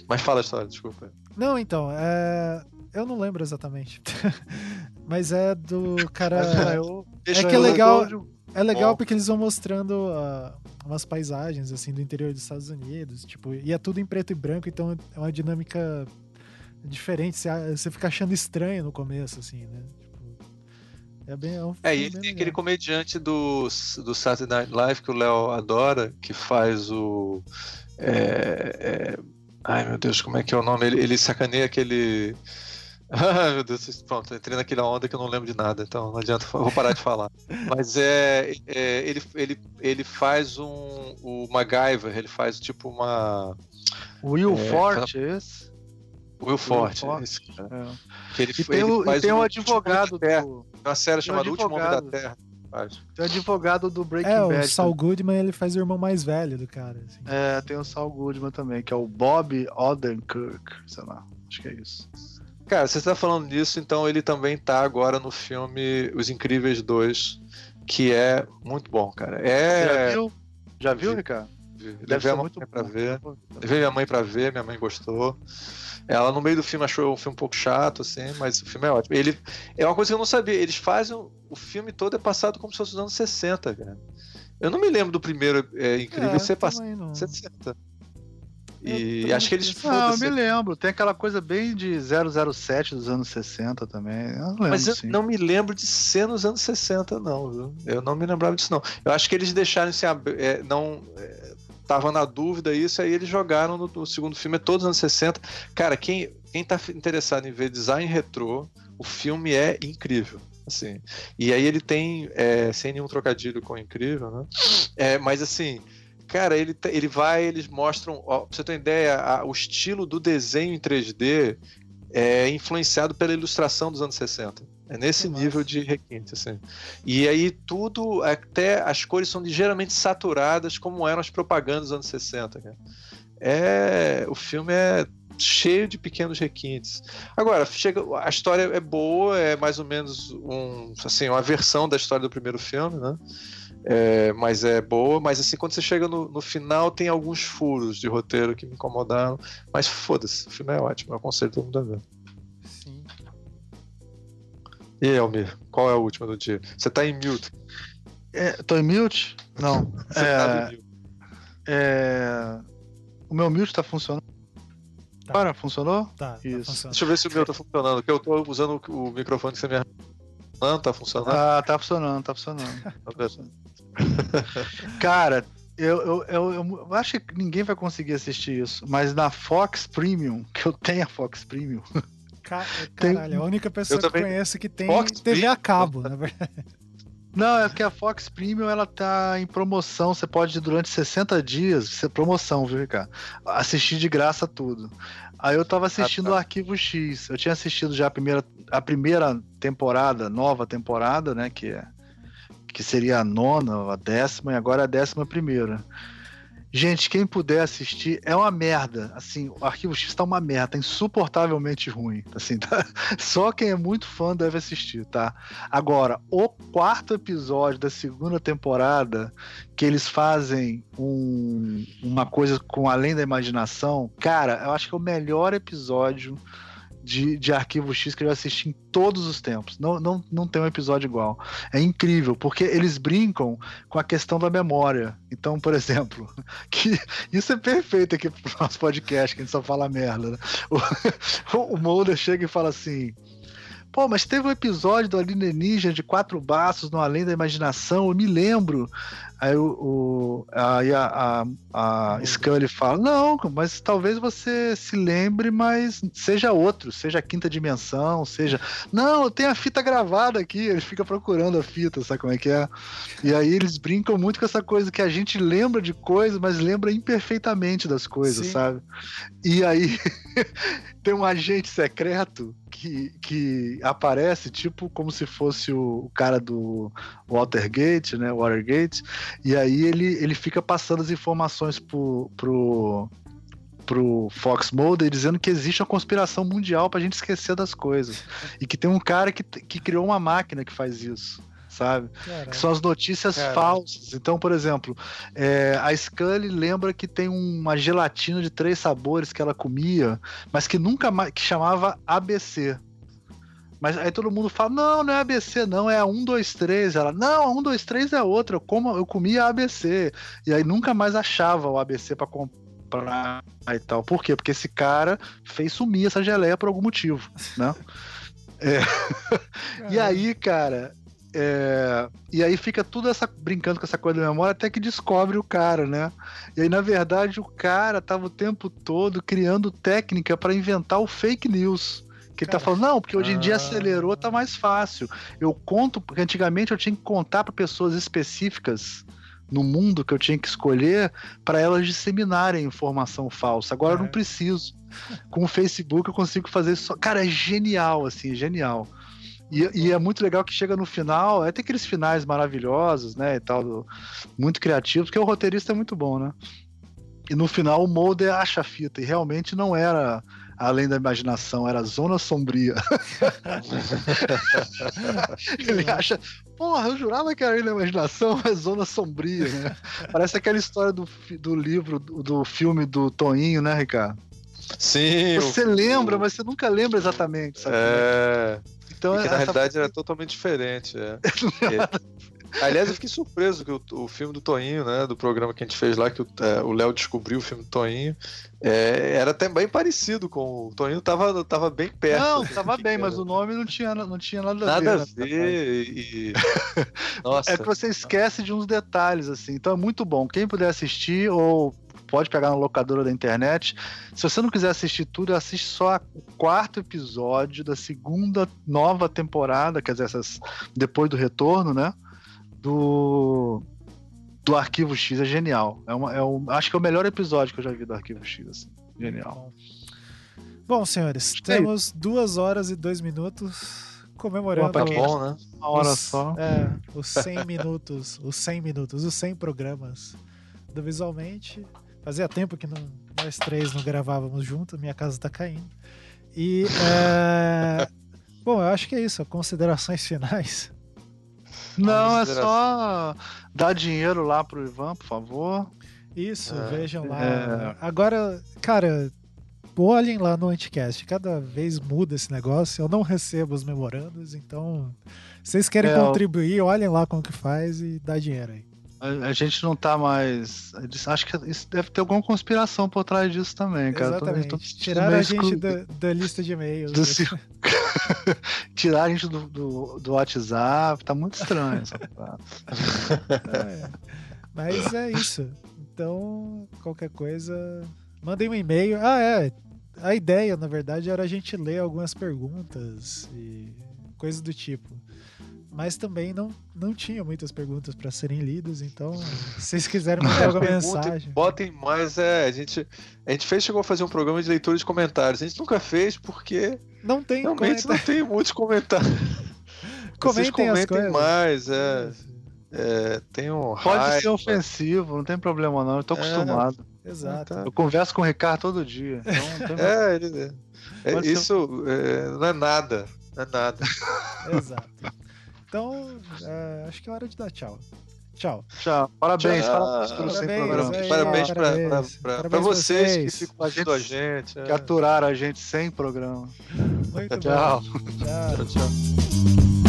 Mas fala a história, desculpa. Não, então, é... eu não lembro exatamente. Mas é do cara. é que é legal. É legal porque eles vão mostrando uh, umas paisagens assim do interior dos Estados Unidos, tipo, e é tudo em preto e branco, então é uma dinâmica diferente. Você, você fica achando estranho no começo, assim, né? É bem. É, um é e tem aquele comediante do, do Saturday Night Live que o Léo adora, que faz o. É, é, ai meu Deus, como é que é o nome? Ele, ele sacaneia aquele. Ah, meu Deus, pronto, entrei naquela onda que eu não lembro de nada, então não adianta, vou parar de falar. Mas é, é, ele, ele, ele faz um. O MacGyver, ele faz tipo uma. Will é, Forte, é esse? Will Forte, Forte. Esse, é. Que ele, e tem, ele o, e tem um advogado do uma série chamada um Último Homem da Terra. Faz. Tem o advogado do Breaking é, Bad. É, o Saul Goodman, ele faz o irmão mais velho do cara. Assim. É, tem o Saul Goodman também, que é o Bob Odenkirk, sei lá, acho que é isso. Cara, você está falando disso, então ele também tá agora no filme Os Incríveis 2, que é muito bom, cara. É... Já viu? Já viu, Ricardo? Levei a mãe pra ver. Levei minha mãe pra ver, minha mãe gostou. Ela no meio do filme achou o filme um pouco chato, assim, mas o filme é ótimo. Ele é uma coisa que eu não sabia. Eles fazem o filme todo é passado como se fosse os anos 60, cara. Eu não me lembro do primeiro é, incrível é, ser passado nos 60. E acho que eles Não, eu me lembro. Tem aquela coisa bem de 007 dos anos 60 também. Eu lembro, Mas eu sim. não me lembro de ser nos anos 60, não, viu? Eu não me lembrava disso, não. Eu acho que eles deixaram se é, não. É, tava na dúvida isso, aí eles jogaram no, no, segundo filme, é todos os anos 60. Cara, quem, quem tá interessado em ver design retrô, o filme é incrível. Assim. E aí ele tem, é, sem nenhum trocadilho com incrível, né? É, mas assim, cara, ele, ele vai, eles mostram, ó, pra você ter uma ideia, a, o estilo do desenho em 3D é influenciado pela ilustração dos anos 60. É nesse Nossa. nível de requinte, assim. E aí tudo, até as cores são ligeiramente saturadas, como eram as propagandas dos anos 60. Cara. É, o filme é cheio de pequenos requintes. Agora, chega, a história é boa, é mais ou menos um, assim, uma versão da história do primeiro filme, né? É, mas é boa, mas assim, quando você chega no, no, final, tem alguns furos de roteiro que me incomodaram. Mas foda-se, o filme é ótimo, eu aconselho todo mundo a ver. E aí, Almir, qual é a última do dia? Você tá em mute. É, tô em mute? Não. Você é, tá em mute. É, o meu mute tá funcionando. Tá. Para, funcionou? Tá, tá Isso. Tá Deixa eu ver se o meu tá funcionando, porque eu tô usando o microfone que você me não, tá funcionando? Ah, tá funcionando, tá funcionando. Tá funcionando. Cara, eu, eu, eu, eu, acho que ninguém vai conseguir assistir isso, mas na Fox Premium, que eu tenho a Fox Premium, Caralho, tem... a única pessoa que também... conheço que tem Fox TV Premium? a cabo, na verdade. Não, é porque a Fox Premium ela tá em promoção. Você pode durante 60 dias, isso é promoção, viu, Ricardo? Assistir de graça tudo. Aí eu tava assistindo ah, tá. o Arquivo X. Eu tinha assistido já a primeira, a primeira temporada, nova temporada, né? Que, é, que seria a nona, a décima, e agora a décima primeira. Gente, quem puder assistir, é uma merda. Assim, o Arquivo X tá uma merda, tá insuportavelmente ruim. Assim, tá? Só quem é muito fã deve assistir, tá? Agora, o quarto episódio da segunda temporada, que eles fazem um, uma coisa com além da imaginação, cara, eu acho que é o melhor episódio de, de Arquivo X que eu já assisti em todos os tempos. Não, não, não tem um episódio igual. É incrível, porque eles brincam com a questão da memória. Então, por exemplo, que isso é perfeito aqui pro nosso podcast, que a gente só fala merda. Né? O, o Mulder chega e fala assim. Pô, mas teve um episódio do Alienígena de quatro braços no Além da Imaginação, eu me lembro. Aí o, o aí a, a, a Scully fala: Não, mas talvez você se lembre, mas seja outro, seja a quinta dimensão, seja. Não, eu tenho a fita gravada aqui. Ele fica procurando a fita, sabe como é que é? E aí eles brincam muito com essa coisa que a gente lembra de coisas, mas lembra imperfeitamente das coisas, Sim. sabe? E aí tem um agente secreto que, que aparece, tipo, como se fosse o, o cara do Watergate, né? Watergate e aí ele, ele fica passando as informações pro, pro, pro Fox Mulder dizendo que existe uma conspiração mundial pra gente esquecer das coisas. E que tem um cara que, que criou uma máquina que faz isso. Sabe? Que são as notícias falsas. Então, por exemplo, é, a Scully lembra que tem uma gelatina de três sabores que ela comia, mas que nunca mais. que chamava ABC. Mas aí todo mundo fala: não, não é ABC, não, é a 123. Ela, não, a 123 é outra, eu, como, eu comia ABC. E aí nunca mais achava o ABC para comprar e tal. Por quê? Porque esse cara fez sumir essa geleia por algum motivo, né? É. e aí, cara, é, e aí fica tudo essa brincando com essa coisa da memória até que descobre o cara, né? E aí, na verdade, o cara tava o tempo todo criando técnica para inventar o fake news. Que ele tá falando, não, porque hoje em dia acelerou, tá mais fácil. Eu conto, porque antigamente eu tinha que contar para pessoas específicas no mundo que eu tinha que escolher para elas disseminarem informação falsa. Agora é. eu não é. preciso. Com o Facebook eu consigo fazer isso. Cara, é genial, assim, genial. E, e, é muito legal que chega no final, é tem aqueles finais maravilhosos, né, e tal, muito criativos, porque o roteirista é muito bom, né? E no final o Mulder acha a fita, e realmente não era além da imaginação, era zona sombria. ele acha, porra, eu jurava que era além da imaginação, mas zona sombria, né? Parece aquela história do, do livro, do, do filme do Toinho, né, Ricardo? Sim. Você o... lembra, mas você nunca lembra exatamente, sabe? É. Então, e que, na realidade era totalmente diferente. É. Aliás, eu fiquei surpreso que o, o, filme do Toinho, né, do programa que a gente fez lá, que é, o Léo descobriu o filme do Toinho, é, era até bem parecido com o Toinho, tava, tava bem perto. Não, tava bem, mas o nome não tinha, não tinha nada, nada a ver. Nada a né, ver. E... Nossa. É que você esquece de uns detalhes, assim. Então é muito bom. Quem puder assistir ou pode pegar na locadora da internet. Se você não quiser assistir tudo, assiste só o quarto episódio da segunda nova temporada, quer dizer, essas, depois do retorno, né? do do Arquivo X é genial. É, uma, é um, acho que é o melhor episódio que eu já vi do Arquivo X. Assim. Genial. Bom, senhores, temos duas horas e dois minutos comemorando. Tá bom, né? Uma hora os, só. É, os 100 minutos, os 100 minutos, os 100 programas do Visualmente. Fazia tempo que não, nós três não gravávamos juntos, minha casa tá caindo. E. É... Bom, eu acho que é isso. Considerações finais. Não, é só dar dinheiro lá pro Ivan, por favor. Isso, é, vejam lá. É... Agora, cara, olhem lá no Anticast. Cada vez muda esse negócio. Eu não recebo os memorandos, então. Se vocês querem é, contribuir, olhem lá como que faz e dá dinheiro aí. A, a, gente não tá mais. Acho que isso deve ter alguma conspiração por trás disso também, cara. Exatamente. Tô, tô Tiraram a gente da, da, lista de e-mails. Do, Tirar a gente do, do, do, WhatsApp, tá muito estranho essa é, Mas é isso. Então, qualquer coisa, mandem um e-mail. Ah, é. A ideia, na verdade, era a gente ler algumas perguntas e coisas do tipo mas também não, não tinha muitas perguntas para serem lidas, então se vocês quiserem mandar alguma mensagem. Botem mais, é, a gente, a gente fez, chegou a fazer um programa de leitura de comentários, a gente nunca fez porque não tem realmente não tem muitos comentários. Comentem, comentem mais, é, é, tem um Pode raiva. ser ofensivo, não tem problema não, eu tô é, acostumado. É, exato. Eu converso com o Ricardo todo dia. Então é, ele, é, isso é, não é nada, não é nada. Exato. Então, é, acho que é hora de dar tchau. Tchau. Tchau. Parabéns, Tchau. parabéns pelo sem Parabéns, programa. aí, Parabéns, pra vocês, vocês. que ficam assistindo a gente. é. Que aturaram a gente sem programa. Muito Tchau. bom. Tchau. Tchau, tchau.